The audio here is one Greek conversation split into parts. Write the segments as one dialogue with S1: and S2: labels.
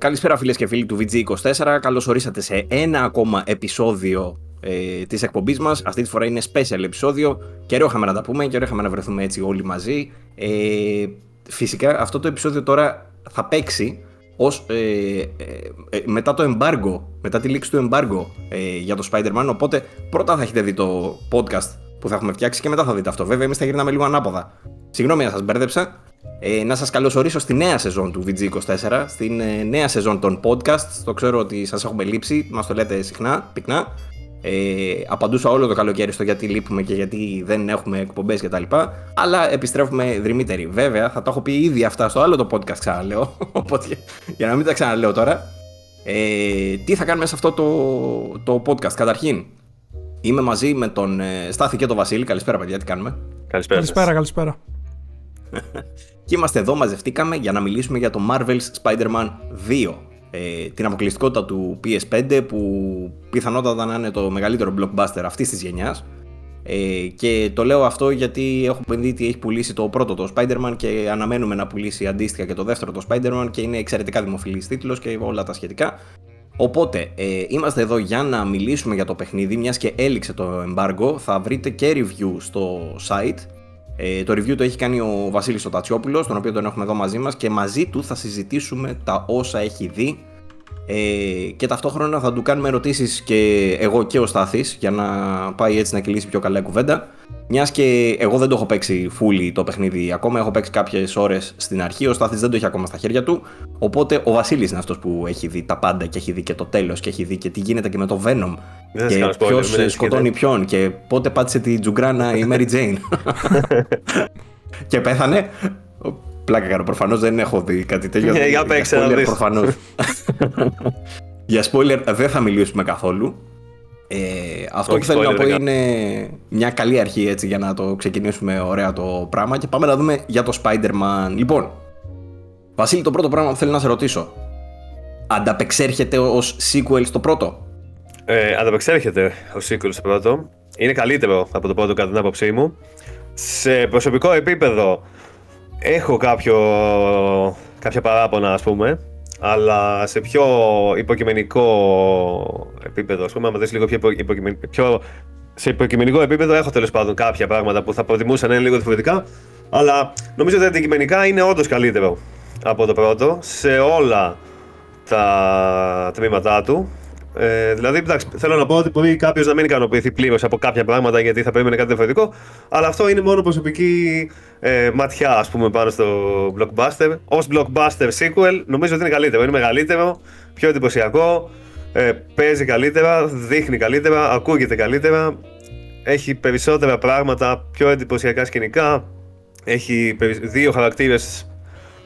S1: καλησπέρα φίλες και φίλοι του VG24. Καλώς ορίσατε σε ένα ακόμα επεισόδιο ε, της εκπομπής μας. Αυτή τη φορά είναι special επεισόδιο. Καιρό είχαμε να τα πούμε, καιρό είχαμε να βρεθούμε έτσι όλοι μαζί. Ε, φυσικά αυτό το επεισόδιο τώρα θα παίξει ως, ε, ε, ε μετά το embargo, μετά τη λήξη του embargo ε, για το Spider-Man. Οπότε πρώτα θα έχετε δει το podcast που θα έχουμε φτιάξει και μετά θα δείτε αυτό. Βέβαια, εμείς θα γυρνάμε λίγο ανάποδα. Συγγνώμη να σας μπέρδεψα. Ε, να σας καλωσορίσω στη νέα σεζόν του VG24, στην ε, νέα σεζόν των podcast. Το ξέρω ότι σας έχουμε λείψει, μας το λέτε συχνά, πυκνά. Ε, απαντούσα όλο το καλοκαίρι στο γιατί λείπουμε και γιατί δεν έχουμε εκπομπές κτλ. Αλλά επιστρέφουμε δρυμύτεροι. Βέβαια, θα το έχω πει ήδη αυτά στο άλλο το podcast, ξαναλέω. Οπότε, για να μην τα ξαναλέω τώρα. Ε, τι θα κάνουμε σε αυτό το, το podcast. Καταρχήν, είμαι μαζί με τον ε, Στάθη και τον Βασίλη. Καλησπέρα, παιδιά, τι κάνουμε;
S2: Καλησπέρα, καλησπέρα. καλησπέρα.
S1: Και είμαστε εδώ, μαζευτήκαμε για να μιλήσουμε για το Marvel's Spider-Man 2. Ε, την αποκλειστικότητα του PS5 που πιθανότατα να είναι το μεγαλύτερο blockbuster αυτής της γενιάς. Ε, και το λέω αυτό γιατί έχω ότι έχει πουλήσει το πρώτο το Spider-Man και αναμένουμε να πουλήσει αντίστοιχα και το δεύτερο το Spider-Man και είναι εξαιρετικά δημοφιλής τίτλος και όλα τα σχετικά. Οπότε ε, είμαστε εδώ για να μιλήσουμε για το παιχνίδι μιας και έληξε το embargo θα βρείτε και review στο site ε, το review το έχει κάνει ο Βασίλης ο Τατσιόπουλος, τον οποίο τον έχουμε εδώ μαζί μας και μαζί του θα συζητήσουμε τα όσα έχει δει ε, και ταυτόχρονα θα του κάνουμε ερωτήσεις και εγώ και ο Στάθης για να πάει έτσι να κυλήσει πιο καλά η κουβέντα. Μιας και εγώ δεν το έχω παίξει fully το παιχνίδι ακόμα, έχω παίξει κάποιες ώρες στην αρχή. Ο Στάθης δεν το έχει ακόμα στα χέρια του. Οπότε ο Βασίλης είναι αυτός που έχει δει τα πάντα και έχει δει και το τέλος και έχει δει και τι γίνεται και με το Venom. και ποιος σκοτώνει ποιον και πότε πάτησε τη Τζουγκράνα η Mary Jane. και πέθανε. Πλάκα κάνω. Προφανώς δεν έχω δει κάτι τέτοιο.
S2: Yeah, για παίξε να δεις.
S1: Για spoiler δεν θα μιλήσουμε καθόλου. Ε, αυτό που θέλω να πω είναι μια καλή αρχή έτσι για να το ξεκινήσουμε ωραία το πράγμα και πάμε να δούμε για το Spider-Man. Λοιπόν, Βασίλη, το πρώτο πράγμα που θέλω να σε ρωτήσω. Ανταπεξέρχεται ως sequel στο πρώτο;
S2: Ε, ανταπεξέρχεται ως sequel στο πρώτο. Είναι καλύτερο από το πρώτο κατά την άποψή μου. Σε προσωπικό επίπεδο έχω κάποιο, κάποια παράπονα ας πούμε αλλά σε πιο υποκειμενικό επίπεδο, ας πούμε, άμα δεις λίγο πιο, υποκειμενικό, πιο σε υποκειμενικό επίπεδο έχω τέλος πάντων κάποια πράγματα που θα προτιμούσα να είναι λίγο διαφορετικά. Αλλά νομίζω ότι αντικειμενικά είναι όντως καλύτερο από το πρώτο σε όλα τα τμήματά του. Ε, δηλαδή, εντάξει, θέλω να πω ότι μπορεί κάποιος να μην ικανοποιηθεί πλήρως από κάποια πράγματα γιατί θα περίμενε κάτι διαφορετικό, αλλά αυτό είναι μόνο προσωπική ε, ματιά, ας πούμε, πάνω στο blockbuster. Ω blockbuster sequel, νομίζω ότι είναι καλύτερο. Είναι μεγαλύτερο, πιο εντυπωσιακό, ε, παίζει καλύτερα, δείχνει καλύτερα, ακούγεται καλύτερα, έχει περισσότερα πράγματα, πιο εντυπωσιακά σκηνικά. Έχει δύο χαρακτήρες,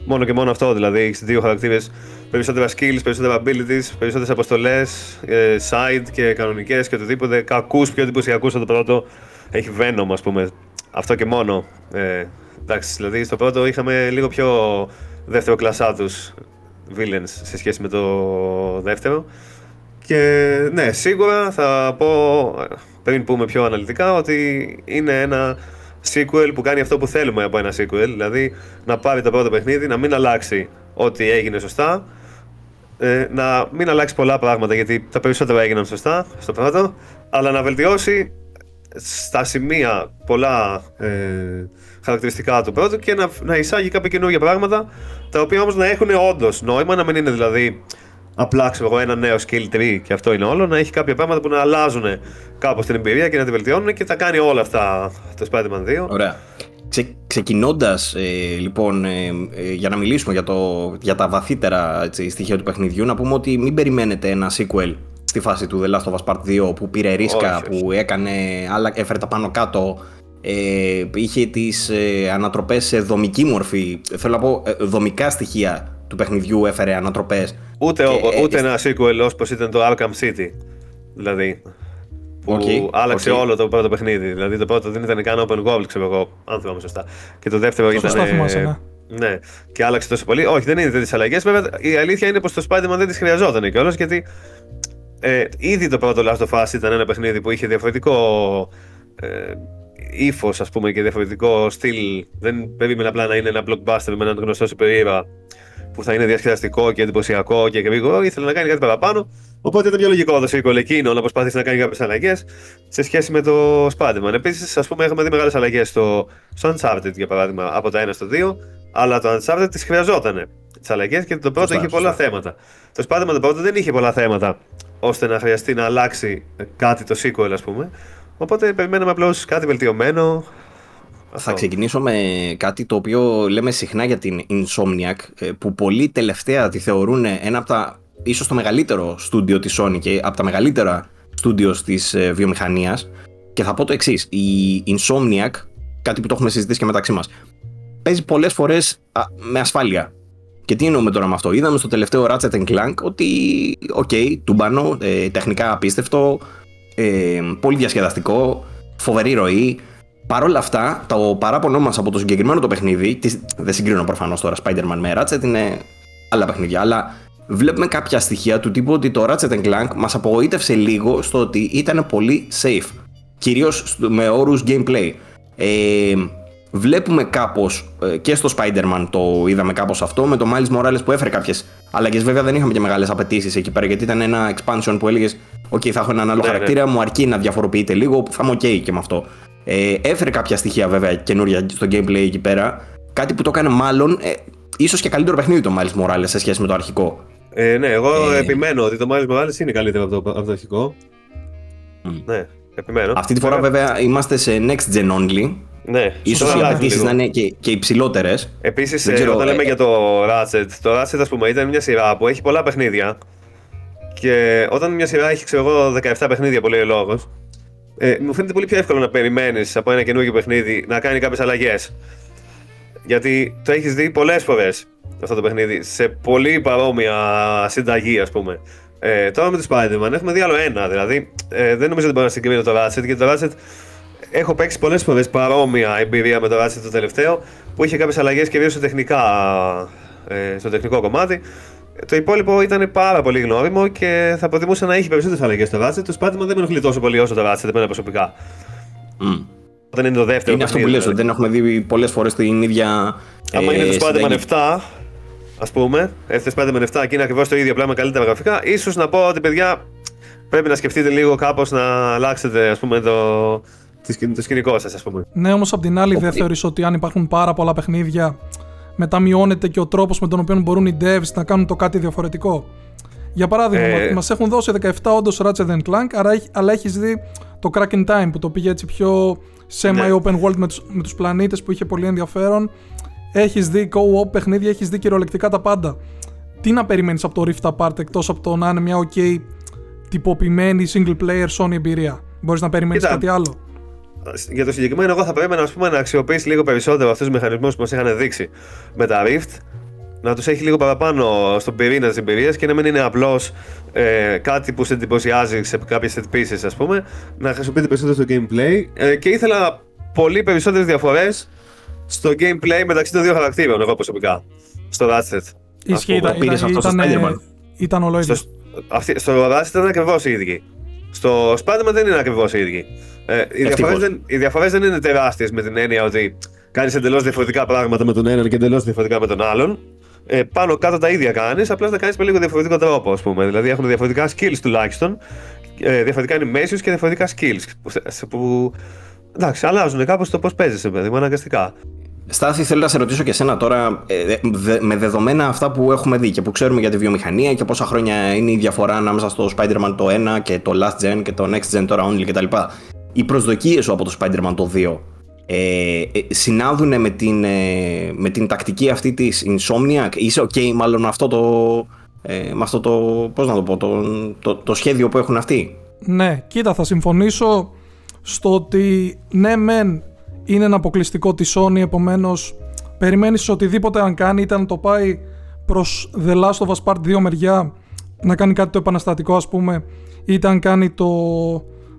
S2: μόνο και μόνο αυτό δηλαδή. Έχεις δύο χαρακτήρες περισσότερα skills, περισσότερα abilities, περισσότερες αποστολές, ε, side και κανονικές και οτιδήποτε. Κακούς, πιο εντυπωσιακούς από το πρώτο. Έχει Venom, ας πούμε. Αυτό και μόνο. Ε, εντάξει, δηλαδή στο πρώτο είχαμε λίγο πιο δεύτερο κλασσά τους villains σε σχέση με το δεύτερο. Και ναι, σίγουρα θα πω, πριν πούμε πιο αναλυτικά, ότι είναι ένα sequel που κάνει αυτό που θέλουμε από ένα sequel. Δηλαδή να πάρει το πρώτο παιχνίδι, να μην αλλάξει ό,τι έγινε σωστά, ε, να μην αλλάξει πολλά πράγματα γιατί τα περισσότερα έγιναν σωστά στο πρώτο, αλλά να βελτιώσει στα σημεία πολλά ε, χαρακτηριστικά του πρώτου και να, να εισάγει κάποια καινούργια πράγματα τα οποία όμως να έχουν όντως νόημα, να μην είναι δηλαδή απλά ξέρω εγώ ένα νέο skill tree και αυτό είναι όλο, να έχει κάποια πράγματα που να αλλάζουν κάπως την εμπειρία και να τη βελτιώνουν και τα κάνει όλα αυτά το Spider-Man 2.
S1: Ωραία. Ξε, ξεκινώντας ε, λοιπόν ε, ε, για να μιλήσουμε για, το, για τα βαθύτερα έτσι, στοιχεία του παιχνιδιού να πούμε ότι μην περιμένετε ένα sequel στη φάση του The Last of Us Part 2 που πήρε ρίσκα, που έκανε, άλλα, έφερε τα πάνω κάτω ε, είχε τις ε, ανατροπές σε δομική μορφή θέλω να πω δομικά στοιχεία του παιχνιδιού έφερε ανατροπές
S2: ούτε, ούτε ένα sequel όπως ήταν το Arkham City δηλαδή που okay, άλλαξε okay. όλο το πρώτο παιχνίδι. Δηλαδή το πρώτο δεν ήταν καν open world, ξέρω εγώ, αν θυμάμαι σωστά. Και το δεύτερο
S3: ήταν. Σωστά θυμάσαι, ναι.
S2: Ναι, και άλλαξε τόσο πολύ. Όχι, δεν είναι τέτοιες αλλαγές. Βέβαια, η αλήθεια είναι πως το Spider-Man δεν τις χρειαζόταν κιόλας γιατί ε, ήδη το πρώτο Last of Us ήταν ένα παιχνίδι που είχε διαφορετικό ε, ύφος, ας πούμε, και διαφορετικό στυλ. Δεν περίμενε απλά να είναι ένα blockbuster με έναν γνωστό super που θα είναι διασκεδαστικό και εντυπωσιακό και γρήγορο, ήθελε να κάνει κάτι παραπάνω. Οπότε ήταν πιο λογικό το sequel εκείνο να προσπαθήσει να κάνει κάποιες αλλαγές σε σχέση με το Spider-Man. Επίσης, ας πούμε, έχουμε δει μεγάλες αλλαγές στο, στο Uncharted για παράδειγμα από τα 1 στο 2, αλλά το Uncharted τις χρειαζόταν τις αλλαγές και το πρώτο είχε πολλά θέματα. Το Spider-Man το πρώτο δεν είχε πολλά θέματα ώστε να χρειαστεί να αλλάξει κάτι το sequel, ας πούμε. Οπότε περιμέναμε απλώς κάτι βελτιωμένο.
S1: Θα ξεκινήσω με κάτι το οποίο λέμε συχνά για την Insomniac, ε, που πολλοί τελευταία τη θεωρούν ένα από τα ίσως το μεγαλύτερο στούντιο της Sony και από τα μεγαλύτερα στούντιος της ε, βιομηχανίας. Και θα πω το εξής. η Insomniac, κάτι που το έχουμε συζητήσει και μεταξύ μας, παίζει πολλές φορές με ασφάλεια. Και τι εννοούμε τώρα με αυτό; Είδαμε στο τελευταίο Ratchet Clank ότι, OK, okay, τούμπανο, ε, τεχνικά απίστευτο, ε, πολύ διασκεδαστικό, φοβερή ροή. Παρ' όλα αυτά, το παράπονο μας από το συγκεκριμένο το παιχνίδι, δεν συγκρίνω προφανώς τώρα Spider-Man με Ratchet, είναι άλλα παιχνίδια, αλλά βλέπουμε κάποια στοιχεία του τύπου ότι το Ratchet Clank μας απογοήτευσε λίγο στο ότι ήταν πολύ safe. Κυρίως με όρους gameplay. Ε, βλέπουμε κάπως ε, και στο Spider-Man το είδαμε κάπως αυτό, με το Miles Morales που έφερε κάποιες αλλαγές. Βέβαια δεν είχαμε και μεγάλες απαιτήσεις εκεί πέρα, γιατί ήταν ένα expansion που έλεγες: OK, θα έχω έναν άλλο ναι, χαρακτήρα, ναι. μου αρκεί να διαφοροποιείται λίγο, θα είμαι OK και με αυτό. Ε, έφερε κάποια στοιχεία βέβαια καινούρια στο gameplay εκεί πέρα. Κάτι που το έκανε μάλλον ε, ίσως και καλύτερο παιχνίδι το Miles Morales σε σχέση με το αρχικό.
S2: Ε, ναι, εγώ ε, επιμένω ότι το Miles Morales είναι καλύτερο από το, από το αρχικό. Mm. Ναι, επιμένω.
S1: Αυτή τη φορά βέβαια είμαστε σε next gen only.
S2: Ναι,
S1: ίσως οι απαιτήσεις να είναι και, και υψηλότερες.
S2: Επίσης, ε, όταν λέμε ε, για το Ratchet, το Ratchet ας πούμε ήταν μια σειρά που έχει πολλά παιχνίδια. Και όταν μια σειρά έχει, ξέρω εγώ, 17 παιχνίδια, πολύ λόγος, ε, μου φαίνεται πολύ πιο εύκολο να περιμένεις από ένα καινούργιο παιχνίδι να κάνει κάποιες αλλαγές. Γιατί το έχεις δει πολλές φορές αυτό το παιχνίδι σε πολύ παρόμοια συνταγή, ας πούμε. Ε, τώρα με το Spider-Man έχουμε δει άλλο ένα. Δηλαδή, ε, δεν νομίζω ότι μπορεί να συγκρίνει το Ratchet γιατί το Ratchet έχω παίξει πολλές φορές παρόμοια εμπειρία με το Ratchet το τελευταίο που είχε κάποιες αλλαγές κυρίως στο, ε, στο τεχνικό κομμάτι. Το υπόλοιπο ήταν πάρα πολύ γνώριμο και θα προτιμούσα να έχει περισσότερες αλλαγές στο Ratchet. Το Spider-Man δεν με ενοχλεί τόσο πολύ όσο το Ratchet, εμένα προσωπικά.
S1: Mm. Όταν είναι το δεύτερο. Είναι αυτό που λες, ότι δεν έχουμε δει πολλές φορές την ίδια.
S2: Αν ε, είναι το Spider-Man 7, ας πούμε, έρθει Spider-Man 7 και είναι ακριβώς το ίδιο απλά με καλύτερα γραφικά, ίσως να πω ότι παιδιά πρέπει να σκεφτείτε λίγο κάπως να αλλάξετε ας πούμε, το, το σκηνικό σας, ας πούμε.
S3: Ναι, όμως απ' την άλλη, δεν θεωρείς ότι αν υπάρχουν πάρα πολλά παιχνίδια, μετά μειώνεται και ο τρόπος με τον οποίο μπορούν οι devs να κάνουν το κάτι διαφορετικό. Για παράδειγμα, ε... μας έχουν δώσει 17 όντως Ratchet Clank, αλλά έχεις δει το Cracking Time που το πήγε έτσι πιο semi-open ναι. world με τους, με τους πλανήτες που είχε πολύ ενδιαφέρον. Έχεις δει co-op παιχνίδια, έχεις δει κυριολεκτικά τα πάντα. Τι να περιμένεις από το Rift Apart εκτός από το να είναι μια ok τυποποιημένη single player Sony εμπειρία; Μπορείς να περιμένεις κάτι άλλο;
S2: Για το συγκεκριμένο, εγώ θα πρέπει να, πούμε, να αξιοποιήσει λίγο περισσότερο αυτούς τους μηχανισμούς που μας είχαν δείξει με τα Rift να τους έχει λίγο παραπάνω στον πυρήνα της εμπειρίας και να μην είναι απλώς ε, κάτι που σε εντυπωσιάζει σε κάποιες set pieces, ας πούμε, να χρησιμοποιείται περισσότερο στο gameplay. Ε, και ήθελα πολύ περισσότερες διαφορές στο gameplay μεταξύ των δύο χαρακτήρων, εγώ προσωπικά. Στο Ratchet.
S3: Ισχύει, ήταν, ήταν, ήταν, ήταν, ήταν ολόιδιο. Στο,
S2: στο Ratchet ήταν ακριβώς οι ίδιοι. Στο Spider-Man δεν είναι ακριβώς οι ίδιοι. Ε, οι διαφορές δεν, δεν είναι τεράστιες με την έννοια ότι κάνεις εντελώς διαφορετικά πράγματα με τον έναν και εντελώς διαφορετικά με τον άλλον ε, πάνω κάτω τα ίδια κάνεις, απλά θα κάνεις με λίγο διαφορετικό τρόπο, ας πούμε. Δηλαδή έχουν διαφορετικά skills τουλάχιστον, ε, διαφορετικά animations και διαφορετικά skills. Που, που εντάξει, αλλάζουν κάπως το πώς παίζει, παιδί μου, αναγκαστικά.
S1: Στάθη, θέλω να σε ρωτήσω και εσένα τώρα, ε, με δεδομένα αυτά που έχουμε δει και που ξέρουμε για τη βιομηχανία και πόσα χρόνια είναι η διαφορά ανάμεσα στο Spider-Man το 1 και το Last Gen και το Next Gen τώρα only κτλ. Οι προσδοκίες σου από το Spider-Man το 2 ε, ε, συνάδουν με την, ε, με την τακτική αυτή της Insomniac; Είσαι ok μάλλον με αυτό το ε, με αυτό το, πώς να το πω, το, το, το, σχέδιο που έχουν αυτοί;
S3: Ναι, κοίτα θα συμφωνήσω στο ότι ναι μεν είναι ένα αποκλειστικό της Sony επομένως περιμένεις οτιδήποτε αν κάνει ήταν το πάει προς The Last of Us Part 2 μεριά να κάνει κάτι το επαναστατικό ας πούμε είτε αν κάνει το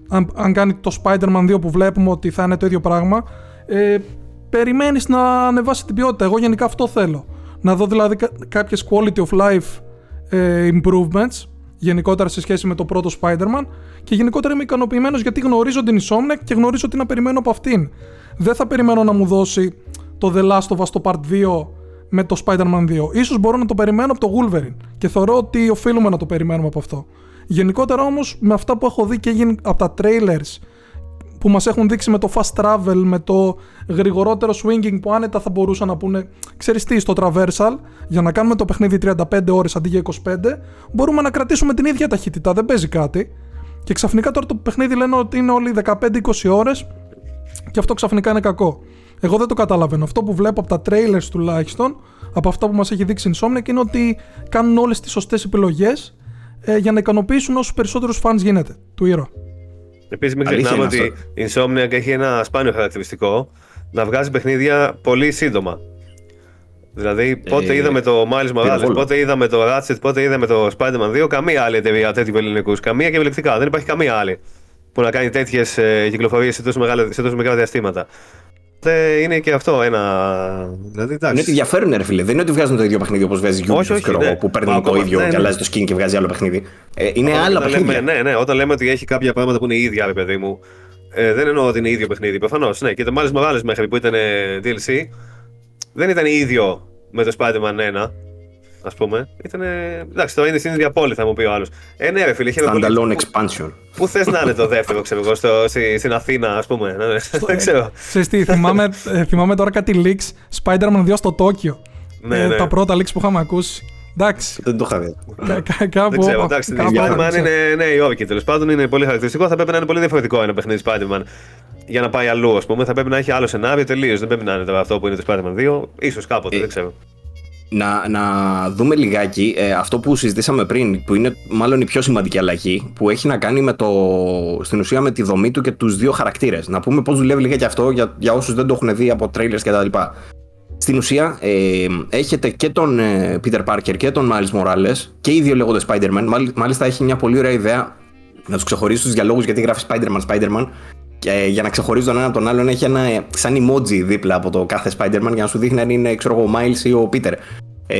S3: αν, αν κάνει το Spider-Man 2 που βλέπουμε ότι θα είναι το ίδιο πράγμα, ε, περιμένεις να ανεβάσει την ποιότητα. Εγώ γενικά αυτό θέλω. Να δω δηλαδή κάποιες quality of life ε, improvements γενικότερα σε σχέση με το πρώτο Spider-Man και γενικότερα είμαι ικανοποιημένος γιατί γνωρίζω την Insomniac και γνωρίζω τι να περιμένω από αυτήν. Δεν θα περιμένω να μου δώσει το The Last of Us το Part 2 με το Spider-Man 2. Ίσως μπορώ να το περιμένω από το Wolverine και θεωρώ ότι οφείλουμε να το περιμένουμε από αυτό. Γενικότερα όμως με αυτά που έχω δει και γίνει από τα trailers που μας έχουν δείξει με το fast travel, με το γρηγορότερο swinging που άνετα θα μπορούσαν να πούνε ξέρεις τι στο traversal για να κάνουμε το παιχνίδι 35 ώρες αντί για 25 μπορούμε να κρατήσουμε την ίδια ταχύτητα, δεν παίζει κάτι και ξαφνικά τώρα το παιχνίδι λένε ότι είναι όλοι 15-20 ώρες και αυτό ξαφνικά είναι κακό. Εγώ δεν το καταλαβαίνω. Αυτό που βλέπω από τα trailers τουλάχιστον, από αυτά που μας έχει δείξει η Insomniac είναι ότι κάνουν όλες τις σωστές επιλογές ε, για να ικανοποιήσουν όσους περισσότερους fans γίνεται του ήρωα.
S2: Επίσης, μην ξεχνάμε ότι η Insomniac έχει ένα σπάνιο χαρακτηριστικό να βγάζει παιχνίδια πολύ σύντομα. Δηλαδή, πότε ε, είδαμε το Miles Morales, πότε είδαμε το Ratchet, πότε είδαμε το Spider-Man 2, καμία άλλη εταιρεία τέτοιου ελληνικού. Καμία και επιλεκτικά. Δεν υπάρχει καμία άλλη που να κάνει τέτοιες κυκλοφορίες σε τόσο, σε τόσο μεγάλα διαστήματα είναι και αυτό ένα.
S1: Δηλαδή, εντάξει. είναι ότι διαφέρουν, ρε φίλε. Δεν είναι ότι βγάζουν το ίδιο παιχνίδι όπως βγάζει Ubisoft ναι. που παίρνει το ίδιο ναι, και ναι. αλλάζει το skin και βγάζει άλλο παιχνίδι. Ε, είναι όταν άλλα παιχνίδια.
S2: ναι, ναι, όταν λέμε ότι έχει κάποια πράγματα που είναι ίδια, ρε παιδί μου. Ε, δεν εννοώ ότι είναι ίδιο παιχνίδι. Προφανώς. Ναι, και το Miles Morales μέχρι που ήταν DLC δεν ήταν ίδιο με το Spider-Man 1 ας πούμε. Ήταν. Εντάξει, το είναι στην ίδια πόλη, θα μου πει ο άλλος. Ε, ναι, ρε φίλε, είχε
S1: Standalone expansion.
S2: Πού θες να είναι το δεύτερο, ξέρω εγώ, στο, στην Αθήνα, ας πούμε. Ναι, ναι, δεν ξέρω.
S3: Ξέρεις τι, θυμάμαι, ε, θυμάμαι τώρα κάτι leaks Spider-Man 2 στο Τόκιο. Ναι, ε, ναι. Τα πρώτα leaks που είχαμε ακούσει. Εντάξει.
S1: Δεν το είχα δει.
S3: Κάπου.
S2: Δεν ξέρω. Εντάξει, το Spider-Man είναι Νέα Υόρκη τέλος πάντων. Είναι πολύ χαρακτηριστικό. Θα πρέπει να είναι πολύ διαφορετικό ένα παιχνίδι Spider-Man για να πάει αλλού, ας πούμε. Θα πρέπει να έχει άλλο σενάριο τελείως. Δεν πρέπει να είναι αυτό που είναι το Spider-Man 2. σω κάποτε, ε, δεν ξέρω
S1: να, να δούμε λιγάκι ε, αυτό που συζητήσαμε πριν, που είναι μάλλον η πιο σημαντική αλλαγή, που έχει να κάνει με το, στην ουσία με τη δομή του και τους δύο χαρακτήρες. Να πούμε πώς δουλεύει λιγάκι αυτό για, για όσους δεν το έχουν δει από trailers κτλ. Στην ουσία ε, έχετε και τον ε, Peter Parker και τον Miles Morales και οι δύο λέγονται Spider-Man. Μάλιστα έχει μια πολύ ωραία ιδέα να τους ξεχωρίσει τους διαλόγους γιατί γράφει Spider-Man, Spider-Man. Και για να ξεχωρίζει τον ένα από τον άλλον έχει ένα σαν emoji δίπλα από το κάθε Spider-Man για να σου δείχνει αν είναι ξέρω εγώ, ο Miles ή ο Peter. Ε,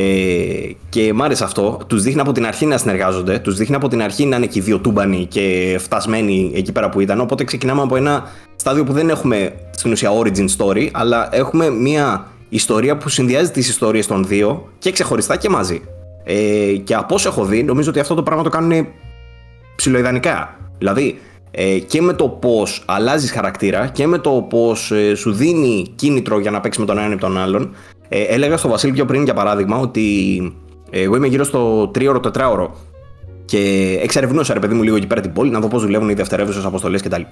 S1: και μ' άρεσε αυτό. Τους δείχνει από την αρχή να συνεργάζονται. Τους δείχνει από την αρχή να είναι και οι δύο τούμπανοι και φτασμένοι εκεί πέρα που ήταν. Οπότε ξεκινάμε από ένα στάδιο που δεν έχουμε στην ουσία origin story, αλλά έχουμε μια ιστορία που συνδυάζει τις ιστορίες των δύο και ξεχωριστά και μαζί. Ε, και από όσο έχω δει, νομίζω ότι αυτό το πράγμα το κάνουν ψιλοειδανικά. Δηλαδή, ε, και με το πώς αλλάζεις χαρακτήρα και με το πώς ε, σου δίνει κίνητρο για να παίξεις με τον έναν ή τον άλλον. Ε, έλεγα στο Βασίλη πιο πριν για παράδειγμα ότι εγώ είμαι γύρω στο 3ωρο-4ωρο και εξερευνούσα ρε παιδί μου λίγο εκεί πέρα την πόλη να δω πώς δουλεύουν οι δευτερεύουσες αποστολές κτλ.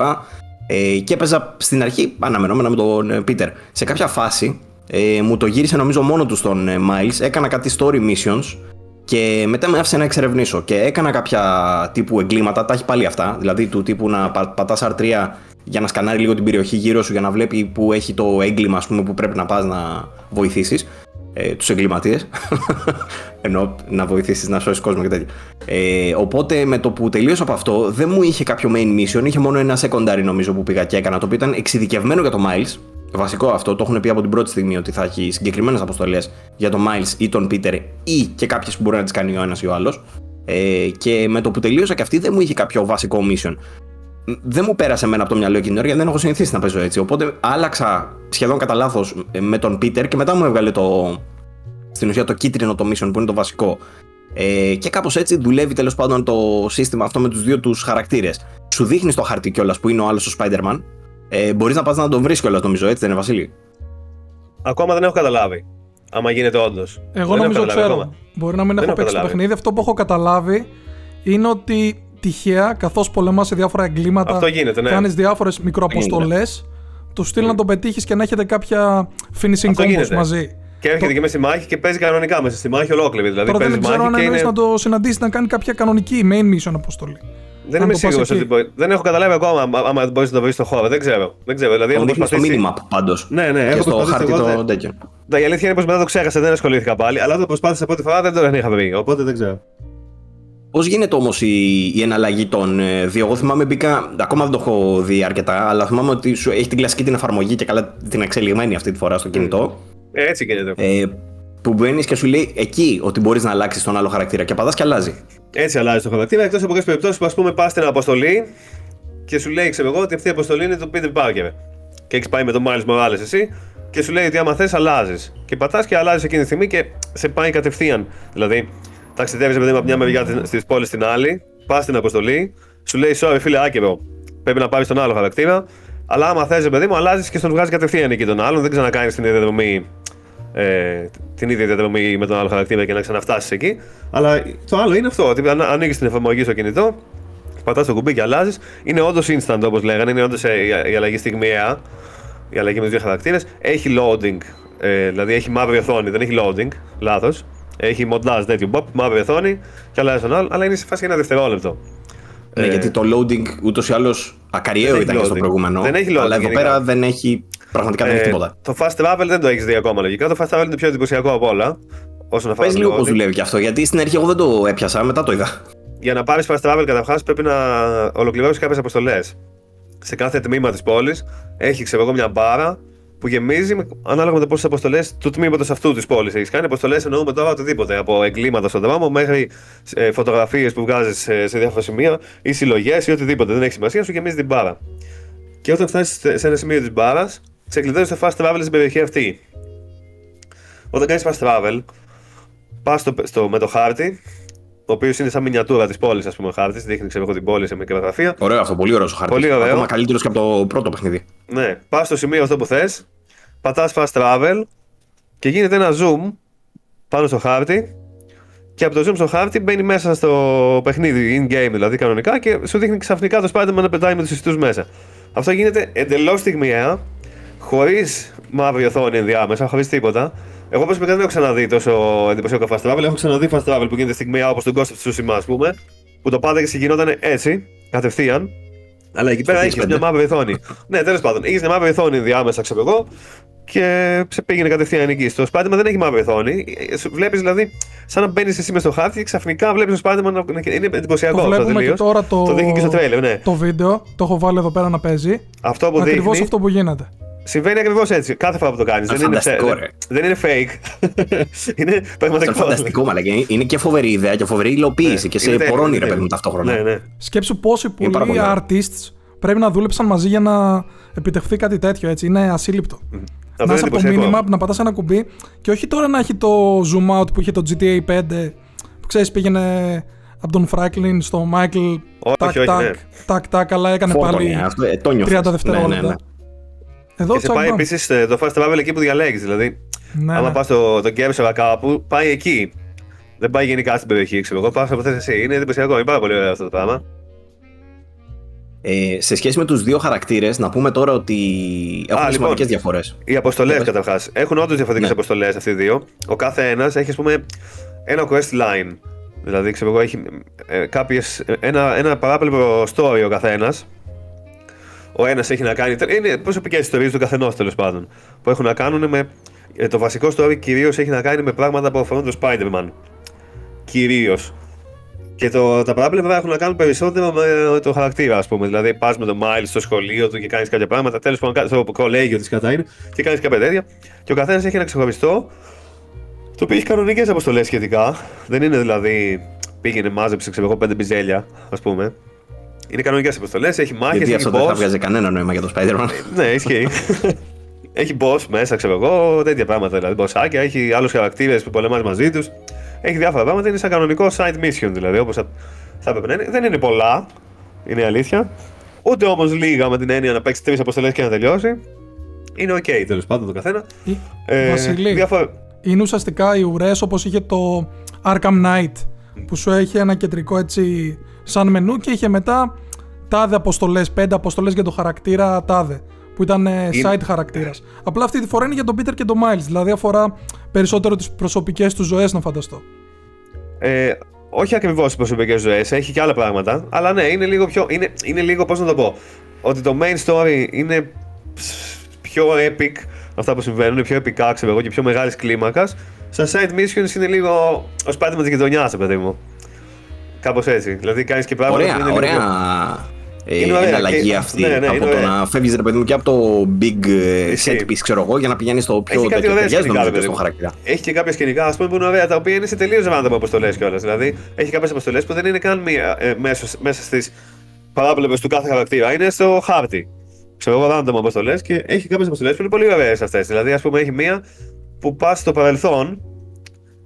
S1: Ε, και έπαιζα στην αρχή αναμενόμενα με τον Πίτερ. Σε κάποια φάση ε, μου το γύρισε νομίζω μόνο του στον Miles. Έκανα κάτι story missions και μετά με άφησε να εξερευνήσω και έκανα κάποια τύπου εγκλήματα, τα έχει πάλι αυτά, δηλαδή του τύπου να πατάς R3 για να σκανάρει λίγο την περιοχή γύρω σου για να βλέπει που έχει το έγκλημα ας πούμε, που πρέπει να πας να βοηθήσεις ε, τους εγκληματίες ενώ να βοηθήσεις να σώσεις κόσμο και τέτοια ε, οπότε με το που τελείωσα από αυτό δεν μου είχε κάποιο main mission είχε μόνο ένα secondary νομίζω που πήγα και έκανα το οποίο ήταν εξειδικευμένο για το Miles βασικό αυτό, το έχουν πει από την πρώτη στιγμή ότι θα έχει συγκεκριμένες αποστολές για τον Miles ή τον Peter ή και κάποιες που μπορεί να τις κάνει ο ένας ή ο άλλος. Ε, και με το που τελείωσα και αυτή δεν μου είχε κάποιο βασικό mission. Δεν μου πέρασε εμένα από το μυαλό εκείνη την ώρα γιατί δεν έχω συνηθίσει να παίζω έτσι. Οπότε άλλαξα σχεδόν κατά λάθος ε, με τον Peter και μετά μου έβγαλε το. Στην ουσία το κίτρινο το mission που είναι το βασικό. Ε, και κάπως έτσι δουλεύει τέλος πάντων το σύστημα αυτό με τους δύο τους χαρακτήρες. Σου δείχνει το χαρτί κιόλας που είναι ο άλλος ο Spider-Man, ε, Μπορείς να πας να τον βρεις κιόλας, νομίζω, έτσι δεν είναι, Βασίλη;
S2: Ακόμα δεν έχω καταλάβει. Άμα γίνεται όντως.
S3: Εγώ δεν νομίζω ξέρω. Ακόμα. Μπορεί να μην δεν έχω παίξει το παιχνίδι. Αυτό που έχω καταλάβει είναι ότι τυχαία, καθώς πολεμάς σε διάφορα εγκλήματα,
S2: ναι.
S3: κάνεις διάφορες μικροαποστολές, του στείλει να τον πετύχεις και να έχετε κάποια finishing combos μαζί.
S2: Και έρχεται το... και μέσα στη μάχη και παίζει κανονικά μέσα στη μάχη ολόκληρη. Δηλαδή
S3: Τώρα δεν ξέρω αν είναι... να το συναντήσεις να κάνει κάποια κανονική main mission αποστολή.
S2: Δεν είμαι σίγουρος ότι μπορεί. Δεν έχω καταλάβει ακόμα άμα μπορείς να το βρεις στο χώρο. Δεν ξέρω. Δεν ξέρω. Δηλαδή,
S1: έχω προσπαθήσει. στο minimap πάντως.
S2: Ναι, ναι,
S1: έχω στο χάρτη το τέτοιο.
S2: Ναι, η αλήθεια είναι πως μετά το ξέχασα, δεν ασχολήθηκα πάλι. Αλλά όταν προσπάθησα πρώτη φορά δεν το είχα βρει. Οπότε δεν ξέρω.
S1: Πώς γίνεται όμως η, η εναλλαγή των ε, δύο; Εγώ θυμάμαι μπήκα. Ακόμα δεν το έχω δει αρκετά, αλλά θυμάμαι ότι σου έχει την κλασική την εφαρμογή και καλά την εξελιγμένη αυτή τη φορά στο κινητό.
S2: Ε, έτσι γίνεται. Ε,
S1: που μπαίνεις και σου λέει εκεί ότι μπορείς να αλλάξεις τον άλλο χαρακτήρα και πατά και αλλάζει.
S2: Έτσι αλλάζει το χαρακτήρα, εκτός από κάποιες περιπτώσεις που ας πούμε πας στην αποστολή και σου λέει, ξέρω εγώ, ότι αυτή η αποστολή είναι το Peter Parker. Και έχεις πάει με τον Miles Morales εσύ και σου λέει ότι άμα θες, αλλάζεις. Και πατάς και αλλάζεις εκείνη τη στιγμή και σε πάει κατευθείαν. Δηλαδή, ταξιδεύεις παιδί από μια μεριά τη πόλη στην άλλη, πας στην αποστολή, σου λέει sorry φίλε άκυρο, πρέπει να πάρει τον άλλο χαρακτήρα. Αλλά άμα θες, παιδί μου, αλλάζεις και στον βγάζει κατευθείαν εκεί τον άλλον. Δεν ξανακάνεις την ίδια διαδρομή ε, την ίδια διαδρομή με τον άλλο χαρακτήρα και να ξαναφτάσεις εκεί. Αλλά το άλλο είναι αυτό, ότι ανοίγεις την εφαρμογή στο κινητό, πατάς το κουμπί και αλλάζεις. Είναι όντως instant όπως λέγανε, είναι όντως ε, η αλλαγή στιγμιαία, η αλλαγή με του δύο χαρακτήρες. Έχει loading, ε, δηλαδή έχει μαύρη οθόνη, δεν έχει loading, λάθος. Έχει μοντάζ τέτοιο bop, μαύρη οθόνη και αλλάζει τον άλλο, αλλά είναι σε φάση ένα δευτερόλεπτο.
S1: Ναι, ε, γιατί το loading ούτως ή άλλως ακαριέο ήταν και στο προηγούμενο.
S2: Δεν έχει loading.
S1: Αλλά εδώ πέρα δεν έχει Πραγματικά δεν έχει ε, τίποτα.
S2: Το fast travel δεν το έχεις δει ακόμα λογικά. Το fast travel είναι το πιο εντυπωσιακό από όλα. Όσον αφορά
S1: Πες λίγο πώς δουλεύει και αυτό, γιατί στην αρχή εγώ δεν το έπιασα, μετά το είδα.
S2: Για να πάρεις fast travel, καταρχάς πρέπει να ολοκληρώσεις κάποιες αποστολές. Σε κάθε τμήμα της πόλης έχει, ξέρω εγώ, μια μπάρα που γεμίζει ανάλογα με το πόσες αποστολές του τμήματος αυτού της πόλης έχεις κάνει. Αποστολές εννοούμε τώρα οτιδήποτε. Από εγκλήματα στον δρόμο μέχρι ε, φωτογραφίες που βγάζεις σε, σε διάφορα σημεία ή συλλογές ή οτιδήποτε. Δεν έχει σημασία, σου γεμίζει την μπάρα. Και όταν φτάσεις σε ένα σημείο της μπάρας, ξεκλειδώνεις το fast travel στην περιοχή αυτή. Όταν κάνεις fast travel, πας στο, στο, με το χάρτη, ο οποίος είναι σαν μινιατούρα της πόλης, ας πούμε, ο χάρτης. Δείχνει, ξέρω εγώ, την πόλη σε μικρή γραφεία.
S1: Ωραίο αυτό, πολύ ωραίο ο χάρτης.
S2: Πολύ ωραίο.
S1: Ακόμα καλύτερος και από το πρώτο παιχνίδι.
S2: Ναι, πας στο σημείο αυτό που θες, πατάς fast travel και γίνεται ένα zoom πάνω στο χάρτη. Και από το zoom στο χάρτη μπαίνει μέσα στο παιχνίδι, in-game δηλαδή κανονικά, και σου δείχνει ξαφνικά το Spider-Man να πετάει με τους ιστούς μέσα. Αυτό γίνεται εντελώς στιγμιαία χωρίς μαύρη οθόνη ενδιάμεσα, χωρίς τίποτα. Εγώ προσωπικά δεν έχω ξαναδεί τόσο εντυπωσιακό fast travel. Έχω ξαναδεί fast travel που γίνεται στιγμιαία όπως τον Ghost of Tsushima, ας πούμε, που το πάντα και γινόταν έτσι, κατευθείαν. Αλλά εκεί πέρα έχεις μια μαύρη οθόνη. ναι, τέλος πάντων, έχεις μια μαύρη οθόνη ενδιάμεσα, ξέρω εγώ, και σε πήγαινε κατευθείαν εκεί. Στο Spider-Man δεν έχει μαύρη οθόνη. Βλέπεις δηλαδή, σαν να μπαίνεις εσύ μες στο χάρτη και ξαφνικά βλέπεις το Spider-Man να είναι εντυπωσιακό.
S3: Το βλέπουμε και τώρα το,
S2: το δείχνει και στο τρέλερ, ναι.
S3: Το βίντεο, το έχω βάλει εδώ πέρα να παίζει.
S2: Αυτό που
S3: Ακριβώς αυτό που γίνεται.
S2: Συμβαίνει ακριβώς έτσι. Κάθε φορά που το κάνεις. Δεν, είναι, δεν είναι fake. είναι πραγματικό.
S1: Είναι φανταστικό, μα Είναι και φοβερή ιδέα και φοβερή υλοποίηση ναι, και σε πορώνει ρε παιδί ταυτόχρονα.
S2: Ναι, ναι.
S3: Σκέψου πόσοι πολλοί artists πρέπει να δούλεψαν μαζί για να επιτευχθεί κάτι τέτοιο. Έτσι. Είναι ασύλληπτο. Mm. Να είσαι από το μήνυμα, να πατάς ένα κουμπί και όχι τώρα να έχει το zoom out που είχε το GTA 5 που ξέρεις πήγαινε από τον Franklin στο Michael.
S2: Όχι, τάκ, όχι,
S3: τάκ,
S2: ναι.
S3: τάκ, τάκ, αλλά έκανε πάλι 30 ε, δευτερόλεπτα. Ναι, ναι, ναι.
S2: Εδώ και σε πάει επίσης ε, το fast travel εκεί που διαλέγεις. Δηλαδή, ναι, άμα ναι. πας το, το Γκέμψεβα κάπου, πάει εκεί. Δεν πάει γενικά στην περιοχή, ξέρω εγώ. Πας από θες εσύ. Είναι εντυπωσιακό, είναι πάρα πολύ ωραίο αυτό το πράγμα.
S1: Ε, σε σχέση με τους δύο χαρακτήρες, να πούμε τώρα ότι έχουν λοιπόν, σημαντικές διαφορές.
S2: Οι αποστολές καταρχάς. Έχουν όντως διαφορετικές ναι. αποστολές αυτοί οι δύο. Ο κάθε ένας έχει, ας πούμε, ένα quest line. Δηλαδή, ξέρω εγώ, έχει ε, κάποιες, ένα, ένα παράπλευρο story ο καθένας ο ένας έχει να κάνει. Είναι προσωπικές ιστορίες του καθενός τέλος πάντων. Που έχουν να κάνουν με. Ε, το βασικό story κυρίως έχει να κάνει με πράγματα που αφορούν το Spider-Man. Κυρίως. Και το, τα παράπλευρα έχουν να κάνουν περισσότερο με το χαρακτήρα, ας πούμε. Δηλαδή, πας με τον Miles στο σχολείο του και κάνεις κάποια πράγματα. Τέλος πάντων, στο κολέγιο της κατά είναι και κάνεις κάποια τέτοια. Και ο καθένας έχει ένα ξεχωριστό. Το οποίο έχει κανονικές αποστολές σχετικά. Δεν είναι δηλαδή πήγαινε, μάζεψε ξέρω εγώ πέντε μπιζέλια, ας πούμε. Είναι κανονικές αποστολές, έχει μάχες.
S1: Γιατί αυτό boss. δεν θα βγάζει κανένα νόημα για το Spider-Man.
S2: ναι, ισχύει. έχει boss μέσα, ξέρω εγώ, τέτοια πράγματα. Δηλαδή, bossάκια, έχει άλλους χαρακτήρες που πολεμάς μαζί τους. Έχει διάφορα πράγματα. Είναι σαν κανονικό side mission δηλαδή, όπως θα, θα έπρεπε να είναι. Δεν είναι πολλά, είναι η αλήθεια. Ούτε όμως λίγα με την έννοια να παίξεις τρεις αποστολές και να τελειώσει. Είναι ok τέλος πάντων το καθένα.
S3: Ε, Βασιλή, διάφορα... είναι ουσιαστικά οι ουρές όπως είχε το Arkham Knight που σου έχει ένα κεντρικό έτσι σαν μενού και είχε μετά τάδε αποστολές, πέντε αποστολές για το χαρακτήρα τάδε. Που ήταν ε, side χαρακτήρας. Απλά αυτή τη φορά είναι για τον Peter και τον Miles. Δηλαδή αφορά περισσότερο τις προσωπικές του ζωές, να φανταστώ.
S2: Ε, όχι ακριβώς τις προσωπικές ζωές, έχει και άλλα πράγματα. Αλλά ναι, είναι λίγο πιο. Είναι, είναι λίγο, πώς να το πω. Ότι το main story είναι πιο epic. Αυτά που συμβαίνουν, είναι πιο επικά, ξέρω εγώ, και πιο μεγάλης κλίμακας. Στα side missions είναι λίγο ο σπάτι με της γειτονιάς, παιδί μου. Κάπως έτσι. Δηλαδή κάνεις και πράγματα.
S1: Ωραία, είναι ωραία. Ε, είναι ωραία. αλλαγή και... αυτή. Ναι, ναι, από το να φεύγεις ρε παιδί μου και από το big ε, set piece, ξέρω εγώ, για να πηγαίνεις στο πιο
S2: τέτοιο στο χαρακτήρα. Έχει και κάποια σκηνικά, ας πούμε, που είναι ωραία, τα οποία είναι σε τελείως random αποστολέ κιόλας. Δηλαδή, έχει κάποιες αποστολές που δεν είναι καν μία, ε, μέσα, μέσα στις παράπλευρες του κάθε χαρακτήρα. Είναι στο χάρτη. ξέρω εγώ, random αποστολέ και έχει κάποιες αποστολές που είναι πολύ ωραίες αυτές. Δηλαδή, ας πούμε, έχει μία που πας στο παρελθόν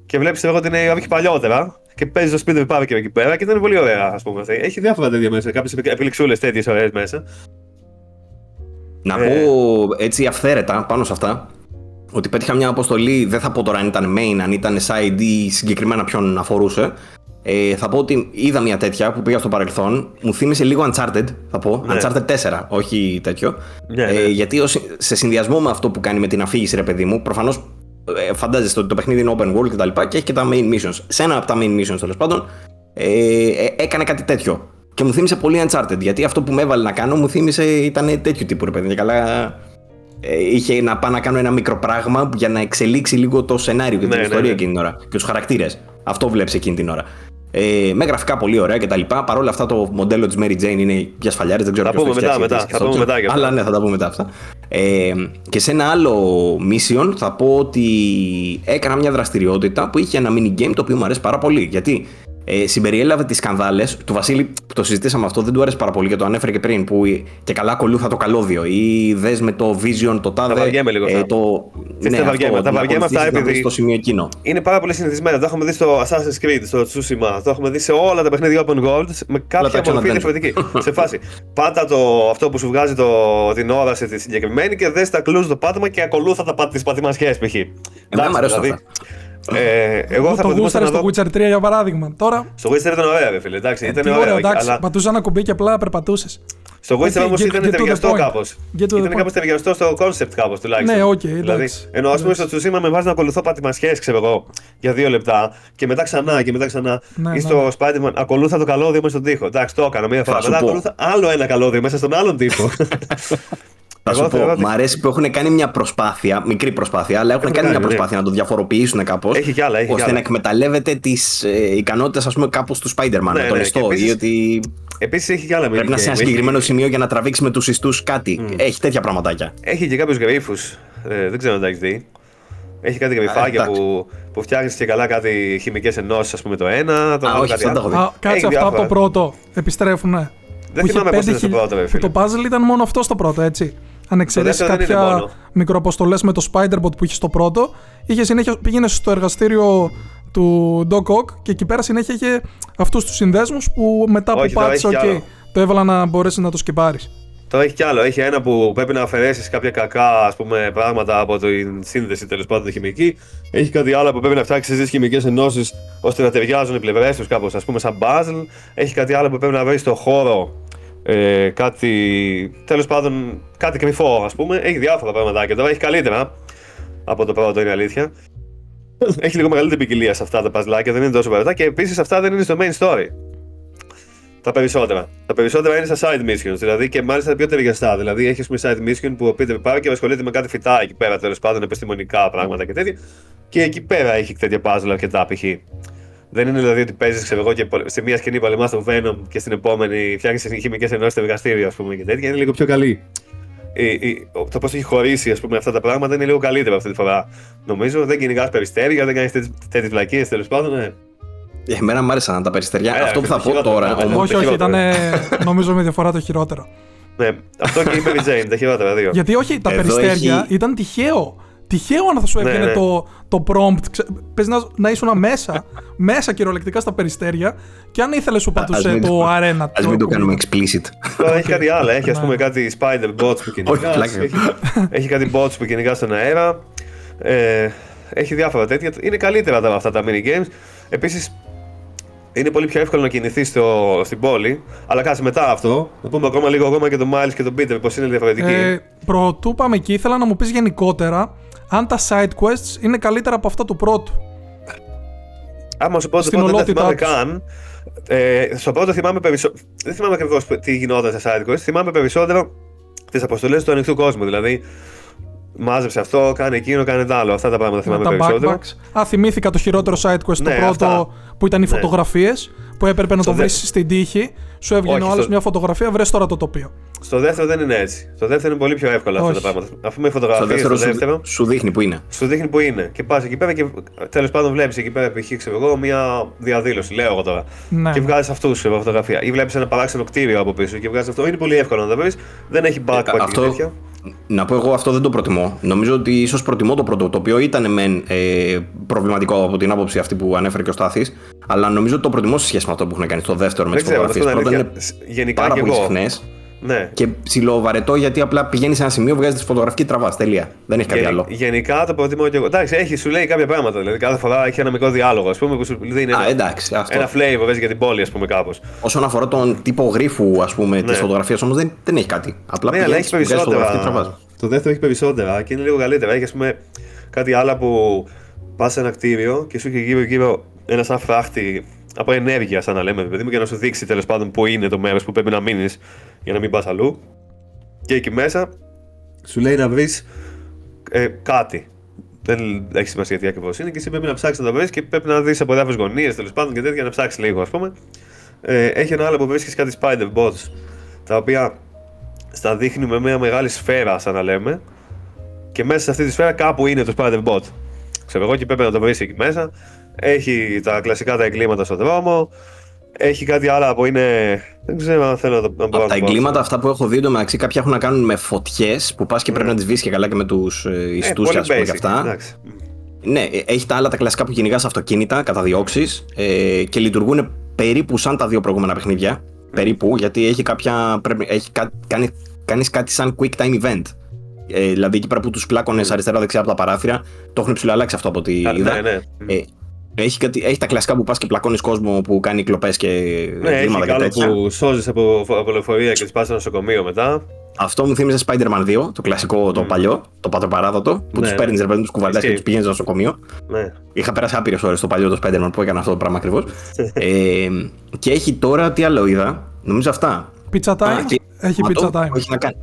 S2: και βλέπεις εγώ ότι είναι όχι παλιότερα και παίζει το σπίτι του και εκεί πέρα και ήταν πολύ ωραία, ας πούμε. Αυτή. Έχει διάφορα τέτοια μέσα, κάποιες επιλεξούλες τέτοιες ωραίες μέσα.
S1: Να ε... πω έτσι αυθαίρετα πάνω σε αυτά ότι πέτυχα μια αποστολή, δεν θα πω τώρα αν ήταν main, αν ήταν side ή συγκεκριμένα ποιον αφορούσε. Ε, θα πω ότι είδα μια τέτοια που πήγα στο παρελθόν. Μου θύμισε λίγο Uncharted, θα πω. Ναι. Uncharted 4, όχι τέτοιο. Ναι, ναι. Ε, γιατί σε συνδυασμό με αυτό που κάνει με την αφήγηση, ρε παιδί μου, προφανώς ε, φαντάζεστε ότι το παιχνίδι είναι open world κτλ. Και, και έχει και τα main missions. Σε ένα από τα main missions τέλος πάντων ε, ε, έκανε κάτι τέτοιο. Και μου θύμισε πολύ Uncharted. Γιατί αυτό που με έβαλε να κάνω μου θύμισε ήταν τέτοιο τύπου ρε παιδί. Και καλά ε, είχε να πάω να κάνω ένα μικρό πράγμα για να εξελίξει λίγο το σενάριο και την ναι, ιστορία ναι, εκείνη την ώρα. Και τους χαρακτήρες. Αυτό βλέπεις εκείνη την ώρα. Ε, με γραφικά πολύ ωραία κτλ. Παρ' όλα αυτά το μοντέλο της Mary Jane είναι για σφαλιάρες, δεν ξέρω
S2: ποιο θα μετά, μετά, θα πούμε μετά.
S1: Αλλά ναι, θα τα πούμε μετά αυτά. Ε, και σε ένα άλλο mission θα πω ότι έκανα μια δραστηριότητα που είχε ένα mini game το οποίο μου αρέσει πάρα πολύ. Γιατί ε, συμπεριέλαβε τις σκανδάλες του Βασίλη, που το συζητήσαμε αυτό, δεν του άρεσε πάρα πολύ και το ανέφερε και πριν, που και καλά ακολούθα το καλώδιο ή δες με το Vision, το τάδε.
S2: Τα βαριέμαι λίγο. Ε,
S1: το...
S2: Ναι, τα βαριέμαι, τα βαριέμαι αυτά επειδή.
S1: Στο σημείο εκείνο.
S2: Είναι πάρα πολύ συνηθισμένα. Το έχουμε δει στο Assassin's Creed, στο Tsushima, το έχουμε δει σε όλα τα παιχνίδια Open World με κάποια μορφή διαφορετική. σε φάση. Πάτα το, αυτό που σου βγάζει το, την όραση τη συγκεκριμένη και δες τα κλουζ το πάτημα και ακολούθα τα πατημασιές π.χ.
S1: Εμένα μου αρέσουν δηλαδή,
S2: ε, εγώ θα
S3: το γούσταρες στο Witcher 3 για παράδειγμα. Τώρα...
S2: Στο Witcher ήταν ωραία, φίλε. Εντάξει,
S3: ε,
S2: ήταν
S3: τι ωραίο, εντάξει. Αλλά... Πατούσα ένα κουμπί και απλά περπατούσες.
S2: Στο Witcher όμως ήταν ταιριαστό κάπως. Ήταν κάπως ταιριαστό στο concept κάπως τουλάχιστον.
S3: Ναι, OK. Okay, δηλαδή,
S2: ενώ ας πούμε στο Tsushima με βάζει να ακολουθώ πατημασιές, ξέρω εγώ, για δύο λεπτά και μετά ξανά και μετά ξανά. Ναι, ή ναι, στο ναι. Spider-Man ακολούθα το καλώδιο μέσα στον τοίχο. Εντάξει, το έκανα μία φορά. Μετά ακολούθα άλλο ένα καλώδιο μέσα στον άλλον τοίχο.
S1: Θα σου πω, μ' αρέσει που έχουν κάνει μια προσπάθεια, μικρή προσπάθεια, αλλά έχουν, κάνει μια ναι. προσπάθεια να το διαφοροποιήσουν κάπως.
S2: Έχει κι άλλα, έχει
S1: ώστε να εκμεταλλεύεται τις ε, ικανότητες, ας πούμε, κάπως του Spider-Man. Ναι, τον ναι, ιστό. Ή ότι.
S2: Επίση έχει κι άλλα
S1: Πρέπει να είσαι σε ένα συγκεκριμένο σημείο για να τραβήξεις με τους ιστούς κάτι. Έχει τέτοια πραγματάκια.
S2: Έχει και κάποιους γρήφου. Ε, δεν ξέρω αν τα έχεις δει. Έχει κάτι γρυφάκια που, που φτιάχνεις και καλά κάτι χημικές ενώσεις, ας πούμε το ένα. Το
S1: άλλο κάτι άλλο.
S3: Κάτσε αυτά από το πρώτο. Επιστρέφουν.
S2: Δεν θυμάμαι πώς είναι στο πρώτο,
S3: Και το puzzle ήταν μόνο αυτό στο πρώτο, έτσι. Αν εξαιρέσει κάποια μικροαποστολές με το Spider-Bot που είχε στο πρώτο, είχε συνέχεια, πήγαινε στο εργαστήριο του Doc Ock και εκεί πέρα συνέχεια είχε αυτούς τους συνδέσμους που μετά που πάτησε, OK, το έβαλα να μπορέσει να το σκεπάρεις.
S2: Τώρα έχει κι άλλο. Έχει ένα που πρέπει να αφαιρέσεις κάποια κακά ας πούμε, πράγματα από την σύνδεση τέλος πάντων τη χημική. Έχει κάτι άλλο που πρέπει να φτιάξεις τι χημικές ενώσεις ώστε να ταιριάζουν οι πλευρές τους κάπως, ας πούμε, σαν puzzle. Έχει κάτι άλλο που πρέπει να βρεις στο χώρο ε, κάτι, τέλος πάντων, κάτι κρυφό ας πούμε. Έχει διάφορα πραγματάκια. Τώρα έχει καλύτερα από το πρώτο, είναι αλήθεια. έχει λίγο μεγαλύτερη ποικιλία σε αυτά τα παζλάκια, δεν είναι τόσο βαρετά και επίσης αυτά δεν είναι στο main story. Τα περισσότερα. Τα περισσότερα είναι στα side missions, δηλαδή και μάλιστα πιο ταιριαστά. Δηλαδή έχεις μια side mission που ο Peter πάει και ασχολείται με κάτι φυτά εκεί πέρα, τέλος πάντων επιστημονικά πράγματα και τέτοια. Και εκεί πέρα έχει τέτοια puzzle αρκετά π.χ. Δεν είναι δηλαδή ότι παίζεις, ξέρω εγώ, και σε μία σκηνή πολεμά τον Venom και στην επόμενη φτιάχνεις χημικές ενώσεις στο εργαστήριο, ας πούμε, και τέτοια. Είναι λίγο πιο καλή. το πώς έχει χωρίσει ας πούμε, αυτά τα πράγματα είναι λίγο καλύτερο αυτή τη φορά. Νομίζω δεν κυνηγάς περιστέρια, δεν κάνεις τέτοιες βλακίες τέλος πάντων. Ναι.
S1: Εμένα μου άρεσαν τα περιστέρια. Ε, αυτό που θα πω τώρα.
S3: όχι, όχι, ήταν νομίζω με διαφορά το χειρότερο.
S2: Ναι, αυτό και η Mary Jane, τα χειρότερα δύο.
S3: Γιατί όχι, τα περιστέρια ήταν τυχαίο. Τυχαίο αν θα σου έβγαινε ναι, ναι. το, το prompt. Πες να, να ήσουν μέσα, μέσα κυριολεκτικά στα περιστέρια και αν ήθελες σου πατούσε το arena.
S1: Α μην το κάνουμε explicit.
S2: Τώρα έχει κάτι άλλο. Έχει ας πούμε κάτι spider bots που κυνηγάς. έχει, έχει κάτι bots που κυνηγάς στον αέρα. Ε, έχει διάφορα τέτοια. Είναι καλύτερα από αυτά τα mini games. Επίσης, είναι πολύ πιο εύκολο να κινηθείς στο, στην πόλη. Αλλά κάτσε μετά αυτό. Να πούμε ακόμα λίγο ακόμα και τον Miles και τον Peter πώ είναι διαφορετικοί. Ε,
S3: πρωτού πάμε εκεί, ήθελα να μου πεις γενικότερα αν τα side quests είναι καλύτερα από αυτά του πρώτου.
S2: Άμα σου πω ότι δεν τα θυμάμαι καν. Ε, στο πρώτο θυμάμαι περισσότερο. Δεν θυμάμαι ακριβώς τι γινόταν σε side quests. Θυμάμαι περισσότερο τις αποστολές του ανοιχτού κόσμου. Δηλαδή, μάζεψε αυτό, κάνει εκείνο, κάνει τα άλλο. Αυτά τα πράγματα θυμάμαι
S3: τα
S2: περισσότερο.
S3: backpacks. Α, θυμήθηκα το χειρότερο side quest το
S2: Ναι,
S3: πρώτο
S2: αυτά.
S3: που ήταν οι
S2: Ναι.
S3: Φωτογραφίε που έπρεπε να
S2: Στο
S3: το
S2: δε-
S3: βρεις στην τύχη. Σου έβγαινε
S2: Όχι,
S3: ο άλλος
S2: στο-
S3: μια φωτογραφία, βρες τώρα το τοπίο.
S2: Στο δεύτερο δεν είναι έτσι. Στο δεύτερο είναι πολύ πιο εύκολο αυτά
S3: Όχι.
S2: τα πράγματα. Αφού με
S1: Στο
S2: φωτογραφίε
S1: δεύτερο,
S2: στο δεύτερο,
S1: σου, σου δείχνει που είναι.
S2: σου δείχνει που είναι. Και πας εκεί πέρα και τέλος πάντων βλέπεις εκεί πέρα, π.χ. ξέρω εγώ, μια διαδήλωση. Λέω εγώ τώρα.
S3: Ναι.
S2: Και βγάζεις αυτούς σε φωτογραφία. Ή βλέπεις ένα παράξενο κτίριο από πίσω και βγάζεις αυτό. Είναι πολύ εύκολο να το βρεις. Δεν έχει backpack και
S1: αυτό,
S2: τέτοια.
S1: Να πω εγώ αυτό δεν το προτιμώ. Νομίζω ότι ίσως προτιμώ το πρώτο, το οποίο ήταν μεν ε, προβληματικό από την άποψη αυτή που ανέφερε και ο Στάθης, αλλά νομίζω ότι το προτιμώ σε σχέση με αυτό που έχουν κάνει στο δεύτερο με
S2: Δεν
S1: τις
S2: ξέρω,
S1: φωτογραφίες.
S2: αυτό
S1: Πρώτα
S2: είναι
S1: είναι
S2: αλήθεια. Γενικά
S1: πάρα
S2: και
S1: πολύ
S2: εγώ.
S1: συχνές
S2: Ναι.
S1: και ψιλοβαρετό γιατί απλά πηγαίνει σε ένα σημείο, βγάζει τη φωτογραφική τραβάς. Τελεία. Δεν έχει κάτι
S2: Γεν-
S1: άλλο.
S2: Γενικά το προτιμώ και εγώ. Εντάξει, έχει, σου λέει κάποια πράγματα. Δηλαδή κάθε φορά έχει ένα μικρό διάλογο, ας πούμε, που σου δίνει
S1: Α,
S2: ένα,
S1: εντάξει, αυτό.
S2: ένα flavor έτσι, για την πόλη, ας πούμε, κάπως.
S1: Όσον αφορά τον τύπο γρίφου ας πούμε,
S2: Ναι.
S1: τη φωτογραφίας όμως δεν, δεν έχει κάτι. Απλά
S2: Ναι, αλλά
S1: πηγαίνεις,
S2: έχει
S1: βγάζεις φωτογραφική τραβάς.
S2: περισσότερα. Το δεύτερο έχει περισσότερα και είναι λίγο καλύτερα. Έχει, ας πούμε, κάτι άλλο που πας σε ένα κτίριο και σου έχει γύρω-γύρω ένα σαν φράχτη από ενέργεια, σαν να λέμε, παιδί μου, για να σου δείξει τέλος πάντων που είναι το μέρος που πρέπει να μείνεις για να μην πας αλλού. Και εκεί μέσα σου λέει να βρεις ε, κάτι. Δεν έχει σημασία τι ακριβώς είναι και εσύ πρέπει να ψάξεις να το βρεις και πρέπει να δεις από διάφορες γωνίες τέλος πάντων και τέτοια να ψάξεις λίγο, ας πούμε. Ε, έχει ένα άλλο που βρίσκεις κάτι spider bots τα οποία στα δείχνει με μια μεγάλη σφαίρα, σαν να λέμε, και μέσα σε αυτή τη σφαίρα κάπου είναι το spider bot. Ξέρω εγώ και πρέπει να το βρεις εκεί μέσα. Έχει τα κλασικά τα εγκλήματα στον δρόμο. Έχει κάτι άλλο που είναι. Δεν ξέρω αν θέλω να το να μπορώ
S1: Από
S2: να
S1: τα
S2: το πω.
S1: εγκλήματα αυτά που έχω δει εντωμεταξύ, κάποια έχουν να κάνουν με φωτιές που πας και πρέπει να τις βρει και καλά και με τους ε,
S2: Ε,
S1: ιστούς
S2: πολύ
S1: και, ας πούμε, και
S2: basic,
S1: αυτά.
S2: εντάξει.
S1: Ναι, ε, έχει τα άλλα τα κλασικά που κυνηγάς αυτοκίνητα, καταδιώξεις ε, και λειτουργούν περίπου σαν τα δύο προηγούμενα παιχνίδια. Περίπου, γιατί έχει κάποια. Πρέπει, έχει κα, κάνει κάνεις κάτι σαν quick time event. Ε, δηλαδή εκεί πέρα που τους πλάκωνες αριστερά-δεξιά από τα παράθυρα, το έχουν ψηλοαλλάξει αυτό από ό,τι
S2: Α,
S1: είδα.
S2: Ναι, ναι.
S1: Ε, έχει, κάτι, έχει τα κλασικά που πας και πλακώνεις κόσμο που κάνει κλοπές και
S2: Ναι, έχει
S1: εγκλήματα και
S2: άλλο
S1: τέτοια.
S2: που σώζεις από, από λεωφορεία και του πα στο νοσοκομείο μετά.
S1: Αυτό μου θύμιζε Spider-Man 2, το κλασικό, το παλιό, το πατροπαράδοτο, που
S2: Ναι.
S1: τους παίρνεις ρε παιδί, τους κουβαλάς και
S2: Ισχύει.
S1: τους πηγαίνεις στο νοσοκομείο.
S2: Ναι.
S1: Είχα περάσει άπειρες ώρες στο παλιό το Spider-Man που έκανε αυτό το πράγμα ακριβώς. ε, και έχει τώρα, τι άλλο είδα, νομίζω αυτά.
S3: Pizza time;
S1: Α, και-
S3: Έχει
S1: Μα
S3: pizza
S1: το-
S3: time.
S1: Όχι να κάνει.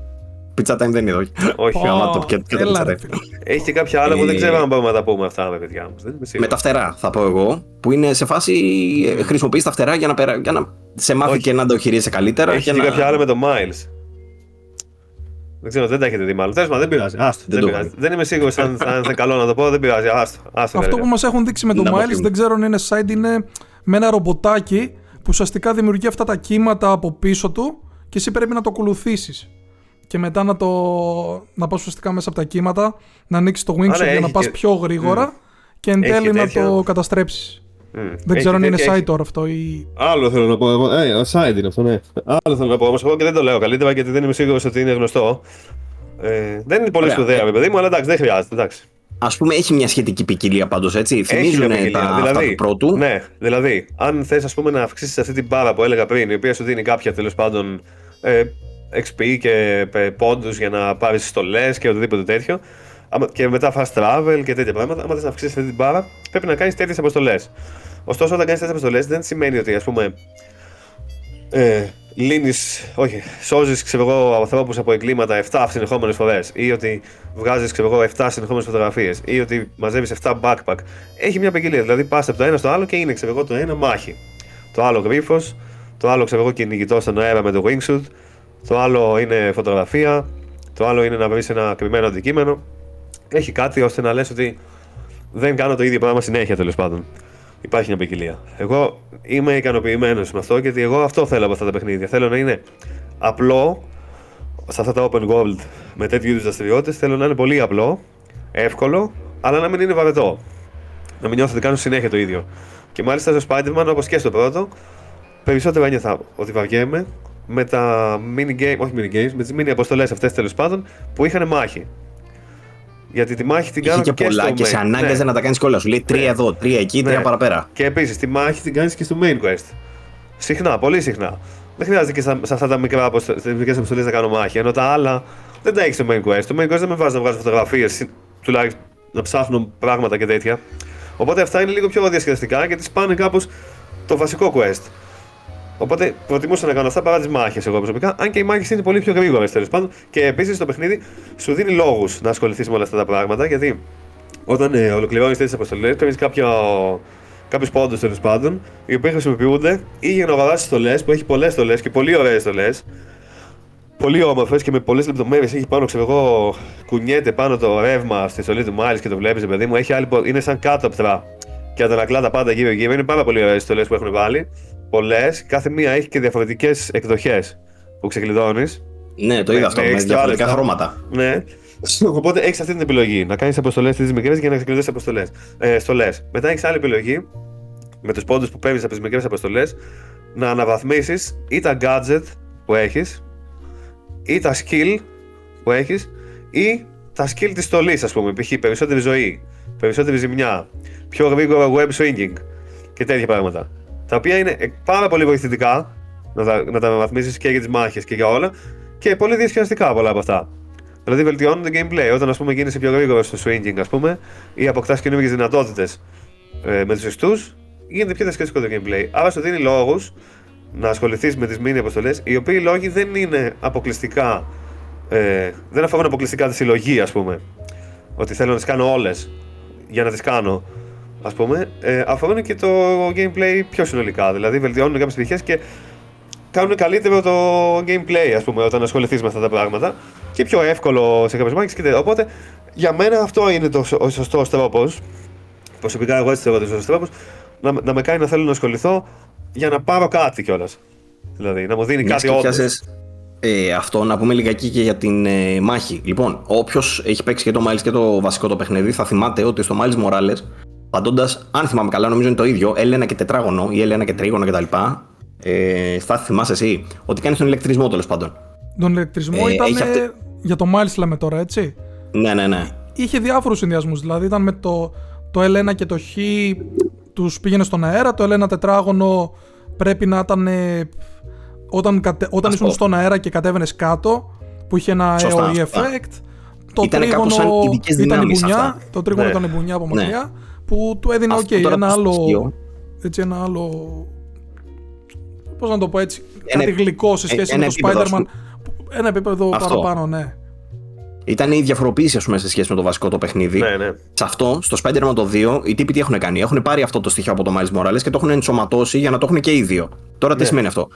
S1: Pizza time δεν είδα, όχι.
S2: Όχι.
S3: Ω,
S1: Γαμάτο, και- και δεν
S3: έλα,
S1: pizza
S3: ρε
S1: time.
S3: φίλε.
S2: Έχει και κάποια άλλα που δεν
S1: Ε,
S2: ξέρω αν μπορούμε να τα πούμε αυτά με παιδιά μου. Δεν είμαι
S1: Με
S2: σίγουρος.
S1: τα φτερά, θα πω εγώ, που είναι σε φάση ε, χρησιμοποιείς τα φτερά για να, περα... για να σε μάθει
S2: Όχι.
S1: και να το χειρίζεσαι καλύτερα.
S2: Έχει
S1: και
S2: και
S1: να...
S2: κάποια άλλα με το Miles. Δεν ξέρω, δεν τα έχετε δει μάλλον. Τέλος πάντων, δεν πειράζει. Άστο, δεν,
S1: το
S2: πειράζει.
S1: έχω
S2: δεν είμαι σίγουρος αν, αν θα είναι καλό να το πω. Δεν πειράζει. Άστο. άστο
S3: Αυτό που μας έχουν δείξει με το
S1: Να το
S3: Miles,
S1: πούμε.
S3: δεν ξέρω αν είναι side, είναι με ένα ρομποτάκι που ουσιαστικά δημιουργεί αυτά τα κύματα από πίσω του και εσύ πρέπει να το ακολουθήσεις. Και μετά να το. να πας ουσιαστικά μέσα από τα κύματα, να ανοίξεις το wingsuit
S2: ναι,
S3: για να
S2: έχει
S3: πας
S2: και-
S3: πιο γρήγορα και εν
S2: Έχει
S3: τέλει
S2: και
S3: να
S2: τέτοια.
S3: το καταστρέψεις.
S2: Μμ.
S3: Δεν
S2: Έχει
S3: ξέρω αν είναι
S2: τέτοια,
S3: side
S2: έχει-
S3: τώρα αυτό ή.
S2: Άλλο θέλω να πω εγώ. Ε, side είναι αυτό, ναι. Άλλο θέλω να πω όμως εγώ και δεν το λέω καλύτερα γιατί δεν είμαι σίγουρος ότι είναι γνωστό. Ε, δεν είναι πολύ
S1: Ωραία.
S2: σπουδαία, ρε παιδί μου, αλλά εντάξει, δεν χρειάζεται. Εντάξει.
S1: Α πούμε, έχει μια σχετική ποικιλία πάντως, έτσι.
S2: Έχει
S1: Θυμίζουν
S2: μια ποικιλία.
S1: τα αυτά του πρώτου;
S2: Ναι, δηλαδή, αν θες να αυξήσεις αυτή την μπάρα που έλεγα πριν, η οποία σου δίνει κάποια τέλος πάντων ε, XP και πόντους για να πάρεις στολές και οτιδήποτε τέτοιο. άμα- Και μετά fast travel και τέτοια πράγματα. Αν θες να αυξήσεις αυτή την μπάρα, πρέπει να κάνεις τέτοιες αποστολές. Ωστόσο, όταν κάνεις τέτοιες αποστολές, δεν σημαίνει ότι ας πούμε. Ε, Λύνεις, όχι, σώζεις ξέρω εγώ ανθρώπους από εγκλήματα 7 συνεχόμενες φορές. Ή ότι βγάζεις ξέρω εγώ 7 συνεχόμενες φωτογραφίες. Ή ότι μαζεύεις 7 backpack. Έχει μια ποικιλία. Δηλαδή πας από το ένα στο άλλο και είναι ξέρω εγώ το ένα μάχη. Το άλλο γρίφος. Το άλλο ξέρω εγώ κυνηγητός στον αέρα με το wingsuit. Το άλλο είναι φωτογραφία. Το άλλο είναι να βρεις ένα κρυμμένο αντικείμενο. Έχει κάτι ώστε να λες ότι δεν κάνω το ίδιο πράγμα συνέχεια τέλος πάντων. Υπάρχει μια ποικιλία. Εγώ είμαι ικανοποιημένος με αυτό γιατί εγώ αυτό θέλω από αυτά τα παιχνίδια. Θέλω να είναι απλό σε αυτά τα open world με τέτοιου είδους δραστηριότητες. Θέλω να είναι πολύ απλό, εύκολο, αλλά να μην είναι βαρετό. Να μην νιώθω ότι κάνω συνέχεια το ίδιο. Και μάλιστα στο Spider-Man, όπως και στο πρώτο, περισσότερο ένιωθα ότι βαριέμαι με τα mini game, όχι mini games, με τις mini αποστολές αυτές τέλος πάντων που είχαν μάχη. Γιατί τη μάχη την
S1: Είχε
S2: κάνω
S1: και πολλά
S2: στο
S1: και σε
S2: main.
S1: ανάγκαζε
S2: Ναι.
S1: να τα κάνεις κιόλας. Σου λέει τρία
S2: Ναι.
S1: εδώ, τρία εκεί,
S2: Ναι.
S1: τρία παραπέρα.
S2: Και επίσης τη μάχη την κάνεις και στο main quest. Συχνά, πολύ συχνά. Δεν χρειάζεται και στα- σε αυτά τα μικρά μικρές αποστολές να κάνω μάχη. Ενώ τα άλλα δεν τα έχεις στο main quest. Το main quest δεν με βάζεις να βγάζω φωτογραφίες, τουλάχιστον να ψάχνω πράγματα και τέτοια. Οπότε αυτά είναι λίγο πιο διασκεδαστικά και τις πάνε κάπως το βασικό quest. Οπότε προτιμούσα να κάνω αυτά παρά τις μάχες εγώ προσωπικά. Αν και οι μάχες είναι πολύ πιο γρήγορες τέλος πάντων. Και επίσης το παιχνίδι σου δίνει λόγους να ασχοληθείς με όλα αυτά τα πράγματα. Γιατί όταν ε, ολοκληρώνεις τέτοιες αποστολές, παίρνεις κάποιο κάποιους πόντους τέλος πάντων, οι οποίοι χρησιμοποιούνται ή για να αγοράσει στολές που έχει πολλές στολές και πολύ ωραίες στολές. Πολύ όμορφες και με πολλές λεπτομέρειες. Έχει πάνω, ξέρω εγώ, κουνιέται πάνω το ρεύμα στη στολή του Μάλι και το βλέπεις, παιδί μου. Έχει άλλη, είναι σαν κάτωπτρα και αντανακλά τα πάντα γύρω-γύρω. Είναι πάρα πολύ ωραίες στολές που έχουν βάλει. Πολλές. Κάθε μία έχει και διαφορετικές εκδοχές που ξεκλειδώνεις.
S1: Ναι, το είδα αυτό. Με διαφορετικά χρώματα.
S2: Ναι. Οπότε έχεις αυτή την επιλογή. Να κάνεις αποστολές τι μικρές για να ξεκλειδώσεις αποστολές. Ε, στολές. Μετά έχεις άλλη επιλογή με τους πόντους που παίρνεις από τις μικρές αποστολές να αναβαθμίσεις ή τα gadget που έχεις ή τα skill που έχεις ή τα skill της στολής, ας πούμε. Π.χ. περισσότερη ζωή, περισσότερη ζημιά, πιο γρήγορο web swinging και τέτοια πράγματα. Τα οποία είναι πάρα πολύ βοηθητικά να τα, να τα αναβαθμίσει και για τις μάχες και για όλα και πολύ διασκεδαστικά πολλά από αυτά. Δηλαδή βελτιώνουν το gameplay. Όταν ας πούμε, γίνεσαι πιο γρήγορος στο swinging ας πούμε, ή αποκτάς καινούργιες δυνατότητες ε, με τους ιστούς, γίνεται πιο διασκεδαστικό το gameplay. Άρα σου δίνει λόγους να ασχοληθείς με τις mini αποστολές, οι οποίοι λόγοι δεν είναι αποκλειστικά. Ε, δεν αφορούν αποκλειστικά τη συλλογή, ας πούμε. Ότι θέλω να τις κάνω όλες για να τις κάνω. Α πούμε, ε, αφορούν και το gameplay πιο συνολικά. Δηλαδή, βελτιώνουν κάποιες πτυχές και κάνουν καλύτερο το gameplay, ας πούμε, όταν ασχοληθείς με αυτά τα πράγματα και πιο εύκολο σε κάποιε μάχε. Οπότε για μένα αυτό είναι το, ο σωστός τρόπος. Προσωπικά, εγώ έτσι θεωρώ ότι είναι ο σωστός τρόπος να, να με κάνει να θέλω να ασχοληθώ για να πάρω κάτι κιόλας. Δηλαδή, να μου δίνει κάτι όντω.
S1: Ε, αυτό να πούμε λιγάκι και για την ε, μάχη. Λοιπόν, όποιος έχει παίξει και το Miles και το βασικό το παιχνίδι, θα θυμάται ότι στο Miles Morales, παντώντα, αν θυμάμαι καλά, νομίζω είναι το ίδιο, L1 και τετράγωνο ή L1 και τρίγωνο κτλ. Ε, θα θυμάσαι εσύ, ότι κάνεις τον ηλεκτρισμό τέλος πάντων.
S3: Τον ηλεκτρισμό ε, ήταν για το Miles λέμε τώρα, έτσι;
S1: Ναι, ναι, ναι.
S3: Είχε διάφορους συνδυασμούς. Δηλαδή ήταν με το, το L1 και το Χ τους πήγαινε στον αέρα. Το L1 τετράγωνο πρέπει να ήταν. Όταν, κατε, όταν ήσουν στον αέρα και κατέβαινες κάτω, που είχε ένα σωστά, AOE effect. Το ήταν τρίγωνο σαν ήταν μπουνιά. Το τρίγωνο ναι. ήταν μπουνιά από μακριά. Ναι. Που του έδινε, OK, okay, ένα άλλο. Έτσι, ένα άλλο. Πώς να το πω έτσι. Ένα, κάτι γλυκό σε σχέση με το Spider-Man. Ένα επίπεδο Αυτό. παραπάνω, ναι.
S1: Ήταν η διαφοροποίηση, ας πούμε, σε σχέση με το βασικό το παιχνίδι.
S2: Ναι, ναι.
S1: Σε αυτό, στο Spider-Man το 2, οι τύποι τι έχουν κάνει; Έχουν πάρει αυτό το στοιχείο από το Miles Morales και το έχουν ενσωματώσει για να το έχουν και οι δύο. Τώρα τι ναι. σημαίνει αυτό;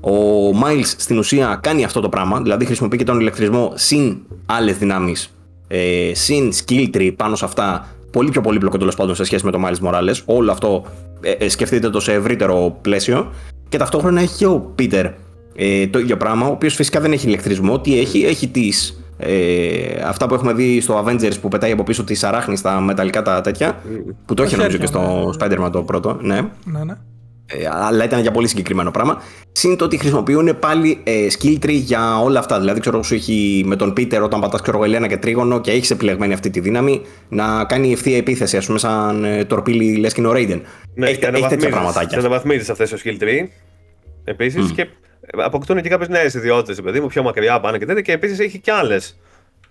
S1: Ο Miles στην ουσία κάνει αυτό το πράγμα, δηλαδή χρησιμοποιεί και τον ηλεκτρισμό συν άλλες δυνάμεις, ε, συν skill tree πάνω σε αυτά. Πολύ πιο πολύπλοκο τέλος πάντων σε σχέση με το Miles Morales. Όλο αυτό ε, ε, σκεφτείτε το σε ευρύτερο πλαίσιο. Και ταυτόχρονα έχει και ο Peter ε, το ίδιο πράγμα, ο οποίος φυσικά δεν έχει ηλεκτρισμό. Τι έχει, έχει τις. Ε, αυτά που έχουμε δει στο Avengers που πετάει από πίσω τη αράχνης στα μεταλλικά τα τέτοια. Που το έχει νομίζω και στο ναι. Spider-Man το πρώτο. Ναι.
S3: ναι, ναι.
S1: Ε, αλλά ήταν για πολύ συγκεκριμένο πράγμα. Συν το ότι χρησιμοποιούν πάλι ε, skill tree για όλα αυτά. Δηλαδή, ξέρω σου έχει με τον Peter όταν πατάς ξέρω Ελένα και τρίγωνο και έχεις επιλεγμένη αυτή τη δύναμη να κάνει ευθεία επίθεση, ας πούμε, σαν ε, τορπίλι λες και είναι ο Raiden.
S2: Ναι, έχει, έχει τέτοια πραγματάκια. Και αναβαθμίζεις αυτές το skill tree επίσης mm. και αποκτούν και κάποιες νέες ιδιότητες, παιδί μου, πιο μακριά πάνε και τέτοια. Και επίσης έχει και άλλες.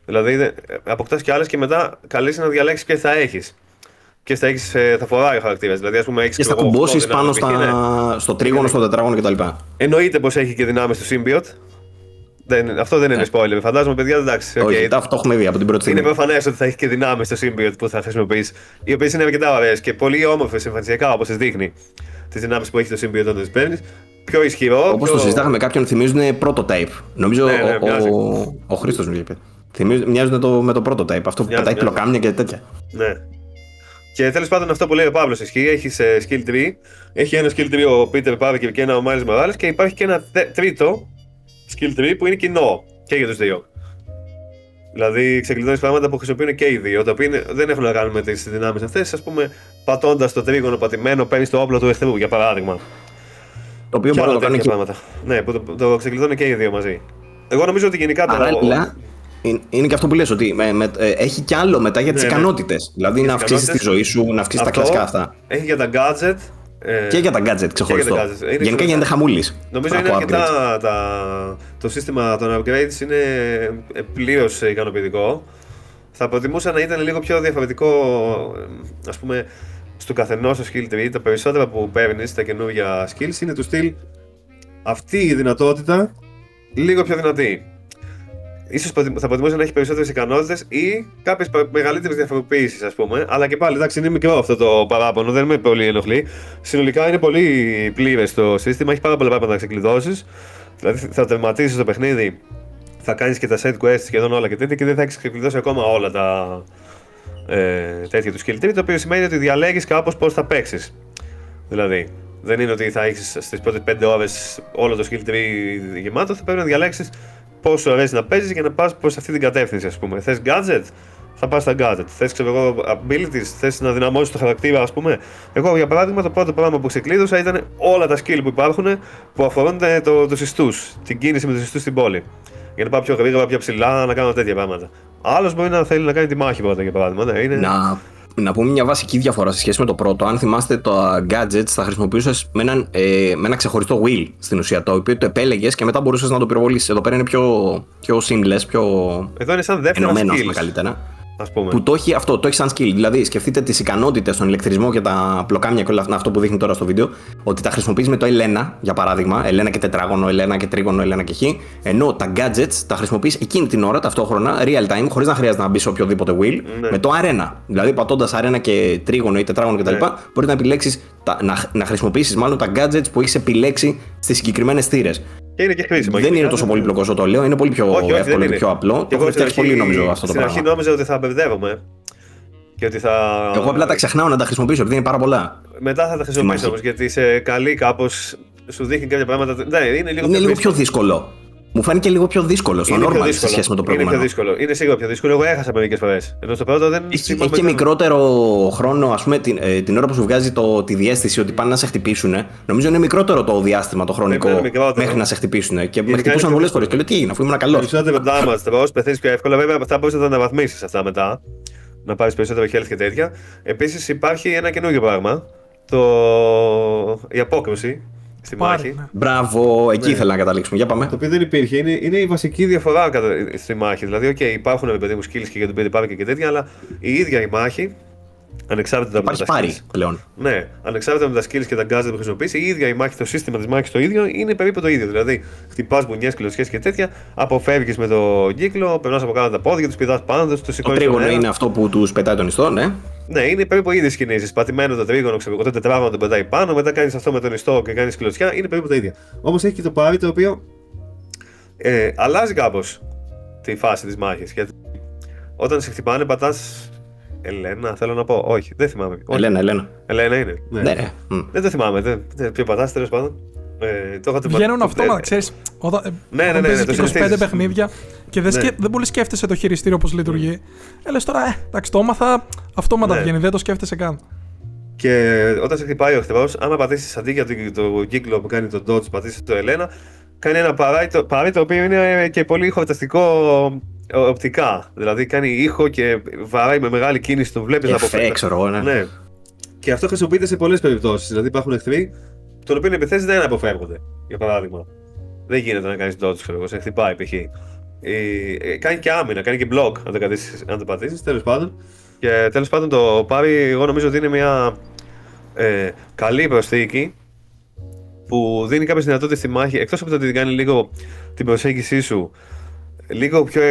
S2: Δηλαδή, αποκτάς και άλλες και μετά καλείς να διαλέξεις ποιες θα έχεις. Και θα, έχεις, ε, θα φοράει ο χαρακτήρας. Δηλαδή, ας πούμε, έχεις
S1: και θα κουμπώσεις πάνω στα, ναι. στο τρίγωνο, στο τετράγωνο κτλ.
S2: Εννοείται πως έχει και δυνάμεις στο Symbiote. Δεν, αυτό δεν είναι spoiler. Φαντάζομαι, παιδιά, εντάξει.
S1: Okay. Όχι, αυτό έχουμε δει από την πρώτη στιγμή.
S2: Είναι προφανές ότι θα έχει και δυνάμεις στο Symbiote που θα χρησιμοποιήσει. Οι οποίες είναι αρκετά ωραίες και πολύ όμορφες εμφανισιακά όπως τι δείχνει. Τις δυνάμεις που έχει το Symbiote όταν τις παίρνεις πιο ισχυρό.
S1: Όπως πιο... το συζητάγαμε κάποιον, θυμίζουν prototype. Νομίζω ναι, ναι, ο, ο, ο Χρήστος μου είπε. Μοιάζουν το, με το prototype. Αυτό που πετάει πλοκάμια και τέτοια.
S2: Ναι. Και τέλος πάντων αυτό που λέει ο Παύλος ισχύει. Έχει ε, skill tree. Έχει ένα skill tree ο Peter Parker και ένα ο Miles Morales και υπάρχει και ένα τρίτο skill tree που είναι κοινό και για τους δύο. Δηλαδή ξεκλειδώνεις πράγματα που χρησιμοποιούν και οι δύο, τα οποία δεν έχουν να κάνουν με τις δυνάμεις αυτές. Α πούμε, πατώντας το τρίγωνο πατημένο, παίρνεις το όπλο του εχθρού για παράδειγμα.
S1: Το οποίο μπορεί να το κάνει και.
S2: Πράγματα. Ναι, που το, το ξεκλειδώνει και οι δύο μαζί. Εγώ νομίζω ότι γενικά
S1: Παράλληλα, είναι και αυτό που λες ότι με, με, ε, έχει κι άλλο μετά για τις ναι, ναι. ικανότητες. Δηλαδή να αυξήσεις τη ζωή σου, να αυξήσεις τα κλασικά αυτά.
S2: Έχει για τα gadget.
S1: Ε, και για τα gadget ξεχωριστό. Για τα gadget. Γενικά γίνεται χαμούλης.
S2: Νομίζω είναι αρκετά. Τα, το σύστημα των upgrades είναι ε, πλήρως ικανοποιητικό. Θα προτιμούσα να ήταν λίγο πιο διαφορετικό, ε, ας πούμε, στο καθενός στο skill tree, τα περισσότερα που παίρνεις τα καινούργια skills είναι του στυλ αυτή η δυνατότητα λίγο πιο δυνατή. Ίσως θα προτιμούσε να έχει περισσότερες ικανότητες ή κάποιες μεγαλύτερες διαφοροποιήσει, ας πούμε. Αλλά και πάλι, εντάξει, είναι μικρό αυτό το παράπονο, δεν με πολύ ενοχλεί. Συνολικά είναι πολύ πλήρες το σύστημα, έχει πάρα πολλά πράγματα να ξεκλειδώσεις. Δηλαδή θα τερματίσεις το παιχνίδι, θα κάνεις και τα set quests σχεδόν όλα και τέτοια και δεν θα έχεις ξεκλειδώσει ακόμα όλα τα ε, τέτοια του skill tree. Το οποίο σημαίνει ότι διαλέγεις κάπως πώς θα παίξεις. Δηλαδή, δεν είναι ότι θα έχεις στις πρώτες 5 ώρες όλο το skill tree γεμάτο, θα πρέπει να διαλέξεις πόσο σου αρέσει να παίζεις και να πας προς αυτή την κατεύθυνση, ας πούμε. Θες gadget, θα πας στα gadget. Θες ξέρω abilities, θες να δυναμώσεις το χαρακτήρα, ας πούμε; Εγώ για παράδειγμα το πρώτο πράγμα που ξεκλείδωσα ήταν όλα τα skill που υπάρχουν που αφορούν το, τους ιστούς, την κίνηση με τους ιστούς στην πόλη. Για να πάω πιο γρήγορα, πιο ψηλά, να κάνω τέτοια πράγματα. Άλλος μπορεί να θέλει να κάνει τη μάχη πρώτα για παράδειγμα. Ναι, είναι...
S1: Να να πούμε μια βασική διαφορά σε σχέση με το πρώτο. Αν θυμάστε, το gadgets θα χρησιμοποιούσες με, ε, με ένα ξεχωριστό wheel στην ουσία. Το οποίο το επέλεγες και μετά μπορούσες να το πυροβολήσεις. Εδώ πέρα είναι πιο, πιο seamless, πιο.
S2: Εδώ είναι σαν δεύτερο
S1: ενωμένος, καλύτερα
S2: ας πούμε.
S1: Που το έχει, αυτό, το έχει σαν skill. Δηλαδή, σκεφτείτε τις ικανότητες στον ηλεκτρισμό και τα πλοκάμια και όλα αυτά, αυτό που δείχνει τώρα στο βίντεο, ότι τα χρησιμοποιείς με το Ελένα, για παράδειγμα, Ελένα και τετράγωνο, Ελένα και τρίγωνο, Ελένα και χ. Ενώ τα gadgets τα χρησιμοποιείς εκείνη την ώρα, ταυτόχρονα, real time, χωρίς να χρειάζεται να μπει σε οποιοδήποτε wheel, ναι. με το arena. Δηλαδή, πατώντας arena και τρίγωνο ή τετράγωνο κτλ., ναι. μπορείς να επιλέξεις, να, να χρησιμοποιήσεις μάλλον τα gadgets που έχεις επιλέξει στις συγκεκριμένες θύρες.
S2: Και είναι και χρήσιμο.
S1: Δεν είναι τόσο πολύπλοκο όσο το λέω, είναι πολύ πιο όχι, όχι, εύκολο και πιο απλό.
S2: Και το έχω φτιάξει πολύ νομίζω αυτό το πράγμα. Στην αρχή νόμιζα ότι θα μπερδεύομαι. Και ότι θα...
S1: Εγώ απλά τα ξεχνάω να τα χρησιμοποιήσω επειδή είναι πάρα πολλά.
S2: Μετά θα τα χρησιμοποιήσω όμως γιατί είσαι καλή κάπως. Σου δείχνει κάποια πράγματα. Ναι, είναι λίγο,
S1: είναι λίγο πιο δύσκολο. Μου φάνηκε λίγο πιο δύσκολο στο normal σε σχέση με το προηγούμενο.
S2: Είναι πιο δύσκολο. Είναι σίγουρα πιο δύσκολο. Εγώ έχασα μερικές φορές. Ενώ στο πρώτο δεν.
S1: Έχει, έχει και μικρότερο χρόνο, ας πούμε, την, ε, την ώρα που σου βγάζει το, τη διέστηση ότι πάνε να σε χτυπήσουν. Νομίζω είναι μικρότερο το διάστημα το χρονικό μέχρι να σε χτυπήσουν. Και με χτυπούσαν πολλές φορές. Και λέω τι έγινε, αφού ήμουν καλός.
S2: Περισσότερο damage, πεθαίνεις πιο εύκολα. Βέβαια, αυτά μπορείς να τα αναβαθμίσεις αυτά μετά. Να πάρεις περισσότερο health και τέτοια. Επίσης υπάρχει ένα καινούργιο πράγμα. Το... Η απόκρουση στη μάχη. Ναι.
S1: Μπράβο, εκεί ναι. ήθελα να καταλήξουμε. Για πάμε.
S2: Το οποίο δεν υπήρχε. Είναι, είναι η βασική διαφορά στη μάχη. Δηλαδή, okay, υπάρχουν παιδί μου skills και για τον παιδί και τέτοια, αλλά η ίδια η μάχη Ανεξάρτητα
S1: από τα πάρει πλέον.
S2: Ναι, ανεξάρτητα με τα skills και τα gadgets που χρησιμοποιήσει, η ίδια η μάχη, το σύστημα της μάχης το ίδιο είναι περίπου το ίδιο. Δηλαδή, χτυπάς μπουνιές, κλωτσιές και τέτοια, αποφεύγεις με το κύκλο, περνάς από κάτω τα πόδια, τους πηδάς πάνω τους, του
S1: σηκώνεις. Το τρίγωνο είναι αυτό που τους πετάει τον ιστό, ναι.
S2: Ναι, είναι περίπου ίδιες κινήσεις. Πατημένο το τρίγωνο, ξέρω το τετράγωνο τον πετάει πάνω, μετά κάνεις αυτό με τον ιστό και κάνεις κλωτσιά, είναι περίπου τα ίδια. Όμως έχει και το πάρει το οποίο ε, αλλάζει κάπως τη φάση της μάχης. Γιατί όταν σε χτυπάνε, πατάς Ελένα, θέλω να πω. Όχι, δεν θυμάμαι.
S1: Ελένα, Ελένα.
S2: Ελένα είναι.
S1: Ναι, ναι. ναι.
S2: Δεν το θυμάμαι. Δεν, δεν, ποιο πατάς, τέλος πάντων. Ε,
S3: το Βγαίνουν αυτόματα, ξέρεις. Όταν,
S2: ναι, ναι, ναι, ναι,
S3: ναι, 25 παιχνίδια και δεν, ναι. σκε, δεν πολύ σκέφτεσαι το χειριστήριο πώς λειτουργεί. Ε, λες τώρα, ε, εντάξει, το έμαθα, αυτόματα ναι. βγαίνει, δεν το σκέφτεσαι καν.
S2: Και όταν σε χτυπάει ο χτυπάω, άμα πατήσεις αντί για το κύκλο που κάνει το dodge, πατήσεις το Ελένα, κάνει ένα παράδειγμα το οποίο είναι και πολύ χορταστικό οπτικά. Δηλαδή κάνει ήχο και βαράει με μεγάλη κίνηση, το βλέπεις
S1: να αποφεύγει. ξέρω ναι.
S2: ναι. Και αυτό χρησιμοποιείται σε πολλές περιπτώσεις. Δηλαδή υπάρχουν εχθροί, των οποίων οι επιθέσεις δεν αποφεύγονται. Για παράδειγμα. Δεν γίνεται να κάνεις dodge, ξέρω εγώ, σε χτυπάει π.χ. Ε, κάνει και άμυνα, κάνει και block αν το, αν το πατήσεις. Τέλος πάντων. Και τέλος πάντων το πάρει, εγώ νομίζω ότι είναι μια ε, καλή προσθήκη που δίνει κάποιες δυνατότητες στη μάχη. Εκτός από το ότι κάνει λίγο την προσέγγιση σου λίγο πιο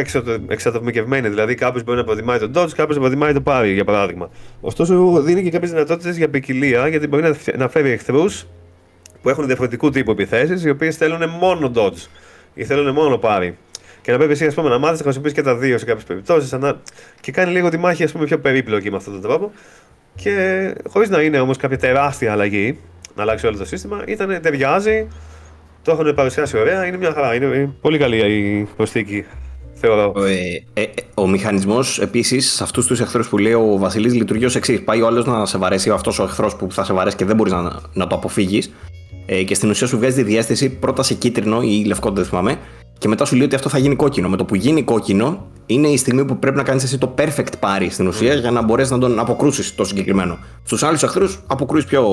S2: εξατομικευμένη. Δηλαδή, κάποιος μπορεί να προτιμάει τον Dodge, κάποιος να προτιμάει το Parry, για παράδειγμα. Ωστόσο, δίνει και κάποιες δυνατότητες για ποικιλία, γιατί μπορεί να φέρει εχθρούς που έχουν διαφορετικού τύπου επιθέσεις, οι οποίες θέλουν μόνο Dodge ή θέλουν μόνο Parry. Και να πρέπει εσύ ας πούμε, να μάθεις να χρησιμοποιήσεις και τα δύο σε κάποιες περιπτώσεις. Ανα... Και κάνει λίγο τη μάχη ας πούμε, πιο περίπλοκη με αυτόν τον τρόπο. Και χωρίς να είναι όμως κάποια τεράστια αλλαγή, να αλλάξει όλο το σύστημα, ήταν, ταιριάζει το έχουν παρουσιάσει ωραία, είναι μια χαρά. Είναι πολύ καλή η προσθήκη. Θεωρώ.
S1: Ε, ε, ο μηχανισμός επίσης σε αυτούς τους εχθρούς που λέει ο Βασιλής λειτουργεί ως εξής. Πάει ο άλλος να σε βαρέσει, αυτός ο εχθρός που θα σε βαρέσει και δεν μπορείς να, να το αποφύγεις. Ε, και στην ουσία σου βγάζει τη διέστηση πρώτα σε κίτρινο ή λευκό, δεν θυμάμαι. Και μετά σου λέει ότι αυτό θα γίνει κόκκινο. Με το που γίνει κόκκινο, είναι η στιγμή που πρέπει να κάνεις εσύ το perfect πάρη στην ουσία για να μπορέσεις να τον αποκρούσεις το συγκεκριμένο. Στους άλλους εχθρούς αποκρούεις πιο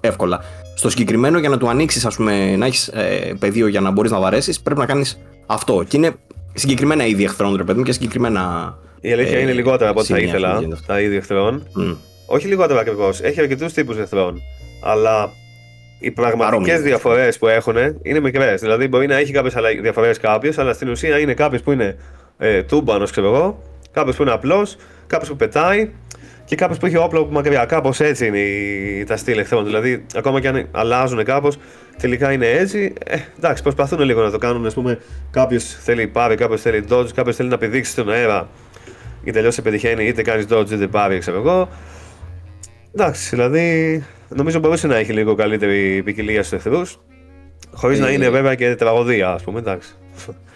S1: εύκολα. Στο συγκεκριμένο, για να του ανοίξεις, ας πούμε, να έχεις ε, πεδίο για να μπορείς να βαρέσεις, πρέπει να κάνεις αυτό. Και είναι συγκεκριμένα είδη εχθρών, ρε παιδί μου, και συγκεκριμένα.
S2: Η αλήθεια ε, είναι λιγότερα από ό,τι θα ήθελα τα είδη εχθρών. Mm. Όχι λιγότερα ακριβώς. Έχει αρκετούς τύπους εχθρών. Αλλά οι πραγματικές
S1: Παρόμοιες.
S2: διαφορές που έχουν είναι μικρές. Δηλαδή, μπορεί να έχει κάποιες διαφορές κάποιος, αλλά στην ουσία είναι κάποιος που είναι ε, τούμπανος, ξέρω εγώ, κάποιος που είναι απλός, κάποιος που πετάει και κάποιος που έχει όπλο από μακριά. Κάπως έτσι είναι η, τα στυλ εχθρών. Δηλαδή, ακόμα και αν αλλάζουν κάπως, τελικά είναι έτσι. Ε, εντάξει, προσπαθούν λίγο να το κάνουν. Α πούμε, κάποιος θέλει πάρει, κάποιος θέλει dodge, κάποιος θέλει να πηδήξει στον αέρα και τελειώ σε πετυχαίνει, είτε κάνεις dodge είτε πάρει, ξέρω εγώ. Εντάξει, δηλαδή νομίζω μπορούσε να έχει λίγο καλύτερη ποικιλία στους εχθρούς. Χωρίς
S1: Ε,
S2: να είναι βέβαια και τραγωδία, ας πούμε. Εντάξει.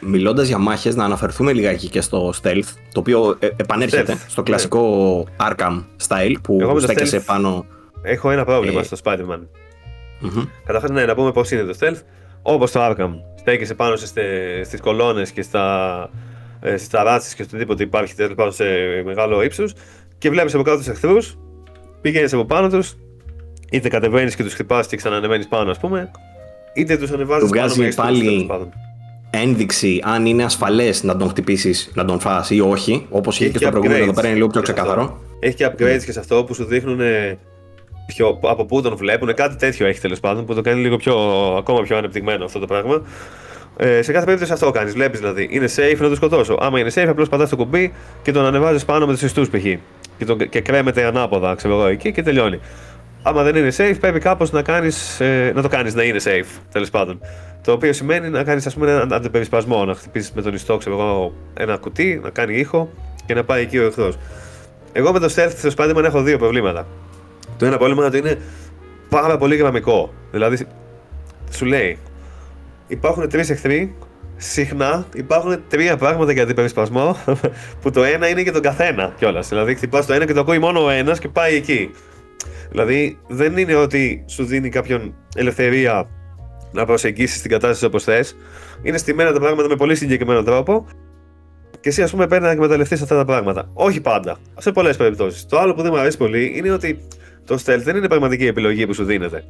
S1: Μιλώντας για μάχες, να αναφερθούμε λιγάκι και στο stealth, το οποίο ε, επανέρχεται
S2: Stealth,
S1: στο κλασικό Arkham style που
S2: Εγώ με το
S1: στέκεσαι
S2: stealth-
S1: πάνω.
S2: Έχω ένα πρόβλημα
S1: Ε,
S2: στο Spider-Man.
S1: Μμμ.
S2: Καταρχά, ναι, να πούμε πώς είναι το stealth. Όπως το Arkham. Στέκεσαι πάνω στις κολόνες και στα, ε, στις ταράτσεις και στο οτιδήποτε υπάρχει τέλος πάντων σε μεγάλο ύψος και βλέπεις από κάτω τους εχθρούς, πηγαίνει από πάνω τους, είτε κατεβαίνεις και τους χτυπάς και ξανανεβαίνεις πάνω, ας πούμε, είτε τους ανεβάζεις
S1: Του
S2: πάνω
S1: βγάζει
S2: με αισθούς,
S1: πάλι-
S2: τέλος πάντων.
S1: Ένδειξη αν είναι ασφαλές να τον χτυπήσεις, να τον φας ή όχι. Όπως είχε και στο προηγούμενο, εδώ πέρα είναι λίγο πιο
S2: και σε αυτό.
S1: ξεκάθαρο.
S2: Έχει και upgrades και σε αυτό που σου δείχνουν ε, ποιο, από πού τον βλέπουν. Κάτι τέτοιο έχει τέλος πάντων που το κάνει λίγο πιο, ακόμα πιο ανεπτυγμένο αυτό το πράγμα. Ε, σε κάθε περίπτωση αυτό κάνεις. Βλέπεις δηλαδή, είναι safe να τον σκοτώσω. Άμα είναι safe, απλώς πατάς το κουμπί και τον ανεβάζεις πάνω με τους ιστούς π.χ. Και, τον- και κρέμεται ανάποδα, ξέρω εγώ, εκεί και τελειώνει. Άμα δεν είναι safe, πρέπει κάπως να, κάνεις, ε, να το κάνεις να είναι safe, τέλος πάντων. Το οποίο σημαίνει να κάνεις έναν αντιπερισπασμό, να χτυπήσεις με τον ιστό, ξέρω εγώ, ένα κουτί, να κάνει ήχο και να πάει εκεί ο εχθρός. Εγώ με το stealth στο Spider-Man έχω δύο προβλήματα. Το ένα πρόβλημα είναι ότι είναι πάρα πολύ γραμμικό. Δηλαδή, σου λέει, υπάρχουν τρεις εχθροί, συχνά υπάρχουν τρία πράγματα για αντιπερισπασμό, που το ένα είναι για τον καθένα κιόλας. Δηλαδή, χτυπάς το ένα και το ακούει μόνο ο ένας και πάει εκεί. Δηλαδή, δεν είναι ότι σου δίνει κάποιον ελευθερία να προσεγγίσεις την κατάσταση όπως θες. Είναι στημένα τα πράγματα με πολύ συγκεκριμένο τρόπο και εσύ, ας πούμε, παίρνει να εκμεταλλευτείς αυτά τα πράγματα. Όχι πάντα. Σε πολλές περιπτώσεις. Το άλλο που δεν μου αρέσει πολύ είναι ότι το stealth δεν είναι πραγματική επιλογή που σου δίνεται.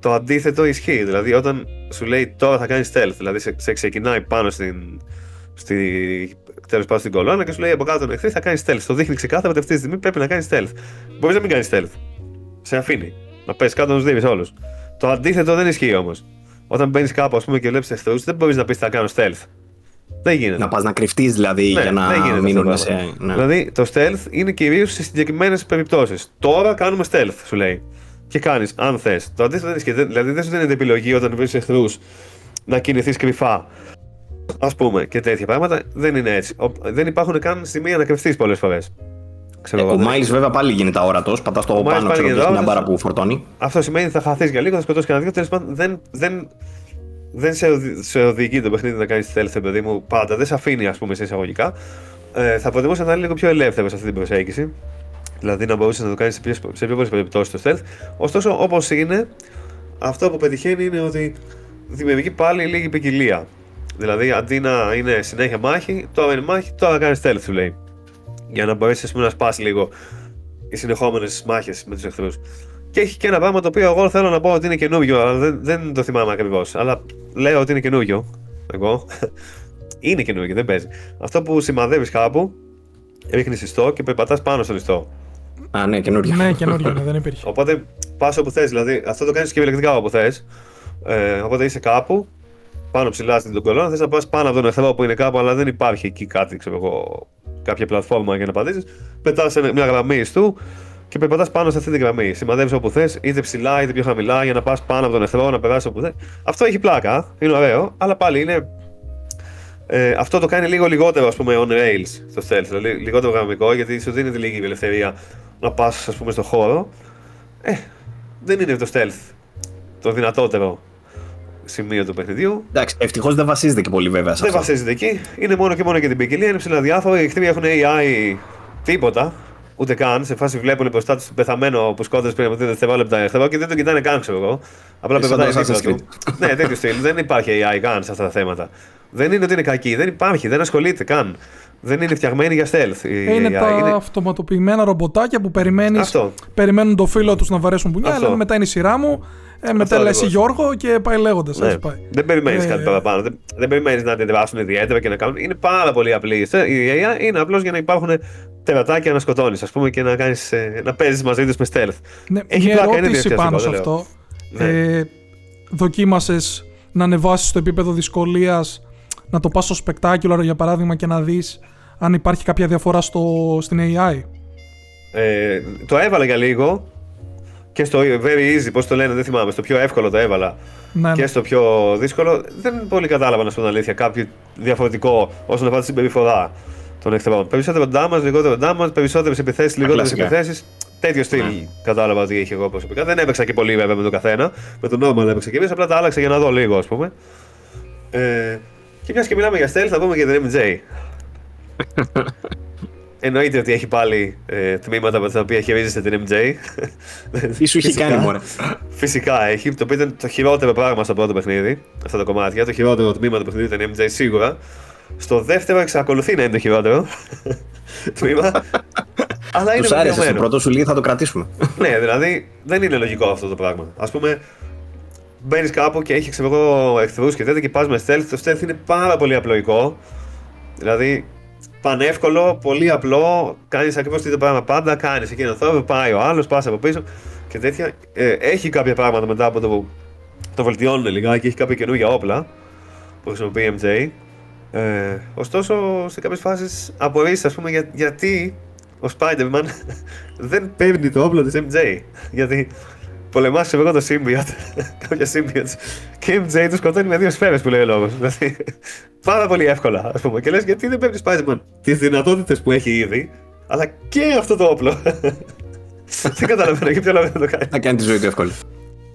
S2: Το αντίθετο ισχύει. Δηλαδή, όταν σου λέει τώρα θα κάνεις stealth, δηλαδή σε, σε ξεκινάει πάνω στην. Στη, τέλος πάντων στην κολόνα και σου λέει από κάτω τον εχθρή θα κάνεις stealth. Το δείχνει ξεκάθαρα ότι αυτή τη στιγμή πρέπει να κάνεις stealth. Μπορείς να μην κάνεις stealth. Σε αφήνει. Να πέσει κάτω να τους δει όλους. Το αντίθετο δεν ισχύει όμως. Όταν μπαίνεις κάπου ας πούμε, και βλέπεις εχθρούς, δεν μπορείς να πεις θα κάνω stealth. Δεν γίνεται.
S1: Να πας να κρυφτείς δηλαδή
S2: Ναι,
S1: για να
S2: δεν γίνεται
S1: μείνουν
S2: αυτό το
S1: σε.
S2: πράγμα.
S1: ναι.
S2: Δηλαδή το stealth είναι κυρίως σε συγκεκριμένες περιπτώσεις. Τώρα κάνουμε stealth, σου λέει. Και κάνεις, αν θες. Το αντίθετο δεν ισχύει. Δεν- Δηλαδή δεν σου δίνεται επιλογή όταν βρεις εχθρούς να κινηθείς κρυφά. Α πούμε και τέτοια πράγματα. Δεν είναι έτσι. Ο- δεν υπάρχουν καν σημεία να κρυφτείς πολλές φορές.
S1: Ε, ο Miles βέβαια πάλι γίνεται αόρατος. Πατάς το
S2: Ο Miles
S1: πάνω,
S2: πάλι
S1: ξέρω
S2: γίνεται
S1: και μια
S2: αόρατος.
S1: μπάρα που φορτώνει.
S2: Αυτό σημαίνει ότι θα χαθείς για λίγο, θα σκοτώσεις κανένα δύο. Τέλος πάντων, δεν, δεν, δεν σε, οδη- σε οδηγεί το παιχνίδι να κάνεις stealth, παιδί μου, πάντα. Δεν σε αφήνει, ας πούμε, σε εισαγωγικά. Ε, θα προτιμούσα να είναι λίγο πιο ελεύθερος σε αυτή την προσέγγιση. Δηλαδή να μπορούσες να το κάνεις σε πιο, σε πιο πολλές περιπτώσεις το stealth. Ωστόσο, όπως είναι, αυτό που πετυχαίνει είναι ότι δημιουργεί πάλι λίγη ποικιλία. Δηλαδή, αντί να είναι συνέχεια μάχη, τώρα είναι μάχη, τώρα κάνεις stealth, σου λέει. Για να μπορέσεις να σπάσει λίγο οι συνεχόμενες μάχες με τους εχθρούς. Και έχει και ένα πράγμα το οποίο εγώ θέλω να πω ότι είναι καινούριο, αλλά δεν, δεν το θυμάμαι ακριβώς. Αλλά λέω ότι είναι καινούριο. Εγώ. είναι καινούριο, δεν παίζει. Αυτό που σημαδεύεις κάπου, ρίχνεις ιστό και περπατάς πάνω στον ιστό.
S1: Α, ναι, καινούριο.
S3: ναι, καινούριο είναι, δεν υπήρχε.
S2: Οπότε πας όπου θες. Δηλαδή αυτό το κάνεις και επιλεκτικά όπου θες. Ε, οπότε είσαι κάπου, πάνω ψηλά στην κολόνα, θες να πας πάνω από τον εχθρό που είναι κάπου, αλλά δεν υπάρχει εκεί κάτι, ξέρω εγώ, κάποια πλατφόρμα για να πατήσεις. Πετάς μια γραμμή του και περπατάς πάνω σε αυτή τη γραμμή. Σημαδεύεις όπου θες, είτε ψηλά είτε πιο χαμηλά, για να πας πάνω από τον εχθρό, να περάσεις όπου θες. Αυτό έχει πλάκα, είναι ωραίο, αλλά πάλι είναι. Ε, αυτό το κάνει λίγο λιγότερο, ας πούμε, on rails στο stealth, δηλαδή λιγότερο γραμμικό, γιατί σου δίνεται λίγη ελευθερία να πας, ας πούμε, στο χώρο. Ε, δεν είναι το stealth το δυνατότερο σημείο του παιχνιδιού.
S1: Εντάξει, ευτυχώς δεν βασίζεται και πολύ βέβαια σε
S2: Δεν
S1: αυτό.
S2: βασίζεται εκεί. Είναι μόνο και μόνο για την ποικιλία. Είναι ψηλά διάφορα. Οι εχθροί έχουν AI τίποτα. Ούτε καν. Σε φάση βλέπουν μπροστά τους τον πεθαμένο που σκότωσε πριν από 2 δευτερόλεπτα εχθρό και δεν τον κοιτάνε καν, ξέρω εγώ. Απλά
S1: Ε, σαν
S2: περπατάει
S1: το
S2: δίπλα
S1: Assassin's
S2: του. ναι, τέτοιο στυλ. Δεν υπάρχει AI καν σε αυτά τα θέματα. Δεν είναι ότι είναι κακή. Δεν υπάρχει. Δεν ασχολείται καν. Δεν είναι φτιαγμένη για stealth. η
S3: Ε, Είναι
S2: AI.
S3: τα αυτοματοποιημένα ρομποτάκια που περιμένεις,
S2: Αυτό.
S3: περιμένουν το φίλο τους να βαρέσουν πουνιά,
S2: Αυτό.
S3: αλλά μετά είναι η σειρά μου. Ε, μετά λέει εσύ
S2: ακριβώς.
S3: Γιώργο και πάει λέγοντας.
S2: Ναι.
S3: πάει.
S2: Δεν περιμένεις
S3: Ε,
S2: κάτι παραπάνω. Δεν, δεν περιμένεις να αντιδράσουν ιδιαίτερα και να κάνουν. Είναι πάρα πολύ απλή. Η AI είναι απλώς για να υπάρχουν τερατάκια να σκοτώνεις, ας πούμε, και να, κάνεις, ε, να παίζεις μαζί τους με stealth.
S3: Ναι,
S2: Έχει
S3: μια
S2: πλάκα, είναι
S3: ερώτηση
S2: διασκεδαστικό,
S3: πάνω σε
S2: δεν λέω.
S3: αυτό.
S2: Ναι.
S3: Ε, δοκίμασες να ανεβάσεις το επίπεδο δυσκολίας, να το πας στο spectacular για παράδειγμα και να δεις αν υπάρχει κάποια διαφορά στο, στην AI.
S2: Ε, το έβαλα για λίγο και στο very easy, πώς το λένε, δεν θυμάμαι, στο πιο εύκολο το έβαλα
S3: Ναι,
S2: και
S3: ναι.
S2: στο πιο δύσκολο. Δεν πολύ κατάλαβα να σου πω την αλήθεια κάποιο διαφορετικό όσον αφορά τη συμπεριφορά των εχθρών. Περισσότερο damage, λιγότερο damage, περισσότερες επιθέσεις, λιγότερες
S1: κλασικά.
S2: επιθέσεις. Τέτοιο στυλ
S1: Ναι.
S2: κατάλαβα ότι είχε εγώ προσωπικά. Δεν έπαιξα και πολύ βέβαια με τον καθένα. Με τον normal έπαιξα και εμείς, απλά τα άλλαξα για να δω λίγο, ας πούμε. Ε, και μιας και μιλάμε για stealth, θα πούμε για την MJ. Εννοείται ότι έχει πάλι ε, τμήματα με τα οποία χειρίζεται την MJ.
S1: Τι σου έχει
S2: Φυσικά.
S1: κάνει, μωρέ.
S2: Φυσικά έχει, το οποίο ήταν το χειρότερο πράγμα στο πρώτο παιχνίδι, αυτά τα κομμάτια. Το χειρότερο τμήμα του παιχνιδιού ήταν η MJ σίγουρα. Στο δεύτερο εξακολουθεί να είναι το χειρότερο τμήμα. αλλά είναι
S1: Τους άρεσε στο
S2: βελτιωμένο.
S1: πρώτο σου λέει θα το κρατήσουμε.
S2: Ναι, δηλαδή δεν είναι λογικό αυτό το πράγμα. Α πούμε, μπαίνεις κάπου και έχει ξέρω εγώ εχθρούς και τέτοια και πας με stealth. Το stealth είναι πάρα πολύ απλοϊκό. Δηλαδή, πανεύκολο, πολύ απλό. Κάνεις ακριβώς το ίδιο πράγμα πάντα. Κάνεις εκείνο το θόρυβο, πάει ο άλλος, πας από πίσω και τέτοια. Ε, έχει κάποια πράγματα μετά από το που το βελτιώνουν λιγάκι, έχει κάποια καινούργια όπλα που χρησιμοποιεί η MJ. Ε, ωστόσο, σε κάποιες φάσεις απορρεί, ας πούμε, για, γιατί ο Spider-Man δεν παίρνει το όπλο της MJ. Γιατί πολεμάς σε εγώ το symbiote, κάποια symbiotes, και η MJ τους σκοτώνει με δύο σφαίρες που λέει ο λόγος. Δηλαδή, πάρα πολύ εύκολα, ας πούμε. Και λες, γιατί δεν παίρνεις Spider-Man; Τις δυνατότητες που έχει ήδη, αλλά και αυτό το όπλο. δεν καταλαβαίνω για ποιο λόγο δεν το κάνει.
S1: Θα κάνει τη ζωή του εύκολη.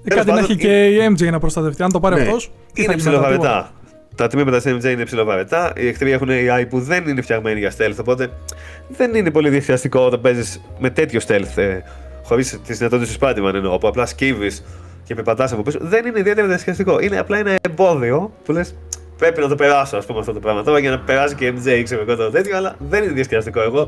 S3: Ε, κάτι να
S2: πάντων,
S3: έχει και η MJ να προστατευτεί. Αν το πάρει
S2: Ναι.
S3: αυτός, τι θα
S2: Είναι
S3: γίνει μετά, τίποτα.
S2: ψηλοβαρετά. Τα τμήματα της MJ είναι ψηλοβαρετά. Οι εχθροί έχουν AI που δεν είναι φτιαγμένοι για stealth. Οπότε δεν είναι πολύ διασκεδαστικό όταν παίζεις με τέτοιο stealth. Ε, Χωρί τις δυνατότητες του Spider-Man εννοώ. Που απλά σκύβεις και πεπατά από πίσω. Δεν είναι ιδιαίτερα διασκεδαστικό. Είναι απλά ένα εμπόδιο που λες. Πρέπει να το περάσω, ας πούμε, αυτό το πράγμα τώρα για να περάσει και η MJ, ξέρω εγώ το τέτοιο, αλλά δεν είναι διασκεδαστικό. Εγώ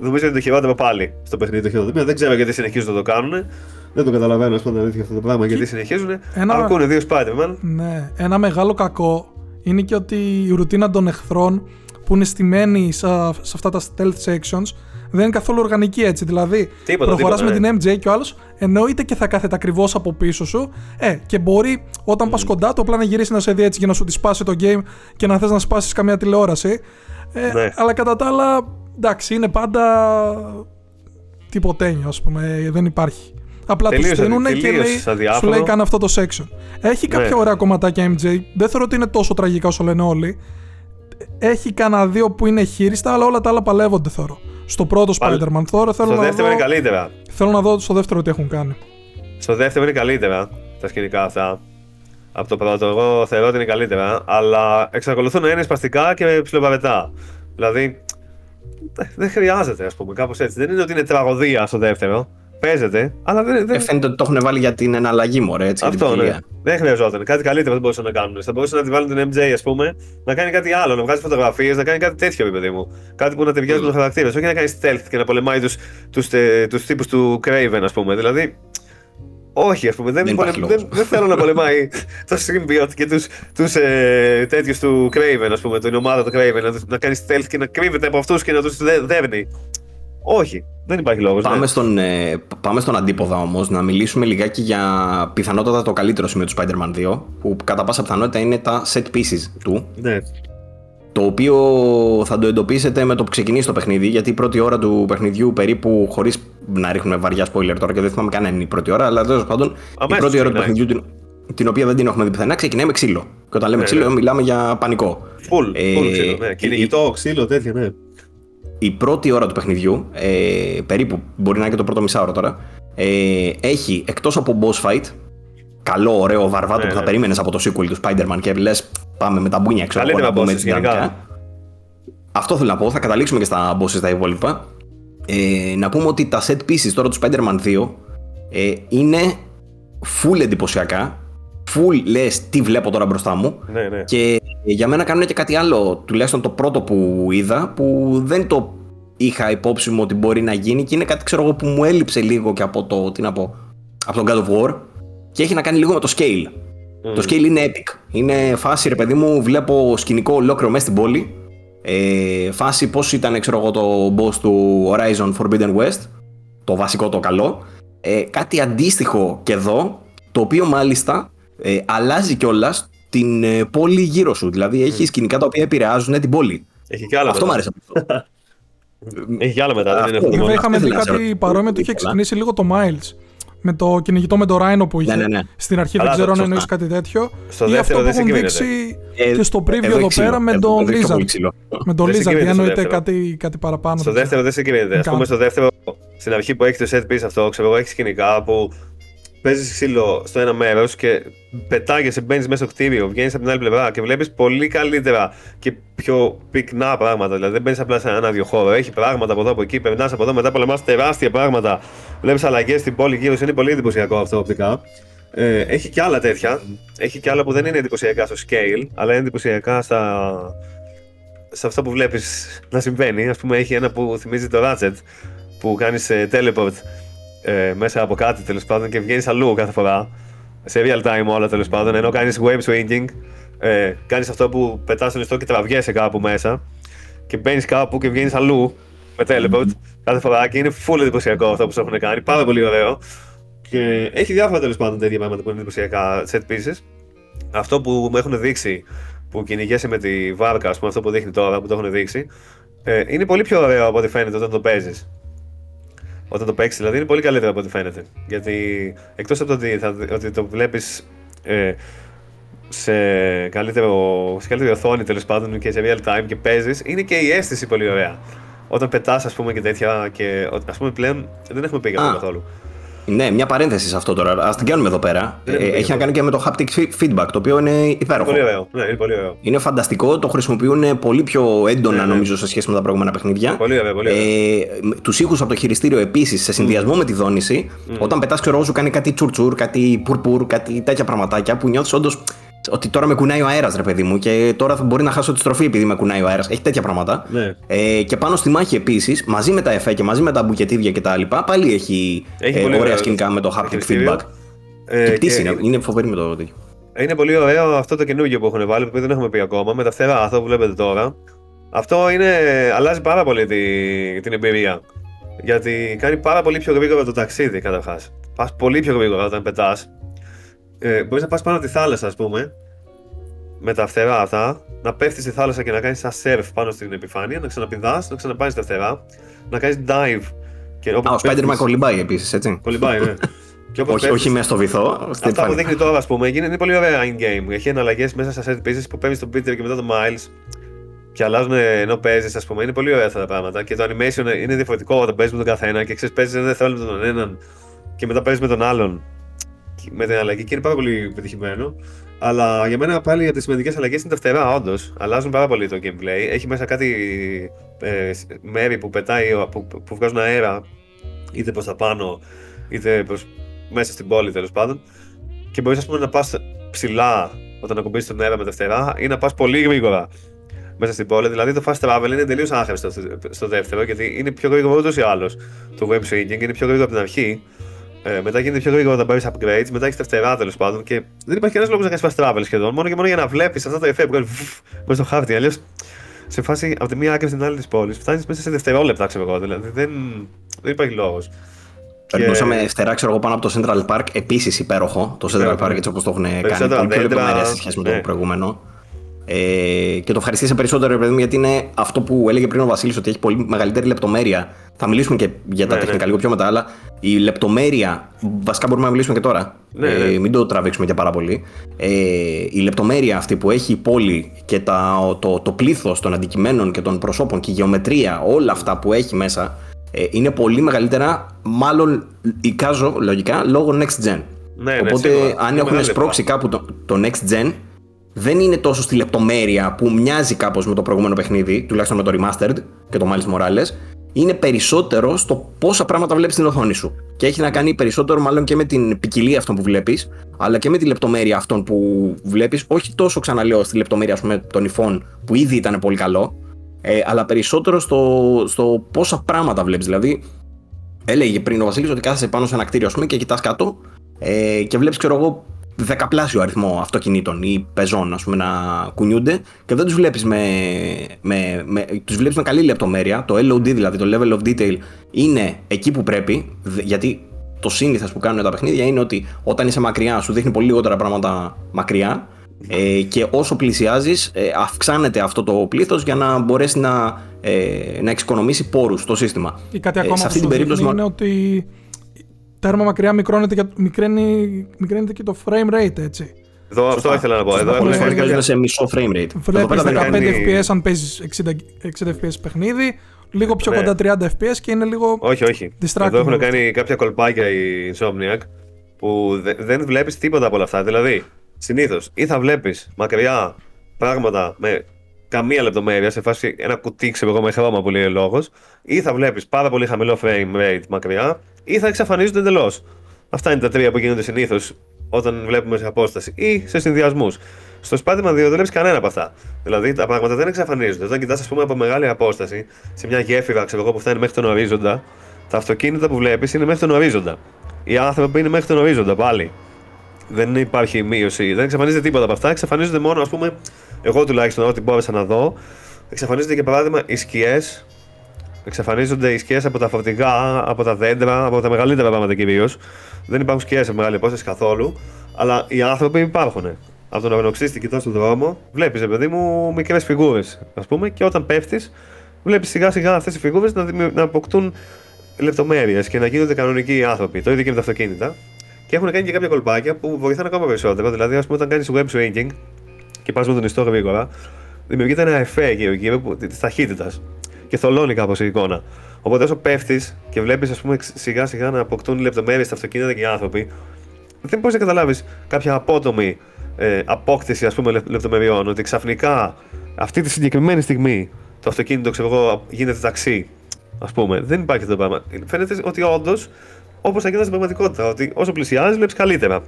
S2: νομίζω είναι το χειρότερο πάλι στο παιχνίδι το χειρότερο. Δεν ξέρω γιατί συνεχίζουν να το κάνουν. Δεν το καταλαβαίνω, ας πούμε, την αλήθεια αυτό το πράγμα. Γιατί συνεχίζουν.
S3: Ένα-
S2: Ακούνε δύο Spider-Man.
S3: Ναι, ένα μεγάλο κακό είναι και ότι η ρουτίνα των εχθρών που είναι στημένη σε, σε αυτά τα stealth sections δεν είναι καθόλου οργανική έτσι. Δηλαδή,
S2: Τίποτα,
S3: προχωράς
S2: τίποτα,
S3: με
S2: ναι.
S3: την MJ και ο άλλος εννοείται και θα κάθεται ακριβώς από πίσω σου. Ε, και μπορεί όταν πας κοντά του απλά να γυρίσεις να σε δει έτσι για να σου τη σπάσει το game και να θες να σπάσεις καμιά τηλεόραση. Ε,
S2: Ναι.
S3: Αλλά κατά τα άλλα, εντάξει, είναι πάντα τυποτένιο, ας πούμε. Δεν υπάρχει. Απλά τους
S2: Τελείως
S3: στείλουν
S2: αδι-
S3: και
S2: τελείως
S3: λέει, σου
S2: αδιάφορο.
S3: λέει κάνε αυτό το section. Έχει κάποια
S2: Ναι.
S3: ωραία κομματάκια MJ. Δεν θεωρώ ότι είναι τόσο τραγικά όσο λένε όλοι. Έχει κανένα δύο που είναι χείριστα, αλλά όλα τα άλλα παλεύονται θεωρώ. Στο πρώτο
S2: Πάλι-
S3: Spider-Man. Τώρα θέλω
S2: Στο
S3: να,
S2: δεύτερο
S3: δω,
S2: είναι καλύτερα.
S3: θέλω να δω στο δεύτερο τι έχουν κάνει.
S2: Στο δεύτερο είναι καλύτερα τα σκηνικά αυτά. Από το πρώτο, εγώ θεωρώ ότι είναι καλύτερα, αλλά εξακολουθούν να είναι σπαστικά και ψιλοβαρετά. Δηλαδή, δε- δεν χρειάζεται, ας πούμε, κάπως έτσι. Δεν είναι ότι είναι τραγωδία στο δεύτερο. Παίζεται, αλλά δεν.
S1: Ε,
S2: δεν...
S1: φαίνεται ότι το έχουν βάλει για την εναλλαγή, μωρέ, έτσι. για την
S2: Αυτό, ναι.
S1: ποικιλία.
S2: Δεν χρειαζόταν. Κάτι καλύτερο δεν μπορούσαν να κάνουν. Θα μπορούσαν να τη βάλουν την MJ, ας πούμε, να κάνει κάτι άλλο, να βγάζει φωτογραφίες, να κάνει κάτι τέτοιο, ρε παιδί μου. Κάτι που να ταιριάζει με τον χαρακτήρα. Όχι να κάνει stealth και να πολεμάει τους τους, ε, τους τύπους του Craven, ας πούμε. Δηλαδή, όχι, ας πούμε. Δεν,
S1: Δεν
S2: πολε-
S1: υπάρχει
S2: δεν,
S1: λόγος.
S2: δεν θέλω να πολεμάει το Symbiote και τους τους, ε, τέτοιους του Craven, ας πούμε, την ομάδα του Craven, να, τους- να κάνει stealth και να κρύβεται από αυτούς και να τους δέρνει. Όχι, δεν υπάρχει λόγος.
S1: Πάμε, στον, ε, πάμε στον αντίποδα όμως να μιλήσουμε λιγάκι για πιθανότατα το καλύτερο σημείο του Spider-Man 2, που κατά πάσα πιθανότητα είναι τα set pieces του.
S2: Ναι.
S1: Το οποίο θα το εντοπίσετε με το που ξεκινήσει το παιχνίδι, γιατί η πρώτη ώρα του παιχνιδιού περίπου, χωρίς να ρίχνουμε βαριά spoiler τώρα και δεν θυμάμαι καν αν είναι η πρώτη ώρα, αλλά τέλος πάντων η
S2: Αμέσως
S1: πρώτη ώρα του
S2: ξεκινάει.
S1: παιχνιδιού, την, την οποία δεν την έχουμε δει πουθενά, ξεκινάει με ξύλο. Και όταν λέμε
S2: Ναι,
S1: ξύλο,
S2: ναι.
S1: μιλάμε για πανικό.
S2: Full,
S1: Ε,
S2: full ξύλο. Ναι. Κυνηγητό, ξύλο, τέτοια, ναι.
S1: Η πρώτη ώρα του παιχνιδιού, ε, περίπου μπορεί να είναι και το πρώτο μισάωρο τώρα, ε, έχει εκτός από boss fight, καλό, ωραίο βαρβάτο
S2: Ναι,
S1: που θα
S2: ναι.
S1: περίμενες από το sequel του Spider-Man και λες, πάμε με τα μπούνια ξέρω εγώ,
S2: Καλύτερα
S1: να πούμε
S2: bosses
S1: έτσι
S2: γενικά.
S1: δυναμικά. Αυτό θέλω να πω, θα καταλήξουμε και στα bosses τα υπόλοιπα. Ε, να πούμε ότι τα set pieces τώρα του Spider-Man 2 ε, είναι full εντυπωσιακά. Full λες τι βλέπω τώρα μπροστά μου.
S2: Ναι, ναι.
S1: Και για μένα κάνουν και κάτι άλλο, τουλάχιστον το πρώτο που είδα, που δεν το είχα υπόψη μου ότι μπορεί να γίνει και είναι κάτι ξέρω εγώ που μου έλειψε λίγο και από το, τι να πω, από τον God of War και έχει να κάνει λίγο με το scale. Το scale είναι epic. Είναι φάση, ρε παιδί μου, βλέπω σκηνικό ολόκληρο μέσα στην πόλη. Ε, φάση πώς ήταν, ξέρω εγώ, το boss του Horizon Forbidden West. Το βασικό, το καλό. Ε, κάτι αντίστοιχο και εδώ. το οποίο μάλιστα ε, αλλάζει κιόλας την ε, πόλη γύρω σου. Δηλαδή έχεις σκηνικά τα οποία επηρεάζουν την πόλη.
S2: Έχει και άλλα
S1: Αυτό μου
S2: μετά.
S1: άρεσε. αυτό.
S2: Έχει και άλλα μετά. Δεν είναι
S1: Αυτό.
S2: αυτό το
S3: Βέβαια
S2: μόνο.
S3: είχαμε δει
S1: ήθελα να σε
S3: κάτι
S1: ρωτήσω.
S3: παρόμοιο, το είχε
S1: Πολλά.
S3: ξεκινήσει λίγο το Miles. Με το κυνηγητό με το Rhino που είχε.
S1: ναι, ναι.
S3: Στην αρχή
S2: Αλλά
S3: δεν ξέρω αν
S1: σωστά.
S3: εννοείς κάτι τέτοιο.
S2: Στο
S3: ή
S2: δεύτερο
S3: αυτό που
S2: δεν
S3: έχουν
S2: συγκρίνεται.
S3: δείξει
S1: Ε,
S3: και στο preview
S1: εδώ
S3: εδώ
S1: ξύλο.
S3: πέρα με
S1: Εδώ-
S3: τον
S1: εδώ έχει πιο πολύ
S3: Lizard.
S1: ξύλο.
S3: Με τον
S2: Δεν
S3: Lizard,
S2: συγκρίνεται στο
S3: εννοείται
S2: δεύτερο.
S3: κάτι, κάτι παραπάνω.
S2: Στο
S3: δεν ξέρω.
S2: δεύτερο δεν συγκρίνεται. Α
S3: Κάτι.
S2: πούμε, στο δεύτερο, στην αρχή που έχεις το set piece αυτό, ξέρω εγώ, έχεις σκηνικά που παίζεις ξύλο στο ένα μέρος και πετάγεσαι, μπαίνεις μέσα στο κτίριο, βγαίνεις από την άλλη πλευρά και βλέπεις πολύ καλύτερα και πιο πυκνά πράγματα. Δηλαδή δεν μπαίνεις απλά σε ένα δύο χώρο. Έχει πράγματα από εδώ από εκεί, περνάς από εδώ, μετά πολεμάς τεράστια πράγματα. Βλέπεις αλλαγές στην πόλη γύρω σου. Είναι πολύ εντυπωσιακό αυτό οπτικά. Ε, έχει και άλλα τέτοια. Έχει και άλλα που δεν είναι εντυπωσιακά στο scale, αλλά είναι εντυπωσιακά στα, σε αυτό που βλέπεις να συμβαίνει. Α πούμε, έχει ένα που θυμίζει το Ratchet που κάνεις teleport ε, μέσα από κάτι τέλος πάντων και βγαίνεις αλλού κάθε φορά. Σε real time όλα τέλος πάντων. Ενώ κάνεις wave swinging, ε, κάνεις αυτό που πετάς στον ιστό και τραβιέσαι κάπου μέσα και μπαίνεις κάπου και βγαίνεις αλλού με teleport κάθε φορά και είναι full εντυπωσιακό αυτό που σου έχουν κάνει. Πάρα πολύ ωραίο. Και έχει διάφορα τέλος πάντων τέτοια πράγματα που είναι εντυπωσιακά set pieces. Αυτό που μου έχουν δείξει που κυνηγέσαι με τη βάρκα, ας πούμε, αυτό που δείχνει τώρα που το έχουν δείξει, ε, είναι πολύ πιο ωραίο από ό,τι φαίνεται όταν το παίζεις. Όταν το παίξεις, δηλαδή είναι πολύ καλύτερο από ό,τι φαίνεται. Γιατί εκτός από το ότι, θα, ότι το βλέπεις ε, σε, καλύτερο, σε καλύτερη οθόνη τέλος πάντων και σε real time και παίζεις, είναι και η αίσθηση πολύ ωραία. Όταν πετάς, ας πούμε, και τέτοια. Και ας πούμε πλέον δεν έχουμε πει για αυτό
S1: Α.
S2: καθόλου.
S1: Ναι, μια παρένθεση σε αυτό τώρα. Α την κάνουμε εδώ πέρα.
S2: Ναι,
S1: Ε,
S2: ναι,
S1: έχει
S2: ναι.
S1: να κάνει και με το haptic feedback, το οποίο είναι υπέροχο.
S2: Πολύ ωραίο. Ναι, είναι πολύ ωραίο.
S1: Είναι φανταστικό, το χρησιμοποιούν πολύ πιο έντονα
S2: Ναι, ναι.
S1: νομίζω σε σχέση με τα προηγούμενα παιχνίδια.
S2: Πολύ ωραίο, πολύ ωραίο.
S1: Ε, τους ήχους από το χειριστήριο επίσης σε συνδυασμό με τη δόνηση, όταν πετάς ξέρω εγώ, σου κάνει κάτι τσουρτσουρ, κάτι πουρπουρ, κάτι τέτοια πραγματάκια που νιώθεις όντως ότι τώρα με κουνάει ο αέρας, ρε παιδί μου, και τώρα θα μπορεί να χάσω τη στροφή επειδή με κουνάει ο αέρας. Έχει τέτοια πράγματα.
S2: Ναι.
S1: Ε, και πάνω στη μάχη επίσης, μαζί με τα εφέ και μαζί με τα μπουκετίδια κτλ., πάλι έχει,
S2: Έχει
S1: ε,
S2: πολύ
S1: ωραία
S2: ωραίο
S1: σκηνικά με το haptic
S2: χειριστήριο.
S1: feedback.
S2: Ε,
S1: και πτήση
S2: και-
S1: είναι, είναι φοβερή με το τέτοιο.
S2: Είναι πολύ ωραίο αυτό το καινούργιο που έχουν βάλει, που δεν έχουμε πει ακόμα, με τα φτερά, αυτό που βλέπετε τώρα. Αυτό είναι, αλλάζει πάρα πολύ τη, την εμπειρία. Γιατί κάνει πάρα πολύ πιο γρήγορα το ταξίδι, καταρχάς. Πας πολύ πιο γρήγορα όταν πετάς. Ε, Μπορείς να πας πάνω από τη θάλασσα, ας πούμε, με τα φτερά αυτά, να πέφτεις στη θάλασσα και να κάνεις ένα surf πάνω στην επιφάνεια, να ξαναπηδάς, να ξαναπάει στα φτερά, να κάνεις dive. Και όπου
S1: Α, ο
S2: πέφτεις-
S1: Spider-Man κολυμπάει επίσης, έτσι.
S2: Κολυμπάει, ναι. Και όπως
S1: όχι,
S2: πέφτεις-
S1: όχι μέσα στο βυθό. στην
S2: Αυτά που
S1: επιφάνεια.
S2: δείχνει τώρα, ας πούμε, είναι, είναι πολύ ωραία in-game. Έχει εναλλαγές μέσα στα set pieces που παίρνεις τον Peter και μετά τον Miles και αλλάζουν ενώ παίζεις, ας πούμε. Είναι πολύ ωραία αυτά τα πράγματα. Και το animation είναι διαφορετικό όταν παίζεις με τον καθένα και ξέρεις, παίζεις ένα δευτερόλεπτο με τον έναν και μετά παίζεις με τον άλλον. Και- Με την αλλαγή και είναι πάρα πολύ πετυχημένο. Αλλά για μένα πάλι από τις σημαντικές αλλαγές είναι τα φτερά, όντως. Αλλάζουν πάρα πολύ το gameplay. Έχει μέσα κάτι ε, μέρη που πετάει, που, που βγάζουν αέρα είτε προς τα πάνω, είτε προς, μέσα στην πόλη τέλος πάντων. Και μπορείς, ας πούμε, να πας ψηλά όταν ακουμπήσεις τον αέρα με τα φτερά ή να πας πολύ γρήγορα μέσα στην πόλη. Δηλαδή το fast travel είναι τελείως άχρηστο στο, στο δεύτερο, γιατί είναι πιο γρήγορο ούτως ή άλλως. Το web swinging είναι πιο γρήγορο από την αρχή. Ε, μετά γίνεται πιο γρήγορο όταν πάρεις upgrades, μετά έχεις τα φτερά τέλος πάντων. Και δεν υπάρχει κανένας λόγος να κάνεις fast travel σχεδόν. Μόνο και μόνο για να βλέπεις αυτά τα εφέ που κάνει φουφ μέσα στο χάρτη. Αλλιώς σε φάση από τη μία άκρη στην άλλη της πόλης φτάνεις μέσα σε δευτερόλεπτα, ξέρω εγώ. Δηλαδή δεν, δεν υπάρχει λόγος.
S1: Περνούσαμε φτερά, ξέρω εγώ, πάνω από το Central Park. Επίσης υπέροχο το Central
S2: Υπέροχο.
S1: Park, έτσι όπως το έχουν κάνει.
S2: Περισσότερα
S1: Πολύ πιο
S2: δέντρα,
S1: λεπτομέρεια σε σχέση με το
S2: ναι.
S1: προηγούμενο. Ε, και το ευχαριστήσε περισσότερο, ρε παιδί μου, γιατί είναι αυτό που έλεγε πριν ο Βασίλης, ότι έχει πολύ μεγαλύτερη λεπτομέρεια. Θα μιλήσουμε και για τα
S2: Ναι,
S1: τεχνικά
S2: ναι.
S1: λίγο πιο μετά, αλλά η λεπτομέρεια. Βασικά μπορούμε να μιλήσουμε και τώρα.
S2: Ναι,
S1: ε,
S2: ναι.
S1: μην το τραβήξουμε και πάρα πολύ. Ε, η λεπτομέρεια αυτή που έχει η πόλη και τα, το, το πλήθος των αντικειμένων και των προσώπων και η γεωμετρία, όλα αυτά που έχει μέσα, ε, είναι πολύ μεγαλύτερα, μάλλον εικάζω λογικά, λόγω next gen.
S2: Ναι, ναι,
S1: Οπότε,
S2: σίγουρα.
S1: αν
S2: Είναι
S1: έχουν
S2: μεγάλη
S1: σπρώξει κάπου το, το next gen, δεν είναι τόσο στη λεπτομέρεια που μοιάζει κάπως με το προηγούμενο παιχνίδι, τουλάχιστον με το Remastered και το Miles Morales. Είναι περισσότερο στο πόσα πράγματα βλέπεις στην οθόνη σου. Και έχει να κάνει περισσότερο, μάλλον και με την ποικιλία αυτών που βλέπεις, αλλά και με τη λεπτομέρεια αυτών που βλέπεις. Όχι τόσο, ξαναλέω, στη λεπτομέρεια ας πούμε, των υφών, που ήδη ήταν πολύ καλό, ε, αλλά περισσότερο στο, στο πόσα πράγματα βλέπεις. Δηλαδή, έλεγε πριν ο Βασίλης ότι κάθεσαι πάνω σε ένα κτίριο ας πούμε, και κοιτάς κάτω ε, και βλέπεις, ξέρω εγώ, δεκαπλάσιο αριθμό αυτοκινήτων ή πεζών ας πούμε, να κουνιούνται και δεν τους βλέπεις με, με, με, τους βλέπεις με καλή λεπτομέρεια. Το LOD δηλαδή, το level of detail, είναι εκεί που πρέπει, δε- γιατί το σύνηθες που κάνουν τα παιχνίδια είναι ότι όταν είσαι μακριά σου δείχνει πολύ λιγότερα πράγματα μακριά ε, και όσο πλησιάζεις, ε, αυξάνεται αυτό το πλήθος για να μπορέσει να, ε, να εξοικονομήσει πόρους στο σύστημα.
S3: Ή κάτι ακόμα σε αυτή που την περίπτωση είναι ότι τέρμα μακριά μικραίνεται, μικραίνεται και το frame rate, έτσι.
S2: Εδώ, αυτό ήθελα να πω. Εδώ
S1: έχουν κάνει σε μισό frame rate.
S3: Βλέπεις 15 FPS αν παίζεις 60, 60 FPS παιχνίδι, λίγο πιο ναι. κοντά 30 FPS και είναι λίγο.
S2: Όχι, όχι. Εδώ έχουν κάνει κάποια κολπάκια η Insomniac που δεν βλέπεις τίποτα από όλα αυτά. Δηλαδή, συνήθως ή θα βλέπεις μακριά πράγματα με καμία λεπτομέρεια σε φάση ένα κουτί ξέρω εγώ με χρώμα που λέει λόγος, ή θα βλέπεις πάρα πολύ χαμηλό frame rate μακριά, ή θα εξαφανίζονται εντελώς. Αυτά είναι τα τρία που γίνονται συνήθως όταν βλέπουμε σε απόσταση ή σε συνδυασμούς. Στο Spider-Man 2 δεν βλέπεις κανένα από αυτά. Δηλαδή τα πράγματα δεν εξαφανίζονται. Όταν κοιτάς, ας πούμε, από μεγάλη απόσταση, σε μια γέφυρα ξέρω εγώ, που φτάνει μέχρι τον ορίζοντα, τα αυτοκίνητα που βλέπεις είναι μέχρι τον ορίζοντα. Οι άνθρωποι είναι μέχρι τον ορίζοντα πάλι. Δεν υπάρχει μείωση, δεν εξαφανίζεται τίποτα από αυτά. Εξαφανίζονται μόνο, ας πούμε, εγώ τουλάχιστον ό,τι μπόρεσα να δω, εξαφανίζονται για παράδειγμα οι σκιές. Εξαφανίζονται οι σκιές από τα φορτηγά, από τα δέντρα, από τα μεγαλύτερα πράγματα κυρίως. Δεν υπάρχουν σκιές σε μεγάλη απόσταση καθόλου. Αλλά οι άνθρωποι υπάρχουν. Από τον αγνοξίστη κοιτάς στον δρόμο, βλέπεις, παιδί μου, μικρές φιγούρες, ας πούμε, και όταν πέφτεις, βλέπεις σιγά σιγά αυτές οι φιγούρες να, να αποκτούν λεπτομέρειες και να γίνονται κανονικοί άνθρωποι. Το ίδιο και με τα αυτοκίνητα. Και έχουν κάνει και κάποια κολπάκια που βοηθάνε ακόμα περισσότερο. Δηλαδή, ας πούμε, όταν κάνεις web swinging και πας με τον ιστό γρήγορα, δημιουργείται ένα εφέ γύρω της ταχύτητας και θολώνει κάπως η εικόνα. Οπότε όσο πέφτεις και βλέπεις σιγά σιγά να αποκτούν λεπτομέρειες στα αυτοκίνητα και οι άνθρωποι, δεν μπορείς να καταλάβεις κάποια απότομη ε, απόκτηση ας πούμε, λεπτομεριών. Ότι ξαφνικά αυτή τη συγκεκριμένη στιγμή το αυτοκίνητο ξέρω εγώ, γίνεται ταξί. Α πούμε. Δεν υπάρχει αυτό το πράγμα. Φαίνεται ότι όντως όπως θα γίνεται στην πραγματικότητα. Ότι όσο πλησιάζεις, βλέπεις καλύτερα.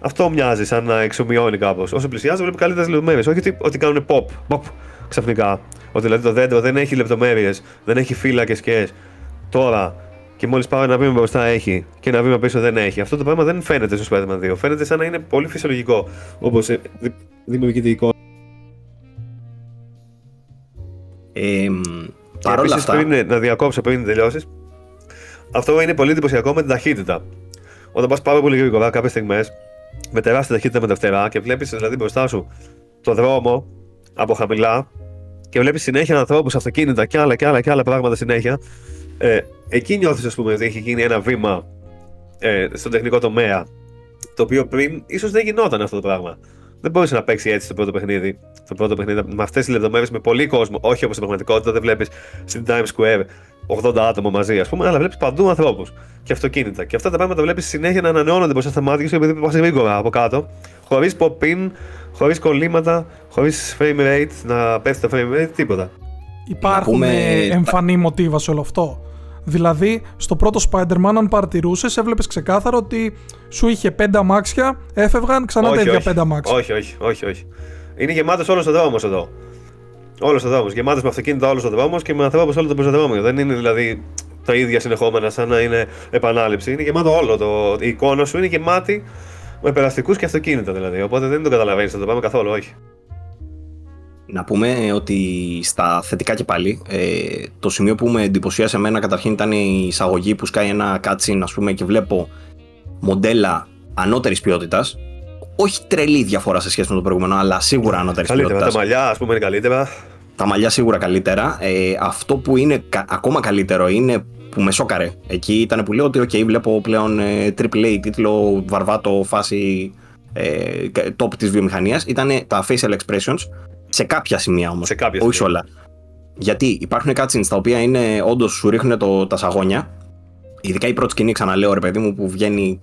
S2: Αυτό μοιάζει σαν να εξομοιώνει κάπως. Όσο πλησιάζεις, βλέπεις καλύτερες λεπτομέρειες. Όχι ότι, ότι κάνουν pop, pop ξαφνικά. Ότι δηλαδή το δέντρο δεν έχει λεπτομέρειες, δεν έχει φύλακες και τώρα και μόλις πάω ένα βήμα μπροστά έχει και ένα βήμα πίσω δεν έχει. Αυτό το πράγμα δεν φαίνεται στο Spider-Man 2. Φαίνεται σαν να είναι πολύ φυσιολογικό όπως ε, δημιουργείται η εικόνα.
S1: Ε, Παρ' όλα αυτά.
S2: Πριν, να διακόψω πριν τελειώσεις. Αυτό είναι πολύ εντυπωσιακό με την ταχύτητα. Όταν πας πάρα πολύ γρήγορα κάποιες στιγμές, με τεράστια ταχύτητα με τα φτερά και βλέπεις δηλαδή μπροστά σου το δρόμο από χαμηλά και βλέπεις συνέχεια ανθρώπου, αυτοκίνητα και άλλα και άλλα και άλλα πράγματα συνέχεια. Ε, εκεί νιώθεις, ας πούμε, ότι έχει γίνει ένα βήμα ε, στον τεχνικό τομέα. Το οποίο πριν ίσως δεν γινόταν αυτό το πράγμα. Δεν μπορούσε να παίξεις έτσι το πρώτο παιχνίδι. Το πρώτο παιχνίδι με αυτές τις λεπτομέρειες, με πολύ κόσμο. Όχι όπως στην πραγματικότητα, δεν βλέπεις στην Times Square 80 άτομα μαζί, ας πούμε, αλλά βλέπεις παντού ανθρώπους και αυτοκίνητα. Και αυτά τα πράγματα βλέπεις συνέχεια να ανανεώνονται μπροστά στα μάτια σου επειδή πας γρήγορα από κάτω, χωρίς pop-in, χωρίς κολλήματα, χωρίς frame rate, να πέφτει το frame rate, τίποτα.
S3: Υπάρχουν πούμε... εμφανή μοτίβα σε όλο αυτό. Δηλαδή, στο πρώτο Spider-Man, αν παρατηρούσε, έβλεπες ξεκάθαρο ότι σου είχε πέντε αμάξια, έφευγαν, ξανά τα ίδια πέντε αμάξια.
S2: Όχι, όχι, όχι, όχι. Είναι γεμάτος όλος ο δρόμος εδώ. Όλος ο δρόμος. Γεμάτος με αυτοκίνητα όλος ο δρόμος και με ανθρώπους όλο το πεζοδρόμιο. Δεν είναι δηλαδή τα ίδια συνεχόμενα, σαν να είναι επανάληψη. Είναι γεμάτο όλο. Το... Η εικόνα σου είναι γεμάτη με περαστικού και αυτοκίνητα δηλαδή. Οπότε δεν το καταλαβαίνεις, θα το πάμε καθόλου, όχι.
S1: Να πούμε ότι στα θετικά και πάλι, ε, το σημείο που με εντυπωσίασε εμένα καταρχήν ήταν η εισαγωγή που σκάει ένα cutscene ας πούμε και βλέπω μοντέλα ανώτερης ποιότητας όχι τρελή διαφορά σε σχέση με το προηγούμενο, αλλά σίγουρα ανώτερης ποιότητα.
S2: Τα μαλλιά, ας πούμε, είναι καλύτερα.
S1: Τα μαλλιά σίγουρα καλύτερα. Ε, αυτό που είναι ακόμα καλύτερο είναι που με σόκαρε. Εκεί ήταν που λέω ότι okay, βλέπω πλέον ε, AAA τίτλο βαρβάτο φάση ε, top της βιομηχανίας. Ήταν τα facial expressions σε κάποια σημεία όμως,
S2: σε κάποια
S1: όχι όλα. Γιατί υπάρχουν cutscenes τα οποία είναι όντως σου ρίχνουν το, τα σαγόνια ειδικά η πρώτη σκηνή, ξαναλέω ρε παιδί μου, που βγαίνει,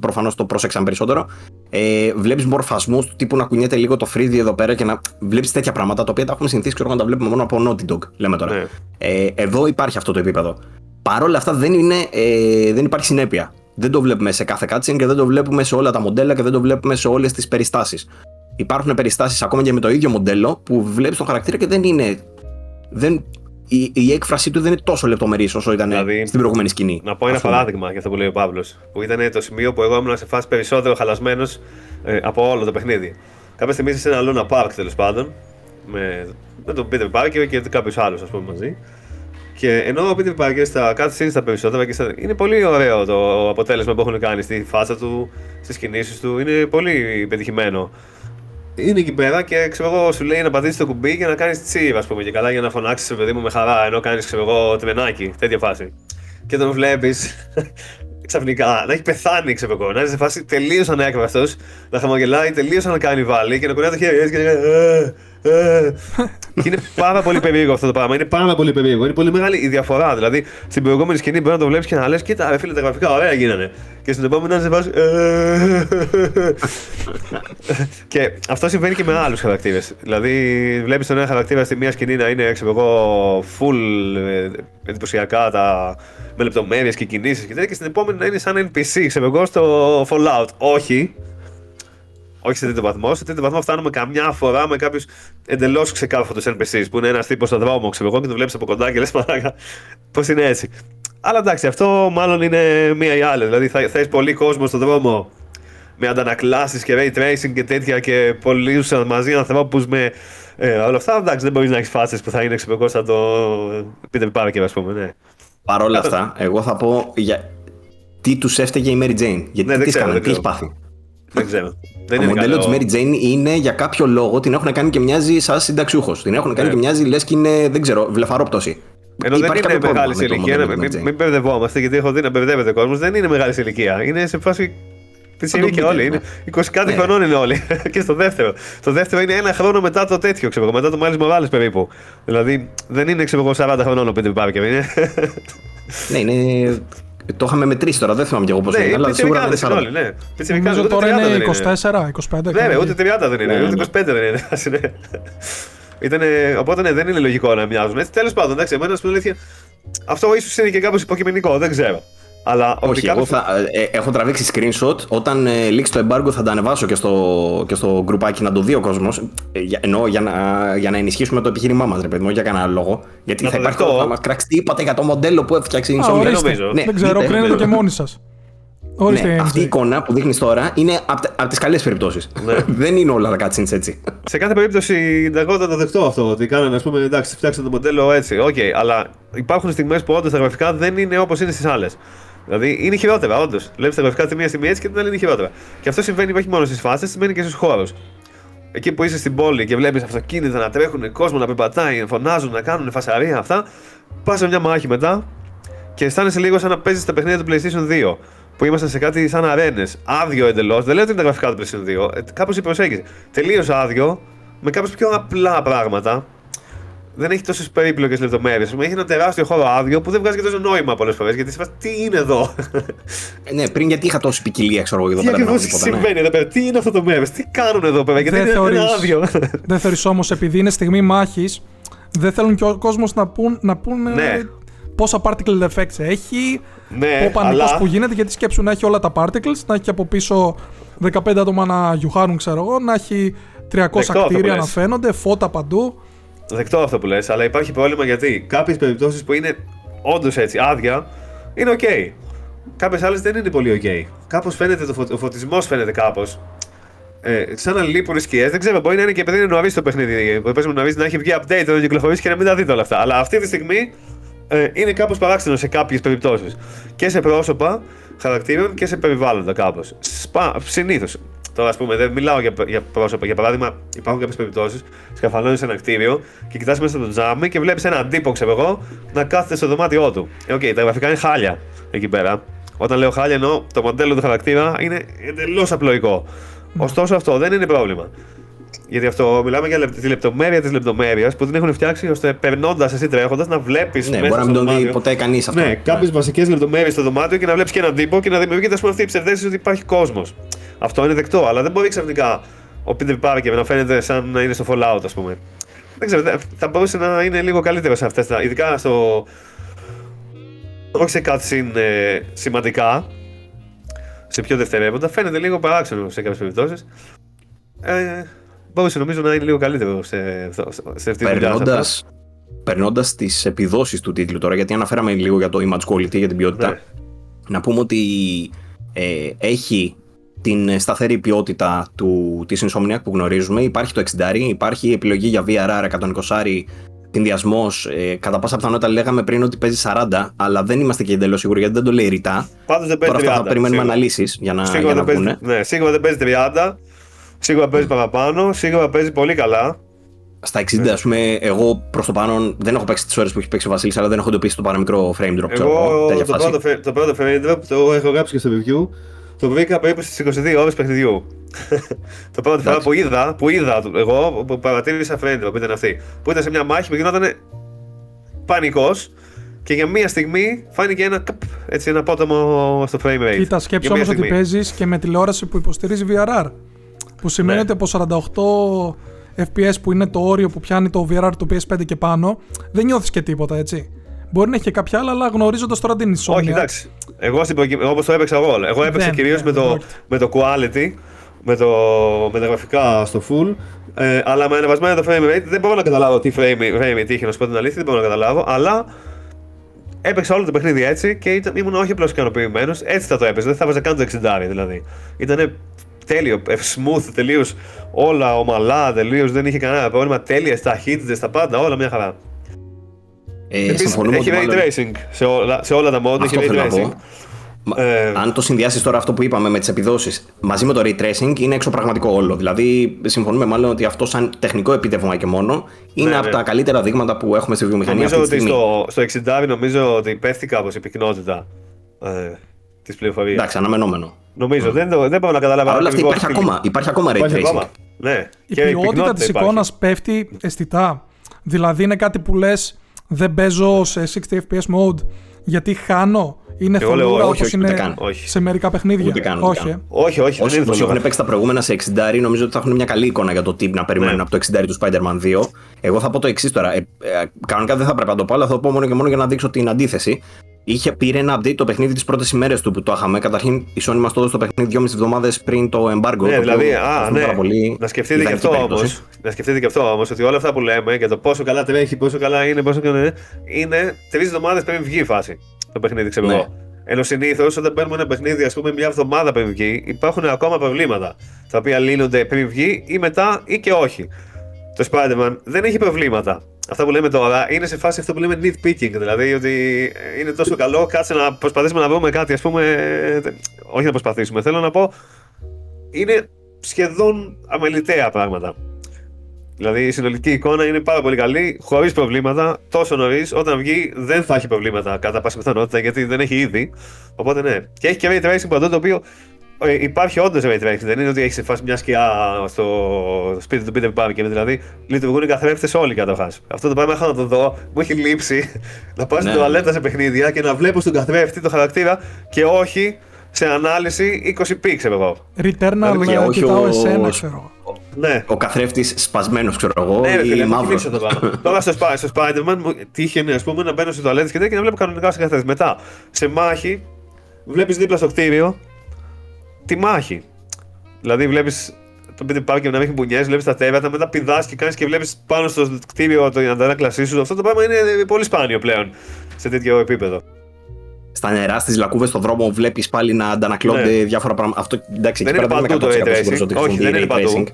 S1: προφανώς το πρόσεξαν περισσότερο. Ε, βλέπεις μορφασμούς του τύπου να κουνιέται λίγο το φρύδι εδώ πέρα και να βλέπεις τέτοια πράγματα τα οποία τα έχουμε συνηθίσει ξέρω, να τα βλέπουμε μόνο από Naughty Dog, λέμε τώρα. Ναι. Ε, εδώ υπάρχει αυτό το επίπεδο. Παρ' όλα αυτά δεν, είναι, ε, δεν υπάρχει συνέπεια. Δεν το βλέπουμε σε κάθε cutscene και δεν το βλέπουμε σε όλα τα μοντέλα και δεν το βλέπουμε σε όλες τις περιστάσεις. Υπάρχουν περιστάσεις ακόμα και με το ίδιο μοντέλο που βλέπεις τον χαρακτήρα και δεν είναι. Δεν η, η έκφρασή του δεν είναι τόσο λεπτομερής όσο ήταν δηλαδή, στην προηγούμενη σκηνή.
S2: Να πω ένα παράδειγμα για αυτό που λέει ο Παύλος. Που ήταν το σημείο που εγώ ήμουν σε φάση περισσότερο χαλασμένος ε, από όλο το παιχνίδι. Κάποια στιγμή είσαι σε ένα Luna Park τέλος πάντων. Με, με τον Peter Parker και κάποιου άλλου, ας πούμε, μαζί. Και ενώ ο Peter Parker στα cutscenes τα περισσότερα και στα... είναι πολύ ωραίο το αποτέλεσμα που έχουν κάνει στη φάτσα του, στις κινήσεις του. Είναι πολύ πετυχημένο. Είναι εκεί πέρα και ξέρω εγώ, σου λέει να πατήσεις το κουμπί και να κάνεις τσίβ, ας πούμε, και καλά για να φωνάξεις παιδί μου με χαρά, ενώ κάνεις ξέρω εγώ τρενάκι, τέτοια φάση. Και τον βλέπεις ξαφνικά να έχει πεθάνει, ξέρω εγώ, να είναι σε φάση τελείως ανέκραστο, να χαμογελάει τελείως να κάνει βάλει και να κουνάει το χέρι έτσι και να «Ε, ε». Και είναι πάρα πολύ περίεργο αυτό το πράγμα. Είναι πάρα πολύ περίεργο. Είναι πολύ μεγάλη η διαφορά. Δηλαδή, στην προηγούμενη σκηνή μπορεί να το βλέπεις και να λες: Κοίτα, ρε φίλε, τα γραφικά ωραία γίνανε. Και στην επόμενη να σε βάζεις. «Ε». και αυτό συμβαίνει και με άλλους χαρακτήρες. Δηλαδή, βλέπεις τον ένα χαρακτήρα στη μία σκηνή να είναι, ξέρω εγώ, full ε, εντυπωσιακά τα, με λεπτομέρειες και κινήσεις και τέτοια, και στην επόμενη να είναι σαν NPC, ξέρω εγώ, στο Fallout. Όχι, όχι σε τέτοιο βαθμό. Σε τέτοιο βαθμό φτάνουμε καμιά φορά με κάποιους εντελώς ξεκάθαρου NPCs που είναι ένας τύπος στον δρόμο, ξέρω εγώ, και το βλέπεις από κοντά και λες μαλάκα. Πώς είναι έτσι. Αλλά εντάξει, αυτό μάλλον είναι μία ή άλλη. Δηλαδή θα, θα έχεις πολύ κόσμο στον δρόμο με αντανακλάσεις και ray tracing και τέτοια και πολλού μαζί ανθρώπους με ε, όλα αυτά. Εντάξει, δεν μπορείς να έχεις φάσει που θα είναι ξέρω σαν το Peter Parker, ας πούμε. Ναι.
S1: Παρ' όλα αυτά, εγώ θα πω για τι τους έφταιγε η Mary Jane. Γιατί
S2: Ναι, δεν
S1: τις
S2: ξέρω,
S1: έκανε,
S2: δεν
S1: τι έχει
S2: ξέρω.
S1: πάθει.
S2: Δεν ξέρω. Δεν
S1: Το
S2: είναι
S1: μοντέλο
S2: καλό.
S1: της Mary Jane είναι για κάποιο λόγο την έχουν κάνει και μοιάζει σαν συνταξιούχος. Την έχουν κάνει
S2: Ναι.
S1: και μοιάζει λες και είναι, δεν ξέρω, βλεφαρόπτωση.
S2: Ενώ δεν
S1: Υπάρχει
S2: είναι
S1: κάποιο
S2: μεγάλη
S1: πρόβλημα
S2: σε
S1: με το
S2: ηλικία.
S1: μοντέλο
S2: Μην,
S1: της Mary
S2: μην,
S1: Jane.
S2: μην μπερδευόμαστε γιατί έχω δει να μπερδεύεται ο κόσμος. Δεν είναι μεγάλη σε ηλικία. Είναι σε φάση. Της
S1: το
S2: ηλικία
S1: πείτε,
S2: όλοι.
S1: ναι.
S2: Είναι 20 κάτι
S1: Ναι.
S2: χρονών είναι όλοι. και στο δεύτερο. Το δεύτερο είναι ένα χρόνο μετά το τέτοιο, ξέρω εγώ, μετά το Miles Morales περίπου. Δηλαδή δεν είναι ξέρω εγώ 40 χρονών ο Peter Parker. Είναι.
S1: Ναι, είναι. Το είχαμε μετρήσει τώρα, δεν θυμάμαι κι εγώ πώς
S2: ναι,
S1: είναι,
S2: είναι
S1: αλλά σίγουρα δεν
S2: πιτσιρικάδες
S1: είναι
S2: είναι
S1: 40.
S2: όλοι, ναι. Πιτσιρικάδες,
S3: Νομίζω
S2: ούτε
S3: τώρα
S2: 30
S3: είναι
S2: δεν
S3: 24, 25.
S2: Ναι,
S3: κάτι
S2: ούτε 30 δεν είναι,
S1: Ναι,
S2: ούτε
S1: ναι.
S2: 25 δεν είναι. Ας είναι. Ήτανε, οπότε ναι, δεν είναι λογικό να μοιάζουν έτσι. Τέλος πάντων, εντάξει, εμένα στην αλήθεια. Αυτό ίσως είναι και κάπως υποκειμενικό, δεν ξέρω. Αλλά ότι
S1: Όχι, εγώ
S2: κάποιος-
S1: θα, ε, ε, έχω τραβήξει screenshot. Όταν ε, λήξει το embargo θα τα ανεβάσω και στο, και στο γκρουπάκι να το δει ο κόσμος. Ε, για- εννοώ για να, για να ενισχύσουμε το επιχείρημά μας, ρε παιδί μου, για κανένα λόγο. Γιατί
S2: Να
S1: θα
S2: το
S1: υπάρχει
S2: δεχτώ.
S1: θα μα κράξει τι είπατε για το μοντέλο που έφτιαξε η
S3: Α,
S1: Insomniac.
S2: δεν
S3: ορίστε.
S2: νομίζω.
S1: Ναι,
S3: Δεν ξέρω,
S1: ναι,
S3: κρίνετε
S1: ναι.
S3: και μόνοι σας. Ορίστε,
S1: Ναι, αυτή η
S3: NJ.
S1: εικόνα που δείχνεις τώρα είναι από τις καλές περιπτώσεις.
S2: Ναι.
S1: Δεν είναι όλα τα cutscenes έτσι.
S2: Σε κάθε περίπτωση, εγώ θα το δεχτώ αυτό. Ότι κάνανε, ας πούμε, εντάξει, φτιάξαν το μοντέλο έτσι. Οκ, αλλά υπάρχουν στιγμές που όντως τα γραφικά δεν είναι όπως είναι στις άλλες. Δηλαδή είναι χειρότερα, όντως. Βλέπεις τα γραφικά τη μία στιγμή έτσι και την άλλη είναι χειρότερα. Και αυτό συμβαίνει όχι μόνο στις φάσεις, συμβαίνει και στους χώρους. Εκεί που είσαι στην πόλη και βλέπεις αυτοκίνητα να τρέχουν, κόσμο να περπατάει, να φωνάζουν, να κάνουν φασαρία αυτά. Πας σε μια μάχη μετά και αισθάνεσαι λίγο σαν να παίζεις τα παιχνίδια του PlayStation 2. Που ήμασταν σε κάτι σαν αρένες. Άδειο εντελώς. Δεν λέω ότι είναι τα γραφικά του PlayStation 2. Ε, Κάπως η προσέγγιση. Τελείως άδειο, με κάπως πιο απλά πράγματα. Δεν έχει τόσες περίπλοκες λεπτομέρειες. Έχει ένα τεράστιο χώρο άδειο που δεν βγάζει και τόσο νόημα πολλές φορές. Γιατί σε φάση, τι είναι εδώ;
S1: Ε, ναι, πριν γιατί είχα τόση ποικιλία, ξέρω εγώ, εδώ
S2: τι
S1: πέρα. δεν
S2: ακριβώς
S1: έχω τίποτα, ναι.
S2: συμβαίνει εδώ πέρα; Τι είναι αυτό το μέρος; Τι κάνουν εδώ πέρα; Γιατί
S3: Δεν
S2: είναι, είναι
S3: θεωρείς-
S2: άδειο.
S3: Δεν θεωρείς όμως επειδή είναι στιγμή μάχης, δεν θέλουν και ο κόσμος να πούν, να πούν ε,
S2: Ναι.
S3: πόσα particle effects έχει,
S2: ναι,
S3: ο πανικός
S2: αλλά
S3: που γίνεται. Γιατί σκέψου να έχει όλα τα particles, να έχει από πίσω 15 άτομα να γιουχάρουν, ξέρω εγώ, να έχει 300
S2: αυτό που
S3: κτίρια να
S2: λες.
S3: φαίνονται, φώτα παντού.
S2: Δεκτό αυτό που λες, αλλά υπάρχει πρόβλημα γιατί κάποιες περιπτώσεις που είναι όντως έτσι άδεια είναι οκ. Κάποιες άλλες δεν είναι πολύ οκ. Κάπως φαίνεται το φω... ο φωτισμός φαίνεται κάπως. Ε, σαν να λείπουν οι σκιές. Δεν ξέρω, μπορεί να είναι και επειδή είναι νωρίς το παιχνίδι. Που παίζουμε νωρίς να έχει βγει update, να κυκλοφορήσει και να μην τα δείτε όλα αυτά. Αλλά αυτή τη στιγμή ε, είναι κάπως παράξενο σε κάποιες περιπτώσεις. Και σε πρόσωπα χαρακτήρων και σε περιβάλλοντα κάπως. Συνήθως. Τώρα, ας πούμε, δεν μιλάω για, για πρόσωπα. Για παράδειγμα, υπάρχουν κάποιες περιπτώσεις. Σκαφαλώνει σε ένα κτίριο και κοιτάς μέσα στο τζάμι και βλέπεις έναν τύπο, ξέρω εγώ, να κάθεται στο δωμάτιό του. Ε, οκ, τα γραφικά είναι χάλια εκεί πέρα. Όταν λέω χάλια, εννοώ το μοντέλο του χαρακτήρα είναι εντελώς απλοϊκό. Ωστόσο, αυτό δεν είναι πρόβλημα. Γιατί αυτό μιλάμε για λεπ- τη λεπτομέρεια της λεπτομέρειας που την έχουν φτιάξει ώστε περνώντας εσύ τρέχοντας να βλέπεις.
S1: Ναι, μπορεί να μην τον δει ποτέ κανείς αυτό.
S2: Ναι, κάποιες βασικές λεπτομέρειες στο δωμάτιο και να βλέπεις και έναν τύπο και να δημιουργείται ας πούμε, αυτή η ψευδαίσθηση ότι υπάρχει κόσμος. Αυτό είναι δεκτό, αλλά δεν μπορεί ξαφνικά ο Peter Parker να φαίνεται σαν να είναι στο Fallout, ας πούμε. Δεν ξέρω, δεν- θα μπορούσε να είναι λίγο καλύτερο σε αυτές τα. Ειδικά στο. Όχι σε cutscene ε, σημαντικά, σε πιο δευτερεύοντα, φαίνεται λίγο παράξενο σε κάποιες περιπτώσεις. Ε, μπορούσε νομίζω να είναι λίγο καλύτερο σε, αυτό- σε αυτή τη δουλειά. σε
S1: Περνώντα
S2: αυτά.
S1: περνώντας τις επιδόσεις του τίτλου τώρα, γιατί αναφέραμε λίγο για το image quality, για την ποιότητα,
S2: Ναι.
S1: να πούμε ότι ε, έχει την σταθερή ποιότητα του, της Insomniac που γνωρίζουμε. Υπάρχει το 60, υπάρχει η επιλογή για VRR 120, συνδυασμός. Ε, κατά πάσα πιθανότητα λέγαμε πριν ότι παίζει 40, αλλά δεν είμαστε και εντελώς σίγουροι γιατί δεν το λέει ρητά.
S2: Πάντως δεν παίζει
S1: Τώρα
S2: 30.
S1: αυτά θα περιμένουμε
S2: σίγουρα.
S1: αναλύσεις για να,
S2: Σίγουρα
S1: για να
S2: δεν παίζει,
S1: βγουνε.
S2: ναι, σίγουρα δεν παίζει 30. Σίγουρα παίζει παραπάνω. Σίγουρα παίζει πολύ καλά.
S1: Στα 60, ας πούμε, εγώ προς το πάνω δεν έχω παίξει τις ώρες που έχει παίξει ο Βασίλης, αλλά δεν έχω εντοπίσει το παραμικρό frame drop. ξέρω
S2: Εγώ
S1: τέτοια
S2: το
S1: φάση.
S2: πρώτο, φε- το πρώτο frame drop το έχω γράψει και στο review. Το βρήκα περίπου στις 22 ώρες παιχνιδιού. το πρώτο φορά που είδα, που είδα το- εγώ, που παρατήρησα frame drop ήταν αυτή. Που ήταν σε μια μάχη που γινόταν πανικός και για μία στιγμή φάνηκε ένα, καπ, έτσι, ένα απότομο στο frame rate.
S3: Κοίτα, σκέψου
S2: Για μία
S3: όμως ότι
S2: στιγμή.
S3: παίζεις και με τηλεόραση που υποστηρίζει VRR. Που σημαίνει
S2: Ναι.
S3: ότι από 48 FPS που είναι το όριο που πιάνει το VRR του PS5 και πάνω, δεν νιώθεις και τίποτα, έτσι. Μπορεί να έχει και κάποια άλλα, αλλά γνωρίζοντας τώρα την Insomniac.
S2: Όχι, εντάξει. Εγώ στην προκει... όπως το έπαιξα εγώ. Εγώ έπαιξα
S3: Δεν,
S2: κυρίως
S3: δεν,
S2: με, το,
S3: όχι.
S2: με το quality, με, το, με τα γραφικά στο full. Ε, αλλά με ανεβασμένο το frame rate δεν μπορώ να καταλάβω τι frame, frame rate είχε, να σου πω την αλήθεια, δεν μπορώ να καταλάβω. Αλλά έπαιξα όλο το παιχνίδι έτσι και ήταν, ήμουν όχι απλώς ικανοποιημένος. Έτσι θα το έπαιζα, δεν θα βάζα καν το 60 δηλαδή. Ήταν τέλειο, ε, smooth τελείως. Όλα ομαλά τελείως, δεν είχε κανένα πρόβλημα. Τέλεια, ταχύτητε, τα πάντα, όλα μια χαρά.
S1: Ε,
S2: Επίσης,
S1: συμφωνούμε
S2: έχει
S1: ότι
S2: ray
S1: μάλλον-
S2: tracing σε όλα, σε όλα τα mod.
S1: Αυτό
S2: Έχει ray
S1: θέλω να
S2: tracing.
S1: πω. Μα-
S2: Ε,
S1: Αν το συνδυάσεις τώρα αυτό που είπαμε με τις επιδόσεις μαζί με το ray tracing, είναι εξωπραγματικό όλο. Δηλαδή, συμφωνούμε μάλλον ότι αυτό, σαν τεχνικό επίτευγμα και μόνο, είναι
S2: Ναι,
S1: από
S2: ναι.
S1: τα καλύτερα δείγματα που έχουμε στη βιομηχανία
S2: Νομίζω
S1: αυτή τη
S2: ότι
S1: στιγμή.
S2: στο, στο 60 νομίζω ότι πέφτει κάπως η πυκνότητα ε, της πληροφορίας.
S1: Εντάξει, αναμενόμενο.
S2: Νομίζω, δεν, το- δεν μπορώ να καταλάβω.
S1: Παρ' όλα αυτά
S2: ακριβώς
S1: υπάρχει
S2: τι-
S1: ακόμα, υπάρχει ακόμα ray
S2: Υπάρχει
S1: tracing.
S2: ακόμα. Ναι.
S3: Η
S2: Και
S3: ποιότητα
S2: πυκνότητα
S3: της
S2: υπάρχει.
S3: εικόνας πέφτει αισθητά. Δηλαδή είναι κάτι που λες, δεν παίζω σε 60 FPS mode γιατί χάνω. Είναι
S2: Εγώ λέω
S3: θολούρα
S2: όχι,
S3: όπως
S1: όχι,
S3: είναι
S1: ούτε καν.
S2: Όχι.
S3: σε μερικά παιχνίδια.
S1: Ούτε καν, ούτε
S3: όχι.
S1: καν.
S3: ε.
S2: Όχι, όχι,
S1: Όσοι,
S2: δεν είναι
S1: όσοι
S2: θολούρα.
S1: έχουν παίξει τα προηγούμενα σε 60 νομίζω ότι θα έχουν μια καλή εικόνα για το τι να περιμένουν
S2: Ναι.
S1: από το 60 του Spider-Man 2. Εγώ θα πω το εξής τώρα. Ε, ε, κανονικά δεν θα πρέπει να το πω, αλλά θα το πω μόνο και μόνο για να δείξω την αντίθεση. Είχε πήρε ένα update το παιχνίδι τις πρώτες ημέρες του που το είχαμε. Καταρχήν η Sony μας το έδωσε το παιχνίδι 2,5 εβδομάδες πριν το embargo.
S2: Ναι,
S1: το
S2: δηλαδή,
S1: οποίο
S2: α,
S1: αυτό
S2: ναι.
S1: πάρα πολύ
S2: να σκεφτείτε και
S1: ιδανική
S2: αυτό
S1: περίπτωση.
S2: όμως. Να σκεφτείτε και αυτό όμως, ότι όλα αυτά που λέμε για το πόσο καλά τρέχει, πόσο καλά είναι, πόσο καλά είναι, είναι τρεις εβδομάδες πριν βγει η φάση το παιχνίδι, ξέρω
S1: Ναι.
S2: εγώ. Ενώ συνήθως όταν παίρνουμε ένα παιχνίδι, ας πούμε, μια εβδομάδα πριν βγει, υπάρχουν ακόμα προβλήματα. Τα οποία λύνονται πριν βγει ή μετά ή και όχι. Το Spider-Man δεν έχει προβλήματα. Αυτά που λέμε τώρα είναι σε φάση αυτό που λέμε nitpicking. Δηλαδή ότι είναι τόσο καλό, κάτσε να προσπαθήσουμε να βρούμε κάτι, ας πούμε. ε, Όχι να προσπαθήσουμε. Θέλω να πω, είναι σχεδόν αμεληταία πράγματα. Δηλαδή η συνολική εικόνα είναι πάρα πολύ καλή, χωρίς προβλήματα, τόσο νωρίς. Όταν βγει δεν θα έχει προβλήματα κατά πάσα πιθανότητα γιατί δεν έχει ήδη. Οπότε ναι. Και έχει και ray tracing παντού το οποίο ε, υπάρχει όντως ray tracing. Δεν είναι ότι έχεις φάσει μια σκιά στο σπίτι του Peter Parker. Δηλαδή λειτουργούν οι καθρέφτες όλοι καταρχάς. Αυτό το πράγμα έχω να το δω. Μου έχει λείψει να πάω στην
S1: Ναι.
S2: τουαλέτα σε παιχνίδια και να βλέπω στον καθρέφτη το χαρακτήρα και όχι σε ανάλυση 20p, ξέρω εγώ.
S3: Returnal
S1: Και
S3: ε,
S1: όχι
S3: κοιτάω
S1: ο-
S3: εσένα, ξέρω εγώ.
S2: Ναι.
S1: Ο καθρέφτης σπασμένος, ξέρω εγώ,
S2: Ναι, ρε φίλε,
S1: ή
S2: μου
S1: μαύρος.
S2: θυμίξε το πράγμα. Τώρα στο, Sp- στο Spider-Man μου τύχαινε ας πούμε, να μπαίνω σε τουαλέτες και τέτοια και να βλέπω κανονικά σε καθένα. Μετά, σε μάχη, βλέπεις δίπλα στο κτίριο τη μάχη. Δηλαδή, βλέπεις τον Peter Parker να μην έχει μπουνιές, βλέπεις τα τέρατα, μετά πηδάς και κάνεις και βλέπεις πάνω στο κτίριο την αντανάκλασή σου. Αυτό το πράγμα είναι πολύ σπάνιο πλέον σε τέτοιο επίπεδο.
S1: Στα νερά, στις λακκούβες στον δρόμο, βλέπεις πάλι να αντανακλώνται
S2: Ναι.
S1: διάφορα πράγματα. Αυτό εντάξει,
S2: δεν
S1: εκεί
S2: είναι
S1: πέρα δεν
S2: παντού
S1: είμαι
S2: το
S1: 100%
S2: ray
S1: σίγουρος
S2: tracing.
S1: ότι
S2: Όχι, δεν
S1: χρησιμοποιεί
S2: είναι
S1: ray
S2: παντού.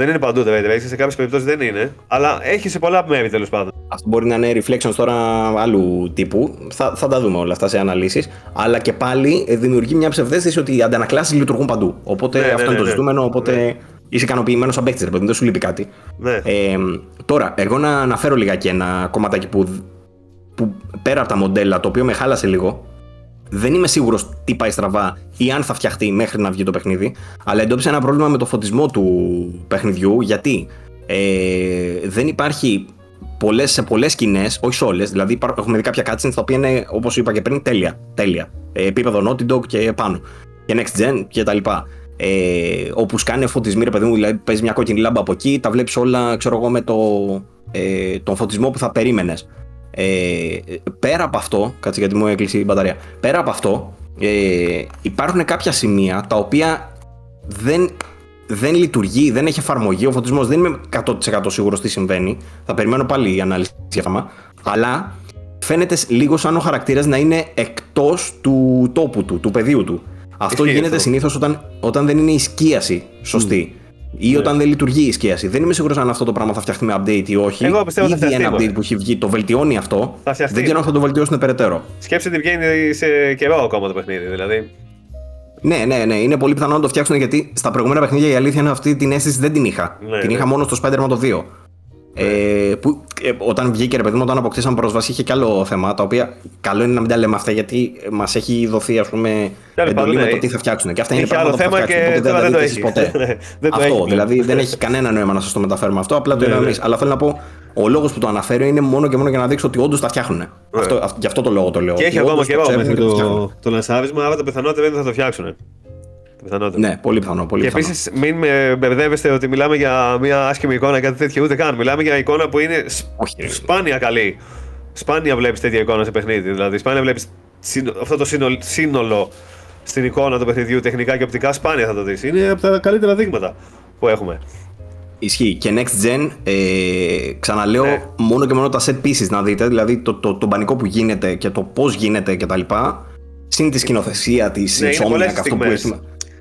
S1: Tracing.
S2: Δεν είναι παντού το ray tracing, σε κάποιες περιπτώσεις δεν είναι. Αλλά έχει σε πολλά μέρη τέλος πάντων.
S1: Αυτό μπορεί να είναι reflections τώρα άλλου τύπου. Θα, θα τα δούμε όλα αυτά σε αναλύσεις. Αλλά και πάλι ε, δημιουργεί μια ψευδέστηση ότι οι αντανακλάσεις λειτουργούν παντού. Οπότε
S2: Ναι, ναι,
S1: αυτό
S2: ναι,
S1: είναι το
S2: ναι.
S1: ζητούμενο. Οπότε είσαι ικανοποιημένος σαν παίκτης, ρε παιδί, δεν σου λείπει κάτι.
S2: Ναι.
S1: Ε, τώρα, εγώ να αναφέρω λιγάκι ένα κομματάκι που, που πέρα από τα μοντέλα, το οποίο με χάλασε λίγο. Δεν είμαι σίγουρος τι πάει στραβά ή αν θα φτιαχτεί μέχρι να βγει το παιχνίδι. Αλλά εντόπισα ένα πρόβλημα με το φωτισμό του παιχνιδιού. Γιατί ε, δεν υπάρχει πολλές, σε πολλές σκηνές, όχι σε όλες. Δηλαδή, υπά- έχουμε δει κάποια cutscenes τα οποία είναι, όπως είπα και πριν, τέλεια. τέλεια. Ε, επίπεδο Naughty Dog και πάνω. Και next gen και τα λοιπά. Ε, όπου σκάνε φωτισμοί, ρε παιδί μου, δηλαδή παίζεις μια κόκκινη λάμπα από εκεί, τα βλέπεις όλα, ξέρω εγώ, με το, ε, τον φωτισμό που θα περίμενες. Ε, πέρα από αυτό, κάτσε γιατί μου έκλεισε η μπαταρία. Πέρα από αυτό, ε, υπάρχουν κάποια σημεία τα οποία δεν, δεν λειτουργεί, δεν έχει εφαρμογή. Ο φωτισμός δεν είμαι 100% σίγουρος τι συμβαίνει. Θα περιμένω πάλι η ανάλυση για αυτό. Αλλά φαίνεται λίγο σαν ο χαρακτήρας να είναι εκτός του τόπου του, του πεδίου του. Αυτό
S2: Ισχύει
S1: γίνεται
S2: αυτό.
S1: συνήθως όταν, όταν δεν είναι η σκίαση σωστή. Ή όταν δεν λειτουργεί η εσκίαση. Δεν είμαι σίγουρος αν αυτό το πράγμα θα φτιαχτεί με update ή όχι.
S2: Εγώ πιστεύω θα
S1: Ήδη
S2: φτιαχτεί,
S1: ένα
S2: μωρέ.
S1: update που έχει βγει το βελτιώνει αυτό.
S2: Θα φτιαχτεί.
S1: Δεν ξέρω αν θα το βελτιώσουν περαιτέρω.
S2: Σκέψτε ότι βγαίνει σε καιρό ακόμα το παιχνίδι. Δηλαδή.
S1: Ναι, ναι, ναι. Είναι πολύ πιθανό να το φτιάξουν γιατί στα προηγούμενα παιχνίδια η αλήθεια είναι αυτή την αίσθηση δεν την είχα.
S2: Ναι,
S1: την
S2: ναι.
S1: είχα μόνο στο Spider-Man το 2. Ε, που, ε, όταν βγήκε ρε παιδί μου, όταν αποκτήσαμε πρόσβαση, είχε κι άλλο θέμα. Τα οποία καλό είναι να μην τα λέμε αυτά γιατί μας έχει δοθεί ας πούμε,
S2: Τέλος
S1: εντολή
S2: πάντων,
S1: με το
S2: ναι.
S1: τι θα φτιάξουν. Και αυτά είναι
S2: Είχε
S1: πράγματα
S2: άλλο
S1: που θα
S2: θέμα
S1: φτιάξουν.
S2: και
S1: Οπότε δεν
S2: τώρα
S1: θα
S2: δεν
S1: δείτε
S2: το
S1: εσείς
S2: έχεις.
S1: ποτέ.
S2: Ναι, δεν το
S1: αυτό.
S2: έχεις πλέον.
S1: δηλαδή δεν έχει κανένα νόημα να σα το μεταφέρουμε αυτό. Απλά το
S2: Ναι,
S1: είδαμε
S2: ναι.
S1: εμεί. Αλλά θέλω να πω, ο λόγος που το αναφέρω είναι μόνο και μόνο για να δείξω ότι όντως τα φτιάχνουν. Αυτό, αυ- γι' αυτό το λόγο το λέω.
S2: Και
S1: ότι
S2: έχει ακόμα
S1: όντως το
S2: καιρό
S1: ξέρουν
S2: μέχρι
S1: και το φτιάχνουν.
S2: το, το λανσάρισμα, άρα το πιθανότερο είναι ότι θα το φτιάξουν. Το πιθανότερο.
S1: Ναι, πολύ πιθανό. Πολύ
S2: Και
S1: πιθανό.
S2: επίσης, μην με μπερδεύεστε ότι μιλάμε για μια άσχημη εικόνα ή κάτι τέτοιο, ούτε καν. Μιλάμε για εικόνα που είναι σ-
S1: Όχι, ρε.
S2: σπάνια καλή. Σπάνια βλέπεις τέτοια εικόνα σε παιχνίδι. Δηλαδή, σπάνια βλέπεις αυτό το σύνολο, σύνολο στην εικόνα του παιχνιδιού, τεχνικά και οπτικά, σπάνια θα το δεις. Είναι από τα καλύτερα δείγματα που έχουμε.
S1: Ισχύει. Και next gen, ε, ξαναλέω,
S2: Ναι.
S1: μόνο και μόνο τα set pieces να δείτε, δηλαδή το, το, το πανικό που γίνεται και το πώς γίνεται κτλ. Συν τη σκηνοθεσία της
S2: Ναι, είναι πολλές
S1: Insomniac, αυτό που
S2: στιγμές.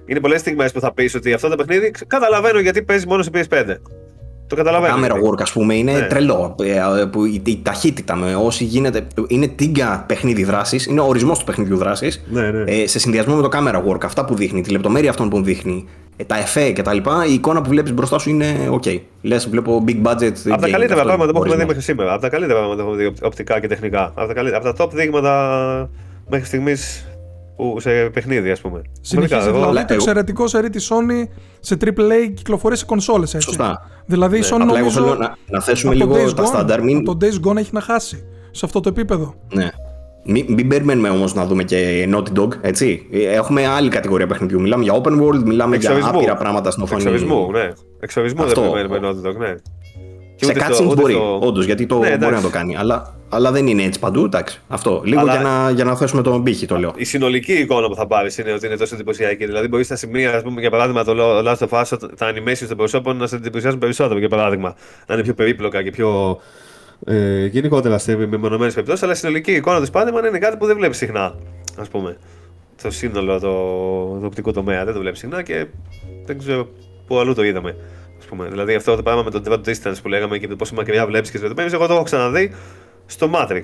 S1: Έχει.
S2: Είναι πολλές στιγμές που θα πεις ότι αυτό το παιχνίδι καταλαβαίνω γιατί παίζει μόνος σε PS5. Το καταλαβαίνω.
S1: Camera
S2: γιατί.
S1: work, ας πούμε, είναι
S2: Ναι.
S1: τρελό. Ε, που η, η ταχύτητα με όσοι γίνεται. Είναι τίγκα παιχνίδι δράσης, είναι ο ορισμός του παιχνιδιού δράσης.
S2: Ναι, ναι.
S1: Ε, σε συνδυασμό με το camera work, αυτά που δείχνει, τη λεπτομέρεια αυτών που δείχνει, ε, τα εφέ κτλ. Η εικόνα που βλέπεις μπροστά σου είναι OK. Λες, βλέπω big budget.
S2: Από τα
S1: game,
S2: καλύτερα
S1: αυτό
S2: πράγματα που έχουμε δει
S1: ορισμός.
S2: μέχρι σήμερα. Από τα καλύτερα πράγματα που έχουμε δει οπ- οπτικά και τεχνικά. Από τα, καλύτερα, από τα top δείγματα μέχρι στιγμής σε παιχνίδι, ας πούμε.
S3: Συνεχίζει
S2: Πραγματικά, εγώ-
S3: δηλαδή
S1: αλλά
S3: το
S1: εγώ-
S3: εξαιρετικό σερί της Sony σε AAA κυκλοφορεί σε κονσόλες.
S1: Σωστά.
S3: Δηλαδή η
S1: Ναι,
S3: Sony
S1: απλά εγώ
S3: νομίζω
S1: θέλω να, να θέσουμε
S3: από το
S1: λίγο
S3: Days
S1: τα
S3: Gone-
S1: στάνταρ. Μην,
S3: από το Days Gone έχει να χάσει σε αυτό το επίπεδο.
S1: ναι. Μην, μην περιμένουμε όμως να δούμε και Naughty Dog, έτσι. Ε, Έχουμε άλλη κατηγορία παιχνιδιού. Μιλάμε για open world, μιλάμε για
S2: Εξορισμού.
S1: άπειρα πράγματα στην οθόνη.
S2: Εξορισμού, ναι. Εξορισμού δεν
S1: Αυτό.
S2: περιμένουμε Naughty Dog, ναι. Και
S1: Σε
S2: ούτε
S1: cutscenes
S2: στο- ούτε
S1: μπορεί,
S2: στο-
S1: όντως, γιατί το
S2: Ναι,
S1: μπορεί
S2: εντάξει.
S1: να το κάνει. Αλλά, αλλά δεν είναι έτσι παντού, εντάξει. Αυτό. Λίγο
S2: Αλλά-
S1: για, να, για να θέσουμε τον πύχη, το λέω.
S2: Η συνολική εικόνα που θα πάρεις είναι ότι είναι τόσο εντυπωσιακή. Δηλαδή, μπορείς στα σημεία, ας πούμε, για παράδειγμα, το Last of Us, τα animations των προσώπων να σε εντυπωσιάζουν περισσότερο, για παράδειγμα. Να είναι πιο περίπλοκα και πιο. Ε, γενικότερα σε μεμονωμένες περιπτώσεις, αλλά η συνολική εικόνα του Spider-Man είναι κάτι που δεν βλέπεις συχνά, ας πούμε. Το σύνολο, το, το οπτικό τομέα δεν το βλέπεις συχνά και δεν ξέρω πού αλλού το είδαμε. Ας πούμε. Δηλαδή, αυτό το πράγμα με το dread distance που λέγαμε και το πόσο μακριά βλέπεις και τις λεπτομέρειε, εγώ το έχω ξαναδεί στο Matrix.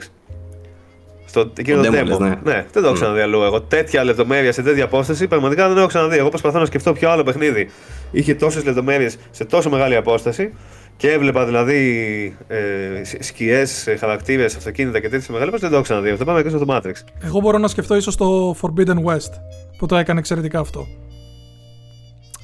S2: Στο εκείνο το
S1: demo,
S2: demo.
S1: λες, ναι.
S2: ναι, δεν το έχω ξαναδεί αλλού. Εγώ τέτοια λεπτομέρεια σε τέτοια απόσταση πραγματικά δεν έχω ξαναδεί. Εγώ προσπαθώ να σκεφτώ ποιο άλλο παιχνίδι είχε τόσες λεπτομέρειες σε τόσο μεγάλη απόσταση και έβλεπα δηλαδή ε, σκιές, χαρακτήρες, αυτοκίνητα και τέτοιε μεγάλε. Δεν το έχω ξαναδεί. Αυτό πάμε και στο Matrix.
S3: Εγώ μπορώ να σκεφτώ ίσως το Forbidden West που το έκανε εξαιρετικά αυτό.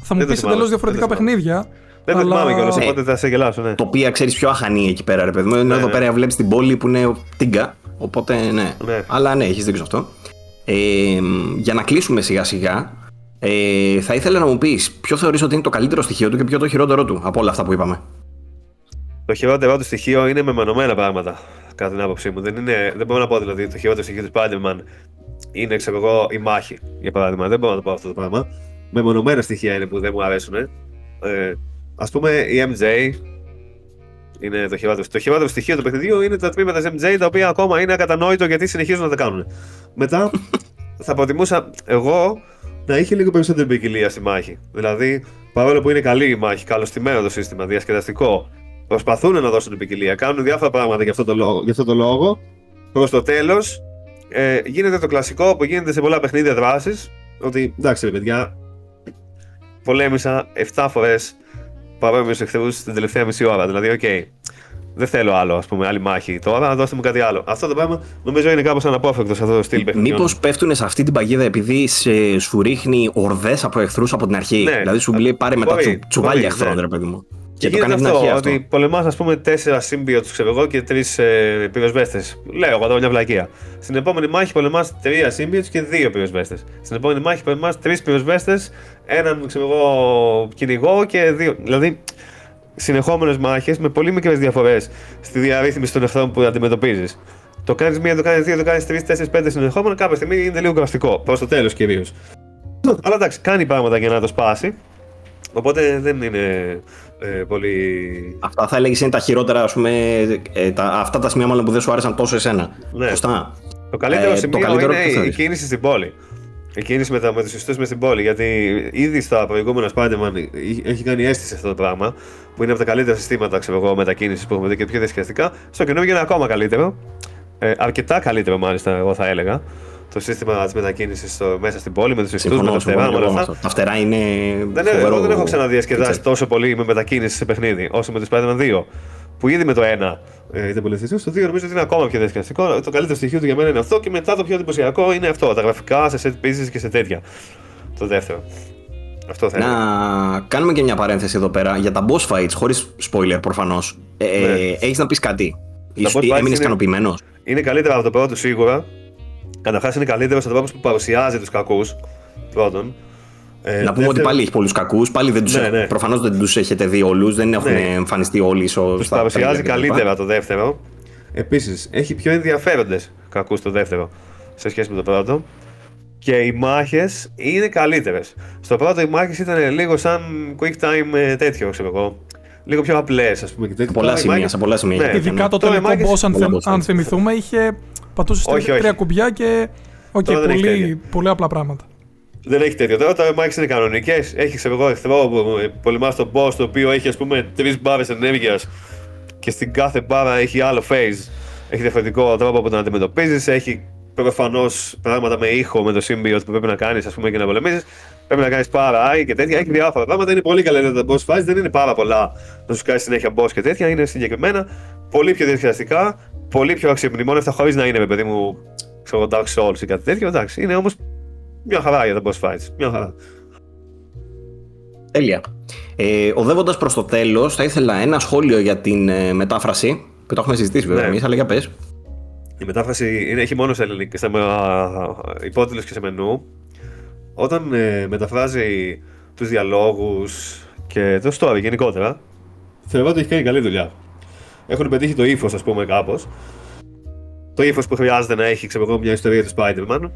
S3: Θα μου
S2: Δεν το
S3: πεις
S2: θυμάμαι.
S3: εντελώς διαφορετικά
S2: Δεν το θυμάμαι.
S3: παιχνίδια.
S2: Δεν το
S3: αλλά...
S2: θυμάμαι κιόλας,
S1: Ναι.
S2: οπότε θα σε γελάσω, ναι.
S1: Το οποίο ξέρεις πιο αχανή εκεί πέρα, ρε παιδί μου. Ενώ
S2: Ναι,
S1: εδώ
S2: ναι.
S1: πέρα βλέπεις την πόλη που είναι τίγκα. Οπότε ναι.
S2: Ναι.
S1: Αλλά ναι, έχεις δίκιο σε αυτό. Ε, για να κλείσουμε σιγά σιγά, ε, θα ήθελα να μου πεις ποιο θεωρείς ότι είναι το καλύτερο στοιχείο του και ποιο το χειρότερο του από όλα αυτά που είπαμε;
S2: Το χειρότερό του στοιχείο είναι μεμονωμένα πράγματα, κατά την άποψή μου. Δεν, είναι, δεν μπορώ να πω δηλαδή το χειρότερο στοιχείο του Spider-Man είναι, ξέρω εγώ, η μάχη, για παράδειγμα. Δεν μπορώ να το πω αυτό το πράγμα. Μεμονωμένα στοιχεία είναι που δεν μου αρέσουν. Ε, Α πούμε, η MJ είναι το χειρότερο. Το χειρότερο στοιχείο του παιχνιδιού είναι τα τμήματα της MJ τα οποία ακόμα είναι ακατανόητο γιατί συνεχίζουν να τα κάνουν. Μετά θα προτιμούσα εγώ να είχε λίγο περισσότερη ποικιλία στη μάχη. Δηλαδή, παρόλο που είναι καλή η μάχη, καλωστημένο το σύστημα, διασκεδαστικό, προσπαθούν να δώσουν ποικιλία, κάνουν διάφορα πράγματα για αυτό το λόγο. Γι' αυτό το λόγο προς το τέλος ε, γίνεται το κλασικό που γίνεται σε πολλά παιχνίδια δράσης. Ότι εντάξει, ρε παιδιά, πολέμησα 7 φορές παρόμοιους εχθρούς την τελευταία μισή ώρα. Δηλαδή, οκ, δεν θέλω άλλο, ας πούμε, άλλη μάχη. Τώρα δώστε μου κάτι άλλο. Αυτό το πράγμα νομίζω είναι κάπως αναπόφευκτο σε αυτό το στυλ παιχνιδιών.
S1: Μήπως πέφτουν σε αυτή την παγίδα επειδή σε, σου ρίχνει ορδές από εχθρούς από την αρχή.
S2: Ναι.
S1: δηλαδή σου λέει πάρε μετά
S2: Μπορεί,
S1: τσου, τσουβάλια
S2: μπορεί,
S1: εχθρών,
S2: ναι.
S1: ρε παιδί μου.
S2: Και,
S1: Και, το κάνει
S2: γίνεται
S1: από την
S2: αυτό,
S1: αρχή αυτό.
S2: ότι πολεμάς, ας πούμε, τέσσερα symbiote, ξέρω εγώ, και τρεις ε, πυροσβέστες. Λέω εγώ εδώ μια βλακεία. Στην επόμενη μάχη πολεμάς τρία σύμπιοτ και δύο πυροσβέστες. Στην επόμενη μάχη πολεμάς τρεις πυροσβέστες, έναν, ξέρω εγώ, κυνηγό και δύο. Δηλαδή, συνεχόμενες μάχες με πολύ μικρές διαφορές στη διαρρύθμιση των εχθρών που αντιμετωπίζεις. Το κάνεις μία, το κάνεις δύο, το κάνεις τρεις, τέσσερις, πέντε συνεχόμενα, κάποια στιγμή είναι λίγο κουραστικό. Προς το τέλος κυρίως. Αλλά εντάξει, κάνει πράγματα για να το σπάσει. Οπότε δεν είναι ε, πολύ.
S1: Αυτά θα έλεγες είναι τα χειρότερα, ας πούμε, ε, τα, αυτά τα σημεία μάλλον που δεν σου άρεσαν τόσο εσένα.
S2: Ναι.
S1: Σωστά.
S2: Το καλύτερο
S1: Ε, το
S2: σημείο
S1: καλύτερο
S2: είναι
S1: ποιο
S2: η
S1: θεωρείς;
S2: κίνηση στην πόλη. η κίνηση με, τα, με τους ιστούς μες στην πόλη. Γιατί ήδη στα προηγούμενα Spider-Man έχει κάνει αίσθηση αυτό το πράγμα, που είναι από τα καλύτερα συστήματα ξέρω μετακίνησης που έχουμε δει και πιο διασκεδαστικά. Στο καινούργιο είναι ακόμα καλύτερο. Ε, αρκετά καλύτερο, μάλιστα, εγώ θα έλεγα. Το σύστημα της μετακίνησης μέσα στην πόλη, με τους ιστού, με τα φτερά.
S1: Τα φτερά είναι.
S2: Δεν, εγώ δεν έχω ξαναδιασκεδάσει τόσο πολύ με μετακίνηση σε παιχνίδι όσο με το Spider-Man 2. Που ήδη με το 1 ε, ήταν πολύ Στο 2 νομίζω ότι είναι ακόμα πιο διασκεδαστικό. Το καλύτερο στοιχείο του για μένα είναι αυτό και μετά το πιο εντυπωσιακό είναι αυτό. Τα γραφικά σε set pieces και σε τέτοια. Το δεύτερο. Αυτό θα
S1: να κάνουμε και μια παρένθεση εδώ πέρα για τα boss fights, χωρίς spoiler προφανώς. Ε, ναι. Έχεις να πεις κάτι. Έμεινες ικανοποιημένος;
S2: Είναι καλύτερα από το πρώτο σίγουρα. Καταρχάς είναι καλύτερος στον τρόπος που παρουσιάζει τους κακούς. Πρώτον.
S1: Ε, να πούμε ότι πάλι έχει πολλούς κακούς. Πάλι δεν τους ναι, ναι. Προφανώς δεν τους έχετε δει όλους. Δεν έχουν ναι. εμφανιστεί όλοι. Τους
S2: παρουσιάζει καλύτερα το δεύτερο. Επίσης έχει πιο ενδιαφέροντες κακούς το δεύτερο σε σχέση με το πρώτο. Και οι μάχες είναι καλύτερες. Στο πρώτο οι μάχες ήταν λίγο σαν quick time ε, τέτοιο, ξέρω εγώ. Λίγο πιο απλές, ας πούμε. Και
S1: πολλά σημεία, σε πολλά σημεία.
S3: Ναι. Ειδικά το τελικό boss, αν, αν θυμηθούμε, είχε πατούσες τρία κουμπιά και. Οκ, okay, πολύ, πολύ απλά πράγματα.
S2: Δεν έχει τέτοιο. Τώρα οι μάχες είναι κανονικές. Έχεις ξέρω εγώ εχθρό που πολεμάς τον boss το οποίο έχει ας πούμε τρεις μπάρες ενέργειας και στην κάθε μπάρα έχει άλλο phase. Έχει διαφορετικό τρόπο που τον αντιμετωπίζεις. Έχει προφανώς πράγματα με ήχο με το symbiote που πρέπει να κάνεις ας πούμε και να πολεμήσεις. Πρέπει να κάνεις πάρα και τέτοια. Έχει διάφορα πράγματα. Είναι πολύ καλά τα boss fights. Δεν είναι πάρα πολλά να σου κάνει συνέχεια boss και τέτοια. Είναι συγκεκριμένα πολύ πιο διασκεδαστικά, πολύ πιο αξιομνημόνευτα χωρίς να είναι με παιδί μου ξέρω Dark Souls ή κάτι τέτοιο. Εντάξει, είναι όμως μια χαρά για τα boss fights. Μια χαρά.
S1: Τέλεια. Ε, Οδεύοντας προς το τέλος, θα ήθελα ένα σχόλιο για την ε, μετάφραση. Που το έχουμε συζητήσει βέβαια ναι. εμείς, αλλά για πες.
S2: Η μετάφραση είναι, έχει μόνο σε ελληνικά, σε υπότιτλους και σε μενού. Όταν ε, μεταφράζει τους διαλόγους και το story γενικότερα, θεωρώ ότι έχει κάνει καλή δουλειά. Έχουν πετύχει το ύφος, ας πούμε, κάπως. Το ύφος που χρειάζεται να έχει, ξέρω εγώ, μια ιστορία του Spider-Man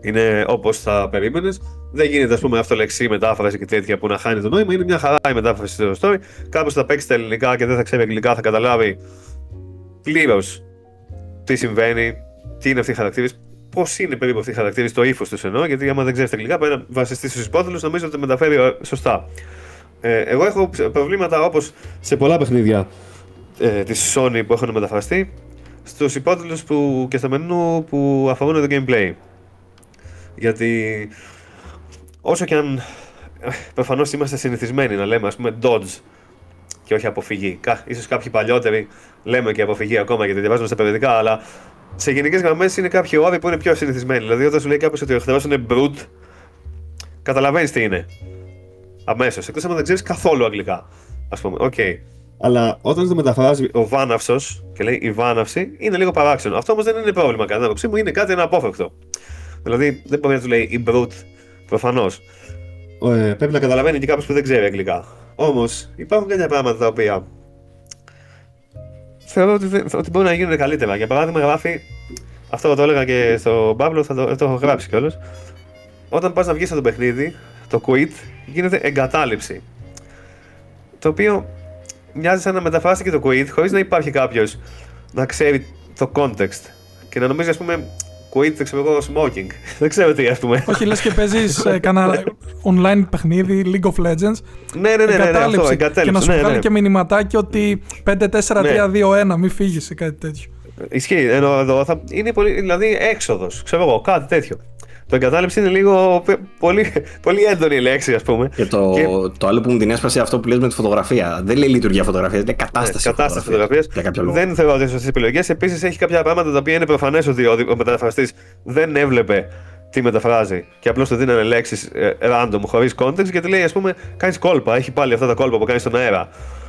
S2: είναι όπως θα περίμενες. Δεν γίνεται, ας πούμε, αυτολεξή μετάφραση και τέτοια που να χάνει το νόημα. Είναι μια χαρά η μετάφραση στο story. Κάποιο θα παίξει τα ελληνικά και δεν θα ξέρει αγγλικά, θα καταλάβει πλήρως τι συμβαίνει, τι είναι αυτοί οι χαρακτήρες, πώς είναι περίπου αυτοί οι χαρακτήρες, το ύφος τους εννοώ. Γιατί άμα δεν ξέρεις τα αγγλικά, πρέπει να βασιστείς στους υπότιτλου, νομίζω ότι μεταφέρει ε, σωστά. Ε, εγώ έχω προβλήματα όπως σε πολλά παιχνίδια ε, της Sony που έχουν μεταφραστεί στους υπότιτλους και στα μενού που αφορούν το gameplay. Γιατί όσο και αν ε, προφανώς είμαστε συνηθισμένοι να λέμε, ας πούμε, dodge και όχι αποφυγή. σω κάποιοι παλιότεροι λέμε και αποφυγή ακόμα γιατί διαβάζουμε στα περιοδικά, αλλά σε γενικές γραμμές είναι κάποιοι όροι που είναι πιο συνηθισμένοι. Δηλαδή, όταν σου λέει κάποιος ότι ο εχθρό είναι brute, καταλαβαίνεις τι είναι. Αμέσως. Εκτός αν δεν ξέρεις καθόλου αγγλικά. Ας πούμε, οκ. Okay. Αλλά όταν το μεταφράζει ο Βάναυσος και λέει η Βάναυση, είναι λίγο παράξενο. Αυτό όμως δεν είναι πρόβλημα κατά την άποψή μου, είναι κάτι αναπόφευκτο. Δηλαδή δεν μπορεί να του λέει η brute προφανώς. Ε, πρέπει να καταλαβαίνει και κάποιος που δεν ξέρει αγγλικά. Όμως υπάρχουν κάποια πράγματα τα οποία θεωρώ ότι, ότι μπορεί να γίνουν καλύτερα. Για παράδειγμα, γράφει. Αυτό το έλεγα και στον Παύλο, θα το, το έχω γράψει κιόλας. Όταν πας να βγεις από το παιχνίδι, το quit γίνεται εγκατάλειψη. Το οποίο μοιάζει σαν να μεταφράσει και το quit χωρίς να υπάρχει κάποιος να ξέρει το context και να νομίζει, ας πούμε, quit, ξέρω εγώ, smoking. δεν ξέρω τι, ας πούμε.
S3: Όχι, λες και παίζεις ε, κανένα online παιχνίδι, League of Legends.
S2: Ναι, ναι, ναι, ναι, ναι αυτό,
S3: Και να σου ναι, βγάλει ναι. και μηνυματάκι ότι 5-4-3-2-1, ναι. μην φύγεις ή κάτι τέτοιο.
S2: Ισχύει. Ενώ εδώ θα είναι πολύ, δηλαδή έξοδος, ξέρω εγώ, κάτι τέτοιο. Το εγκατάλειψη είναι λίγο πολύ, πολύ έντονη λέξη, ας πούμε.
S1: Και το, και το άλλο που μου την έσπασε αυτό που λες με τη φωτογραφία. Δεν λέει λειτουργία φωτογραφίας, είναι κατάσταση.
S2: Ναι, κατάσταση φωτογραφίας. Δεν θεωρώ ότι είναι σωστές επιλογές. Επίσης έχει κάποια πράγματα τα οποία είναι προφανές ότι ο μεταφραστής δεν έβλεπε τι μεταφράζει και απλώς του δίνανε λέξεις ε, random χωρίς context γιατί λέει, ας πούμε, κάνεις κόλπα. Έχει πάλι αυτά τα κόλπα που κάνεις στον αέρα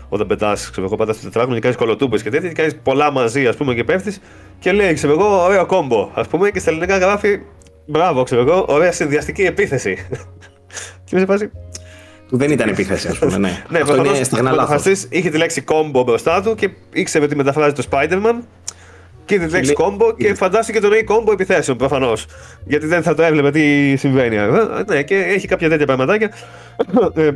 S2: όταν πετάς, ξέρω εγώ, πατάς στο τετράγωνο και κάνεις κολοτούμπες και τέτοια. Και κάνεις πολλά μαζί, ας πούμε, και πέφτεις και λέει, ξέρω εγώ, ωραίο κόμπο. Α πούμε, και στα ελληνικά γράφει Μπράβο, ξέρω εγώ, ωραία συνδυαστική επίθεση. και με σε
S1: Που δεν ήταν επίθεση, ας πούμε, ναι.
S2: ναι, Αυτό είναι στιγνά λάθος. είχε τη λέξη combo μπροστά του και ήξερε ότι μεταφράζει το Spider-Man. Και τη λέξη combo και φαντάστηκε τον νέο combo επιθέσεων προφανώς. Γιατί δεν θα το έβλεπε τι συμβαίνει. Ε, ναι, και έχει κάποια τέτοια πραγματάκια. Ε,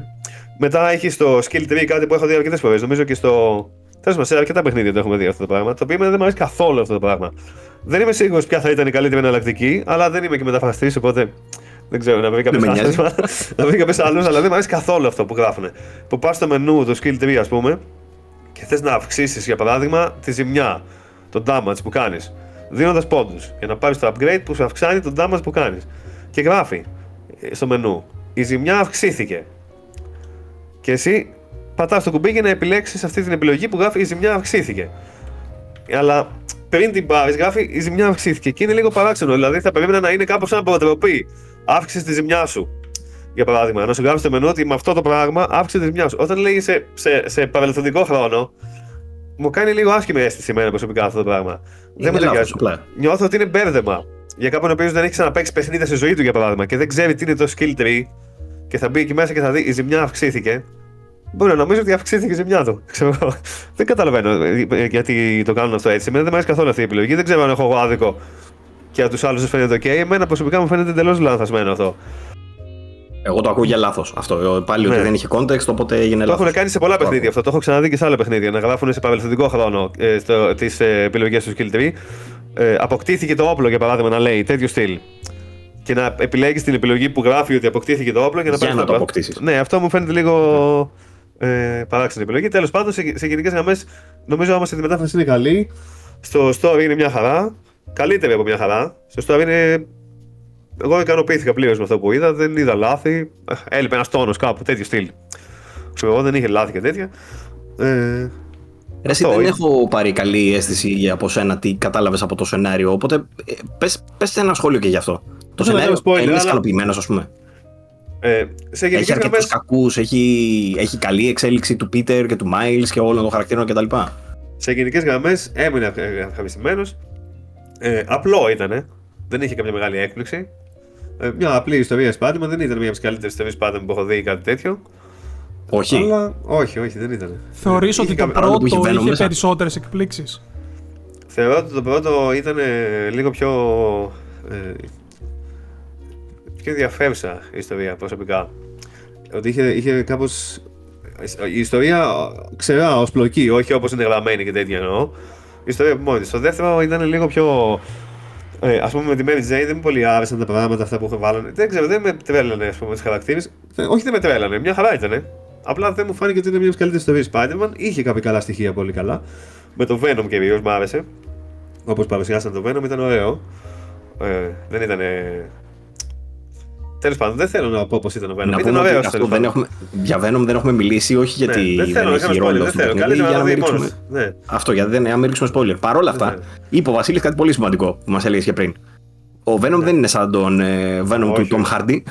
S2: μετά έχει στο skill tree κάτι που έχω δει αρκετές φορές. Νομίζω και στο. Τέλος πάντων, σε αρκετά παιχνίδια το έχουμε δει αυτό το πράγμα. Το οποίο δεν μου αρέσει καθόλου αυτό το πράγμα. Δεν είμαι σίγουρος ποια θα ήταν η καλύτερη εναλλακτική, αλλά δεν είμαι και μεταφραστής, οπότε Δεν ξέρω, να βρει κάποιο
S1: Δεν με νοιάζει.
S2: άλλος. να βρει κάποιος άλλος, αλλά δεν μου αρέσει καθόλου αυτό που γράφουν. Που πας στο μενού, το skill 3, ας πούμε, και θες να αυξήσεις για παράδειγμα τη ζημιά, το damage που κάνεις, δίνοντας πόντους για να πάρεις το upgrade που σου αυξάνει το damage που κάνεις. Και γράφει ε, στο μενού, η ζημιά αυξήθηκε. Και εσύ πατάς το κουμπί για να επιλέξεις αυτή την επιλογή που γράφει η ζημιά αυξήθηκε. Αλλά πριν την πάρεις, γράφει η ζημιά αυξήθηκε. Και είναι λίγο παράξενο. Δηλαδή θα περίμενα να είναι κάπως σαν προτροπή. Αύξησες τη ζημιά σου. Για παράδειγμα, να σου γράψει το μενού ότι με αυτό το πράγμα αύξησε τη ζημιά σου. Όταν λέει σε, σε, σε παρελθοντικό χρόνο, μου κάνει λίγο άσχημη αίσθηση εμένα προσωπικά αυτό το πράγμα. δεν
S1: Είναι
S2: μου
S1: λάθος,
S2: ταιριάζει.
S1: απλά.
S2: Νιώθω ότι είναι μπέρδεμα. Για κάποιον ο οποίος δεν έχει ξαναπέξει παιχνίδια στη ζωή του, για παράδειγμα, και δεν ξέρει τι είναι το skill tree, και θα μπει εκεί μέσα και θα δει η ζημιά αυξήθηκε, μπορεί να νομίζεις ότι αυξήθηκε η ζημιά του. Ξέρω εγώ. δεν καταλαβαίνω ε, γιατί το κάνουν αυτό έτσι. Εμένα δεν μου αρέσει καθόλου αυτή η επιλογή. Δεν ξέρω αν έχω εγώ άδικο και από τους άλλους δεν φαίνεται OK. Εμένα προσωπικά μου φαίνεται εντελώς λανθασμένο αυτό.
S1: Εγώ το ακούω για λάθος αυτό. Ε, Πάλι ότι
S2: Ναι.
S1: δεν είχε context, οπότε έγινε
S2: Το
S1: λάθος.
S2: έχουν κάνει σε πολλά παιχνίδια αυτό. Το έχω ξαναδεί και σε άλλα παιχνίδια. Να γράφουν σε παρελθοντικό χρόνο ε, τις ε, επιλογές του skill tree. Ε, αποκτήθηκε το όπλο, για παράδειγμα, να λέει τέτοιο στυλ. Και να επιλέγεις την επιλογή που γράφει ότι αποκτήθηκε το όπλο για να
S1: Για
S2: πάρεις
S1: να το
S2: όπλο.
S1: αποκτήσεις.
S2: Ναι, αυτό μου φαίνεται λίγο ε, παράξενη επιλογή. Τέλος πάντων, σε, σε γενικές γραμμές, νομίζω όμω ότι η μετάφραση είναι καλή. Στο story είναι μια χαρά. Καλύτερη από μια χαρά. Στο story είναι. Εγώ ικανοποιήθηκα πλήρως με αυτό που είδα. Δεν είδα λάθη. Ε, Έλειπε ένας τόνος κάπου, τέτοιο στυλ. Ξέρω εγώ, δεν είχε λάθη και τέτοια. Ε,
S1: Ρε, εσύ
S2: Αυτό
S1: δεν
S2: είναι.
S1: έχω πάρει καλή αίσθηση από σένα τι κατάλαβες από το σενάριο. Οπότε ε, πες, πες ένα σχόλιο και γι' αυτό. Το
S2: Δεν θα
S1: σενάριο
S2: κάνω spoiler,
S1: είναι
S2: αλλά-
S1: ικανοποιημένο, ας πούμε.
S2: Ε, σε
S1: Έχει
S2: γενικές
S1: αρκετούς
S2: γραμμέ.
S1: κακούς, έχει, έχει καλή εξέλιξη του Πίτερ και του Miles και όλων των χαρακτήρων κτλ.
S2: Σε γενικές γραμμές έμεινε ευχαριστημένο. Ε, απλό ήταν. Δεν είχε κάποια μεγάλη έκπληξη. Ε, μια απλή ιστορία Spider-Man. Δεν ήταν μια από τις καλύτερες ιστορίες Spider-Man που έχω δει ή κάτι τέτοιο.
S1: Όχι.
S2: Αλλά όχι, όχι, δεν ήταν.
S3: Θεωρείς
S2: Ε,
S3: ότι
S2: είχε
S3: το
S2: κάποια-
S1: άλλο που
S3: πρώτο
S1: έχει Venom
S3: είχε
S1: μέσα.
S3: περισσότερες εκπλήξεις;
S2: Θεωρώ ότι το πρώτο ήταν ε, λίγο πιο. Ε, πιο ενδιαφέρουσα η ιστορία προσωπικά. Ότι είχε, είχε κάπω. Η ιστορία ξερά ως πλοκή, όχι όπως είναι γραμμένη και τέτοια εννοώ. Η ιστορία από μόνη της. Το δεύτερο ήταν λίγο πιο. Ε, ας πούμε με τη Mary Jane δεν μου πολύ άρεσαν τα πράγματα αυτά που είχαν βάλανε. Δεν ξέρω, δεν με τρέλανε ας πούμε, τι χαρακτήρες. Όχι, δεν με τρέλανε, μια χαρά ήταν. Απλά δεν μου φάνηκε ότι είναι μια από τις καλύτερες ιστορίες Spider-Man. Είχε κάποια καλά στοιχεία πολύ καλά. Με το Venom κυρίως μου άρεσε. Όπως παρουσιάσαν το Venom ήταν ωραίο. Ε, δεν ήταν. Τέλος πάντων, δεν θέλω να πω πώς ήταν ο Venom.
S1: Να
S2: ήταν
S1: πούμε ότι
S2: ωραίος
S1: αυτό δεν έχουμε, για Venom δεν έχουμε μιλήσει, όχι γιατί
S2: ναι, δεν θέλω να
S1: έχει
S2: κάνω spoiler,
S1: ρόλο
S2: δεν
S1: στο
S2: θέλω.
S1: παιχνίδι,
S2: Καλύτερα
S1: για
S2: να
S1: να
S2: το
S1: μην
S2: δει
S1: ρίξουμε...
S2: μόνος. Ναι.
S1: Αυτό, γιατί δεν να μην ρίξουμε spoiler. Παρ' όλα αυτά,
S2: Ναι.
S1: είπε ο Βασίλης κάτι πολύ σημαντικό που μας έλεγες και πριν. Ο Venom δεν είναι σαν τον ε, Venom του
S2: Ναι. Όχι,
S1: Tom
S2: όχι.
S1: Hardy.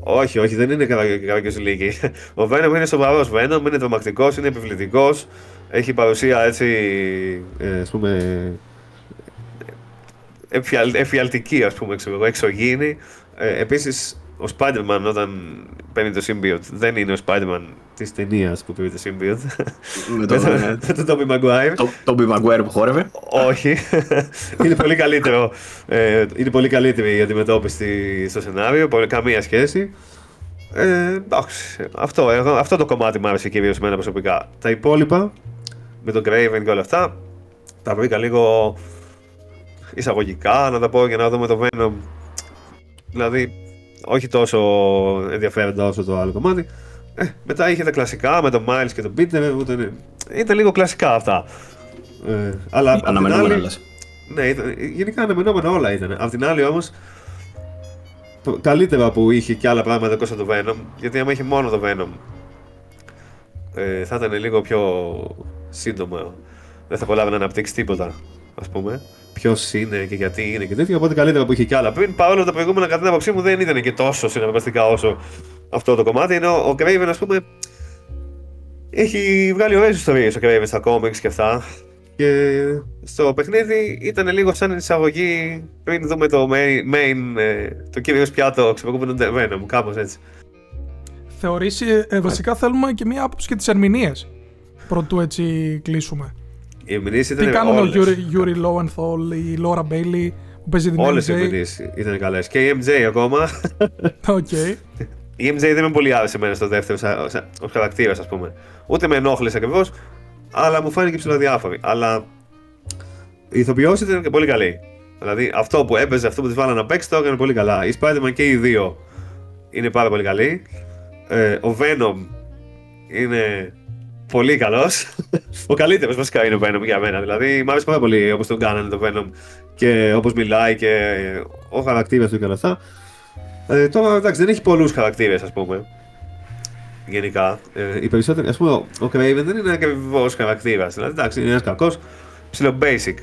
S2: Όχι, όχι, δεν είναι κάποιος λύκη. Ο Venom είναι σοβαρός Venom, είναι τρομακτικός, είναι επιβλητικός. Έχει παρουσία έτσι. Ε, ας πούμε. Εφιαλ, εφιαλτική, ας πούμε, ξέρω εγώ, εξωγήινη. Ε, Επίσης, ο Spider-Man όταν παίρνει το Symbiote δεν είναι ο Spider-Man της ταινίας που πήρε το Symbiote.
S1: με τον ε,
S2: Με τον Tobey Maguire.
S1: το- Tobey Maguire που χόρευε.
S2: Όχι. είναι πολύ καλύτερο. Ε, είναι πολύ καλύτερη η αντιμετώπιση στη- στο σενάριο. πολύ- Καμία σχέση. Ε, εντάξει. Αυτό, εγώ- αυτό το κομμάτι μου άρεσε κυρίως εμένα προσωπικά. Τα υπόλοιπα με τον Craven και όλα αυτά τα βρήκα λίγο εισαγωγικά να τα πω για να δούμε το Venom. Δηλαδή, όχι τόσο ενδιαφέροντα όσο το άλλο κομμάτι. Ε, μετά είχε τα κλασικά με τον Miles και τον Peter. Ούτε, ήταν λίγο κλασικά αυτά. Ε, αλλά απ' την
S1: Αναμενόμενα
S2: άλλη-
S1: λες.
S2: ναι, ήταν, γενικά αναμενόμενα όλα ήταν. Απ' την άλλη όμως, καλύτερα που είχε και άλλα πράγματα εκτό από το Venom, γιατί άμα είχε μόνο το Venom, ε, θα ήταν λίγο πιο σύντομο. Δεν θα προλάβει να αναπτύξει τίποτα, ας πούμε. Ποιος είναι και γιατί είναι και τέτοια. Οπότε καλύτερα που είχε και άλλα πριν. Παρόλο που τα προηγούμενα, κατά την άποψή μου, δεν ήταν και τόσο συναρπαστικά όσο αυτό το κομμάτι. Ενώ ο Craven, ας πούμε, έχει βγάλει ωραίες ιστορίες ο Craven στα comics και αυτά. Και στο παιχνίδι ήταν λίγο σαν εισαγωγή πριν δούμε το main, main ε, το κύριο πιάτο ξεποκούπινο Venom, κάπως έτσι.
S3: Θεωρείς, ε, ε, βασικά θέλουμε και μία άποψη και τις ερμηνείες. Πρωτού έτσι κλείσουμε.
S2: Οι ερμηνείες ήταν
S3: Τι κάνουν ο
S2: όλες.
S3: Yuri, Yuri Lowenthal, η Laura Bailey που παίζει την
S2: Όλες οι
S3: MJ.
S2: ερμηνείες ήταν καλές. Και η MJ ακόμα.
S3: Οκ.
S2: η MJ δεν με πολύ άρεσε εμένα στο δεύτερο σαν, σαν, ως χαρακτήρας ας πούμε. Ούτε με ενόχλησε ακριβώς, αλλά μου φάνηκε ψιλοαδιάφορη. Αλλά η ηθοποιός ήταν και πολύ καλή. Δηλαδή αυτό που έπαιζε, αυτό που της βάλανε να παίξει το έκανε πολύ καλά. Οι Spider-Man και οι δύο είναι πάρα πολύ καλοί. Ε, ο Venom είναι πολύ καλός. ο καλύτερος βασικά είναι ο Venom για μένα. Δηλαδή, μου άρεσε πάρα πολύ όπως τον κάνανε το Venom και όπως μιλάει και ο χαρακτήρας του και όλα αυτά. Ε, τώρα εντάξει, δεν έχει πολλούς χαρακτήρες, ας πούμε. Γενικά. Ε, οι περισσότεροι, ας πούμε, ο Craven δεν είναι ακριβώς χαρακτήρας. Δηλαδή, εντάξει, είναι ένας κακός, ψηλό basic,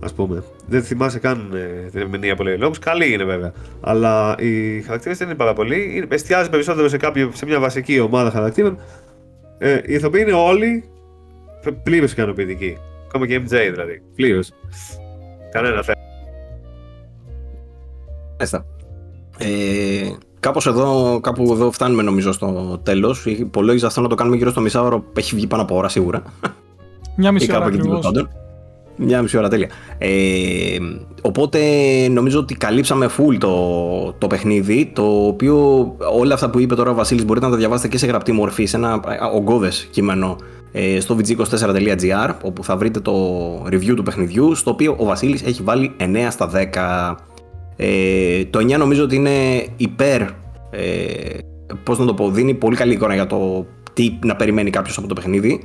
S2: ας πούμε. Δεν θυμάσαι καν ε, την ερμηνεία πολύ λόγου. Καλή είναι βέβαια. Αλλά οι χαρακτήρες δεν είναι πάρα πολλοί. Εστιάζει περισσότερο σε, κάποιο, σε μια βασική ομάδα χαρακτήρων. Ε, οι ηθοποιοί είναι όλοι πλήρως ικανοποιητικοί. Ακόμα και MJ δηλαδή. Πλήρως. Κανένα θέμα.
S1: Ε, κάπως εδώ, κάπου εδώ φτάνουμε νομίζω στο τέλος. Υπολόγιζα αυτό να το κάνουμε γύρω στο μισάωρο. Έχει βγει πάνω από ώρα σίγουρα.
S3: Μια μισή ώρα ακριβώς.
S1: Μια μισή ώρα τέλεια. Ε, οπότε νομίζω ότι καλύψαμε full το, το παιχνίδι, το οποίο όλα αυτά που είπε τώρα ο Βασίλης μπορείτε να τα διαβάσετε και σε γραπτή μορφή, σε ένα ογκώδες κείμενο ε, στο vg24.gr όπου θα βρείτε το review του παιχνιδιού, στο οποίο ο Βασίλης έχει βάλει 9 στα 10 ε, το 9 νομίζω ότι είναι υπέρ, ε, πώς να το πω, δίνει πολύ καλή εικόνα για το τι να περιμένει κάποιος από το παιχνίδι.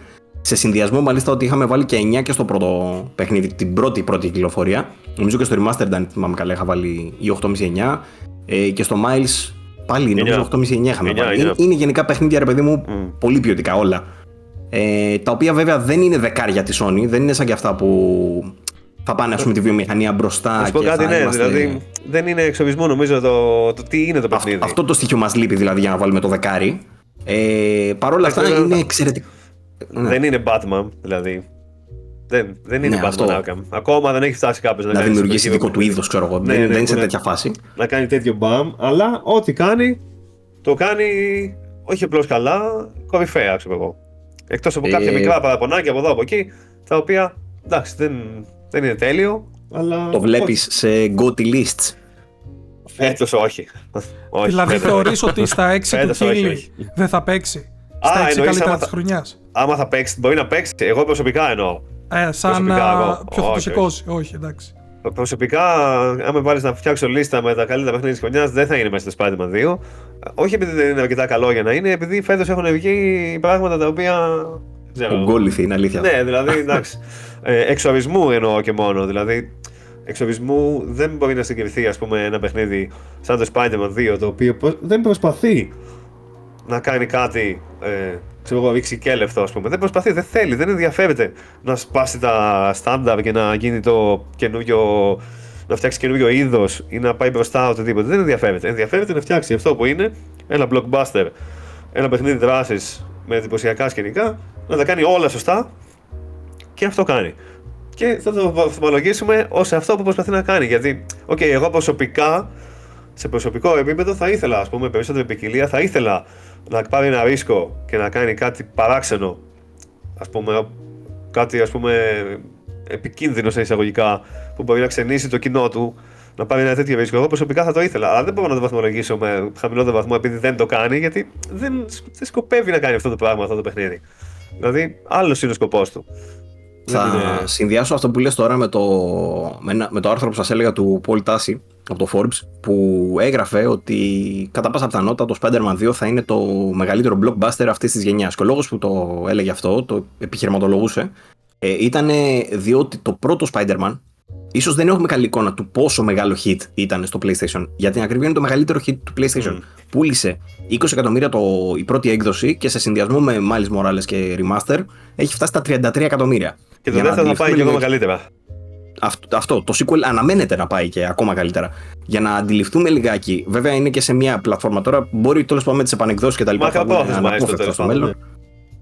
S1: Σε συνδυασμό μάλιστα ότι είχαμε βάλει και 9 και στο πρώτο παιχνίδι, την πρώτη πρώτη κυκλοφορία. Νομίζω και στο Remastered, αν θυμάμαι καλά, είχα βάλει η 8,5-9. Ε, και στο Miles πάλι νομίζω 8,5-9 είχαμε 9, βάλει. Είναι, είναι, γενικά παιχνίδια, ρε παιδί μου, mm. πολύ ποιοτικά όλα. Ε, τα οποία βέβαια δεν είναι δεκάρια της Sony, δεν είναι σαν και αυτά που θα πάνε ας πούμε τη βιομηχανία μπροστά.
S2: Να σου πω κάτι, ναι, είμαστε... δηλαδή δεν είναι εξοπλισμό νομίζω το, το τι είναι το παιχνίδι.
S1: αυτό το στοιχείο μας λείπει δηλαδή για να βάλουμε το δεκάρι. Ε, Παρ' όλα αυτά είναι εξαιρετικό.
S2: Ναι. Δεν είναι Batman, δηλαδή. Δεν, δεν είναι ναι, Batman αυτό. Arkham. Ακόμα δεν έχει φτάσει κάποιος
S1: να, να δημιουργήσει δικό του είδος, ξέρω εγώ. Ναι, δεν, ναι, δεν είναι σε τέτοια φάση.
S2: Να κάνει τέτοιο μπαμ, αλλά ό,τι κάνει, το κάνει όχι απλώς καλά, κορυφαία, ξέρω εγώ. Εκτός από κάποια ε, μικρά παραπονάκια από εδώ από εκεί, τα οποία εντάξει δεν, δεν είναι τέλειο, αλλά...
S1: Το βλέπεις σε goty lists.
S2: Φέτος όχι. όχι
S3: δηλαδή θεωρείς ότι στα 6 του Χίλι δεν θα παίξει; Στα 6 καλύτερα της χρονιάς.
S2: Άμα θα παίξει, μπορεί να παίξει. Εγώ προσωπικά εννοώ.
S3: Ε, σαν να πιο θα το σηκώσει. Όχι, εντάξει.
S2: Προσωπικά, άμα βάλεις να φτιάξω λίστα με τα καλύτερα παιχνίδια της χρονιάς, δεν θα είναι μέσα στο Spider-Man 2. Όχι επειδή δεν είναι αρκετά καλό για να είναι, επειδή φέτος έχουν βγει πράγματα τα οποία.
S1: Ογκόληθη, είναι αλήθεια.
S2: Ναι, δηλαδή εντάξει. ε, εξορισμού εννοώ και μόνο. Δηλαδή, εξορισμού δεν μπορεί να συγκριθεί ας πούμε, ένα παιχνίδι σαν το Spider-Man 2 το οποίο δεν προσπαθεί να κάνει κάτι ε, ξέρω εγώ, ρηξικέλευτο, ας πούμε. Δεν προσπαθεί, δεν θέλει, δεν ενδιαφέρεται να σπάσει τα στάνταρ και να γίνει το καινούριο. να φτιάξει καινούριο είδος ή να πάει μπροστά οτιδήποτε. Δεν ενδιαφέρεται. Ενδιαφέρεται να φτιάξει αυτό που είναι ένα blockbuster, ένα παιχνίδι δράσης με εντυπωσιακά σκηνικά, να τα κάνει όλα σωστά και αυτό κάνει. Και θα το βαθμολογήσουμε ως αυτό που προσπαθεί να κάνει. Γιατί, οκ, okay, εγώ προσωπικά, σε προσωπικό επίπεδο, θα ήθελα, ας πούμε, περισσότερη ποικιλία, θα ήθελα να πάρει ένα ρίσκο και να κάνει κάτι παράξενο, ας πούμε, κάτι ας πούμε επικίνδυνο σε εισαγωγικά, που μπορεί να ξενήσει το κοινό του, να πάρει ένα τέτοιο ρίσκο. Εγώ προσωπικά θα το ήθελα, αλλά δεν μπορώ να το βαθμολογήσω με χαμηλότερο βαθμό επειδή δεν το κάνει, γιατί δεν, δεν σκοπεύει να κάνει αυτό το πράγμα, αυτό το παιχνίδι. Δηλαδή, άλλος είναι ο σκοπός του.
S1: Θα είναι... συνδυάσω αυτό που λες τώρα με το, με, με το άρθρο που σας έλεγα του Paul Tassi από το Forbes που έγραφε ότι κατά πάσα πιθανότητα το Spider-Man 2 θα είναι το μεγαλύτερο blockbuster αυτής της γενιάς και ο λόγος που το έλεγε αυτό, το επιχειρηματολογούσε ε, ήταν διότι το πρώτο Spider-Man ίσως δεν έχουμε καλή εικόνα του πόσο μεγάλο hit ήταν στο PlayStation. Για την ακρίβεια είναι το μεγαλύτερο hit του PlayStation. Mm. Πούλησε 20 εκατομμύρια το, η πρώτη έκδοση και σε συνδυασμό με Miles Morales και Remaster έχει φτάσει στα 33 εκατομμύρια.
S2: Και το δεύτερο θα πάει και ακόμα καλύτερα.
S1: Αυτό, αυτό, το sequel αναμένεται να πάει και ακόμα καλύτερα. Για να αντιληφθούμε λιγάκι, βέβαια είναι και σε μια πλατφόρμα τώρα, μπορεί τέλος πάντων με τις επανεκδόσεις και τα λοιπά.
S2: να στο μέλλον.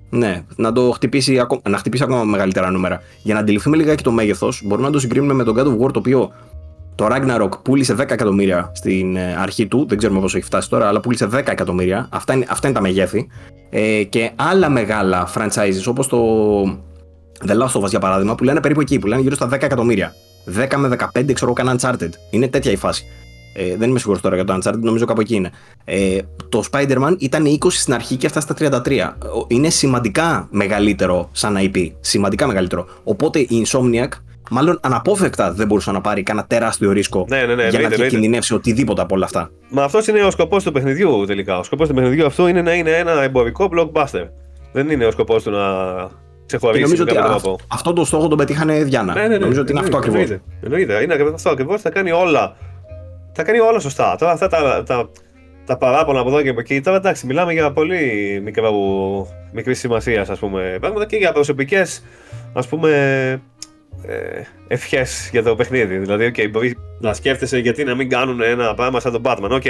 S1: Ναι, να το χτυπήσει, να χτυπήσει ακόμα μεγαλύτερα νούμερα. Για να αντιληφθούμε λιγάκι το μέγεθος, μπορούμε να το συγκρίνουμε με τον God of War, το οποίο το Ragnarok πούλησε 10 εκατομμύρια στην ε, αρχή του. Δεν ξέρουμε πόσο έχει φτάσει τώρα, αλλά πούλησε 10 εκατομμύρια. Αυτά είναι, αυτά είναι τα μεγέθη. Ε, και άλλα μεγάλα franchises όπως το The Last of Us για παράδειγμα, που λένε περίπου εκεί, που λένε γύρω στα 10 εκατομμύρια. 10 με 15 ξέρω κανένα Uncharted. Είναι τέτοια η φάση. Ε, δεν είμαι σίγουρος τώρα για το Uncharted, νομίζω κάπου εκεί είναι. Ε, το Spider-Man ήταν 20 στην αρχή και έφτασε στα 33. Είναι σημαντικά μεγαλύτερο σαν IP. Σημαντικά μεγαλύτερο. Οπότε η Insomniac μάλλον αναπόφευκτα δεν μπορούσε να πάρει κανένα τεράστιο ρίσκο
S2: Ναι, ναι, ναι,
S1: για
S2: εννοείται,
S1: να
S2: εννοείται.
S1: διακινδυνεύσει οτιδήποτε από όλα αυτά.
S2: Μα αυτός είναι ο σκοπός του παιχνιδιού τελικά. Ο σκοπός του παιχνιδιού αυτού είναι να είναι ένα εμπορικό blockbuster. Δεν είναι ο σκοπός του να
S1: Και
S2: ξεχωρίσει
S1: νομίζω
S2: με
S1: ότι
S2: κάποιο
S1: α-
S2: τρόπο.
S1: αυτό το στόχο τον πετύχανε Διάννα.
S2: Ναι, ναι, ναι.
S1: νομίζω ότι είναι αυτό ακριβώς.
S2: Εννοείται. Εννοείται. Είναι ακριβώς αυτό ακριβώς. Θα κάνει όλα. Θα κάνει όλα σωστά. Τώρα αυτά τα, τα, τα παράπονα από εδώ και από εκεί. Τώρα εντάξει, μιλάμε για πολύ μικρή σημασία ας πούμε πράγματα και για προσωπικές ας πούμε ε, ευχές για το παιχνίδι. Δηλαδή, okay, μπορεί να σκέφτεσαι γιατί να μην κάνουν ένα πράγμα σαν τον Batman. Οκ.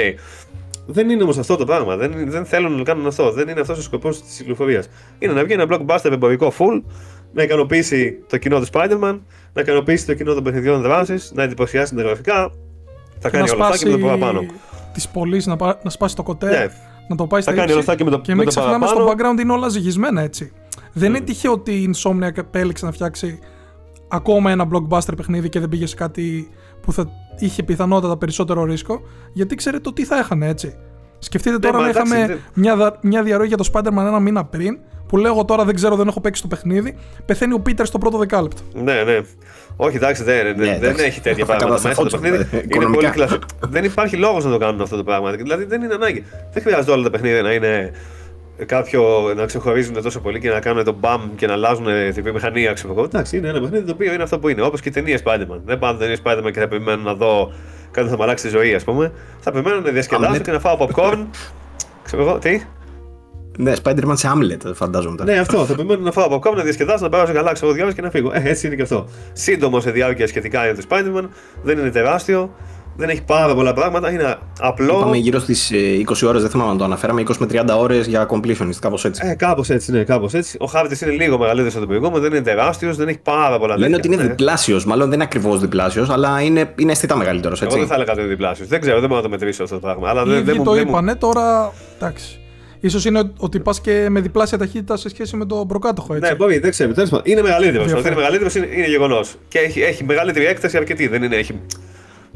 S2: Δεν είναι όμως αυτό το πράγμα. Δεν, δεν θέλουν να κάνουν αυτό. Δεν είναι αυτός ο σκοπός της κυκλοφορίας. Είναι να βγει ένα blockbuster εμπορικό full, να ικανοποιήσει το κοινό του Spider-Man, να ικανοποιήσει το κοινό των παιχνιδιών δράσης, να εντυπωσιάσει τα γραφικά. Θα
S3: Και να
S2: κάνει όλα αυτά και με το παραπάνω.
S3: τι πωλήσει, να, πα- να σπάσει το κοτέ,
S2: Ναι.
S3: να το πάει στα
S2: Θα κάνει
S3: ύψη.
S2: όλα αυτά και με το-
S3: Και
S2: με
S3: μην
S2: το
S3: ξεχνάμε στο
S2: παραπάνω.
S3: background είναι όλα ζυγισμένα έτσι. Δεν είναι τυχαίο ότι η Insomniac επέλεξε να φτιάξει ακόμα ένα blockbuster παιχνίδι και δεν πήγε σε κάτι που θα είχε πιθανότατα περισσότερο ρίσκο, γιατί ξέρετε το τι θα έχανε έτσι. Σκεφτείτε τώρα
S2: μα
S3: να
S2: εντάξει,
S3: είχαμε
S2: δεν-
S3: μια, δα- μια διαρροή για το Spider-Man ένα μήνα πριν, που λέω εγώ τώρα δεν ξέρω, δεν έχω παίξει το παιχνίδι, πεθαίνει ο Πίτερ στο πρώτο δεκάλεπτο.
S2: Ναι, ναι. Όχι, εντάξει, δεν, δεν-
S1: Ναι,
S2: δεν
S1: εντάξει.
S2: έχει τέτοια
S1: Θα
S2: πράγματα μέσα στο
S1: καταστραφόντουσαν,
S2: παιχνίδι.
S1: ε,
S2: Είναι
S1: οικονομικά.
S2: πολύ κλασικό. δεν υπάρχει λόγος να το κάνουν αυτό το πράγμα. Δηλαδή δεν είναι ανάγκη. Δεν χρειάζεται όλα τα παιχνίδια να είναι κάποιο να ξεχωρίζουν τόσο πολύ και να κάνουν το μπαμ και να αλλάζουν τη βιομηχανία. Ξέρω εγώ. Εντάξει, είναι ένα παιχνίδι το οποίο είναι αυτό που είναι. Όπως και οι ταινίες Spider-Man. Δεν πάω ταινίες Spider-Man και θα περιμένω να δω κάτι που θα μου αλλάξει τη ζωή, ας πούμε. Θα περιμένω να διασκεδάσω
S1: Hamlet.
S2: και να φάω popcorn. Ξέρω εγώ, τι;
S1: Ναι, Spider-Man σε Hamlet, φαντάζομαι. τώρα.
S2: Ναι, αυτό. Θα περιμένω να φάω από κόμμα, να διασκεδάσω, να πάω σε καλά ξέρω διάβαση και να φύγω. Ε, έτσι είναι και αυτό. Σύντομο σε διάρκεια σχετικά είναι το Spider-Man, δεν είναι τεράστιο, δεν έχει πάρα πολλά πράγματα, είναι απλό.
S1: Είπαμε γύρω στις 20 ώρες, δεν θυμάμαι να το αναφέραμε, 20 με 30 ώρες για completionist, κάπως έτσι.
S2: Ε, κάπως έτσι, ναι, κάπως έτσι. Ο χάρτης είναι λίγο μεγαλύτερος από τον προηγούμενο, δεν είναι τεράστιος, δεν έχει πάρα πολλά
S1: Λένε
S2: τέτοια.
S1: ότι είναι
S2: Ναι.
S1: διπλάσιος, μάλλον δεν είναι ακριβώς διπλάσιος, αλλά είναι, είναι αισθητά μεγαλύτερος.
S2: Εγώ δεν
S1: Έτσι.
S2: θα έλεγα ότι είναι διπλάσιος. Δεν ξέρω, δεν μπορώ να το μετρήσω αυτό το πράγμα. Αλλά
S3: Οι
S2: δεν,
S3: ίδιοι
S2: δεν, μου-
S3: το
S2: δεν μου-
S3: είπανε, τώρα εντάξει. Ίσως είναι ότι πας και με διπλάσια ταχύτητα σε σχέση με τον προκάτοχο έτσι.
S2: Ναι, μπορεί, δεν ξέρω. Τέλος πάντων, είναι μεγαλύτερος. Ότι
S3: Διαφέρει.
S2: είναι μεγαλύτερος είναι, είναι γεγονός. Και έχει, έχει μεγαλύτερη έκταση αρκετή. Δεν είναι, έχει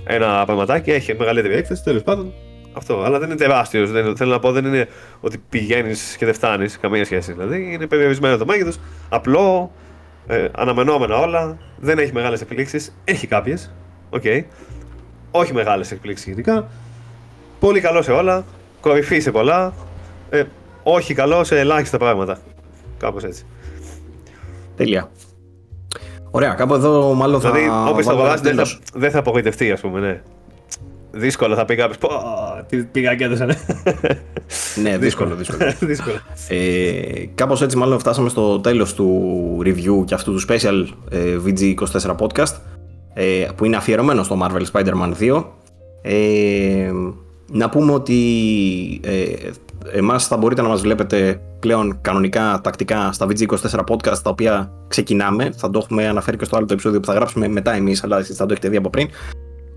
S2: ένα πραγματάκι, έχει μεγαλύτερη έκταση. Τέλος πάντων, αυτό. Αλλά δεν είναι τεράστιος. Θέλω να πω, δεν είναι ότι πηγαίνεις και δεν φτάνεις. Καμία σχέση. Δηλαδή είναι περιορισμένο το μέγεθος. Απλό, ε, αναμενόμενα όλα. Δεν έχει μεγάλες εκπλήξεις. Έχει κάποιες. Οκ. Όχι μεγάλες εκπλήξεις ειδικά. Πολύ καλό σε όλα. Κορυφή σε πολλά. Ε, όχι καλό σε ελάχιστα πράγματα. Κάπως έτσι.
S1: Τέλεια. Ωραία, κάπου εδώ μάλλον θα.
S2: Δηλαδή, όποιος θα
S1: το
S2: αγοράσει δεν θα,
S1: τέλος.
S2: δεν θα απογοητευτεί, ας πούμε, ναι. Δύσκολα θα πει κάποιος. Πω, τι πήγα και έδωσα, ναι.
S1: Ναι, δύσκολο, δύσκολο.
S2: Δύσκολα.
S1: Ε, κάπως έτσι μάλλον φτάσαμε στο τέλος του review και αυτού του special ε, VG24 podcast ε, που είναι αφιερωμένο στο Marvel Spider-Man 2 ε, να πούμε ότι ε, εμάς θα μπορείτε να μας βλέπετε πλέον κανονικά τακτικά στα VG24 podcast τα οποία ξεκινάμε θα το έχουμε αναφέρει και στο άλλο το επεισόδιο που θα γράψουμε μετά εμείς αλλά εσείς θα το έχετε δει από πριν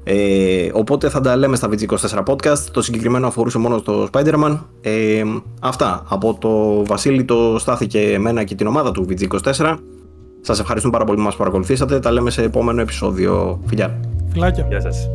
S1: ε, οπότε θα τα λέμε στα VG24 podcast. Το συγκεκριμένο αφορούσε μόνο στο Spider-Man. Ε, αυτά από το Βασίλη, το Στάθη και εμένα και την ομάδα του VG24. Σας ευχαριστούμε πάρα πολύ που μας παρακολουθήσατε. Τα λέμε σε επόμενο επεισόδιο. Φιλιά!
S3: Φιλάκια.
S2: Γεια σας.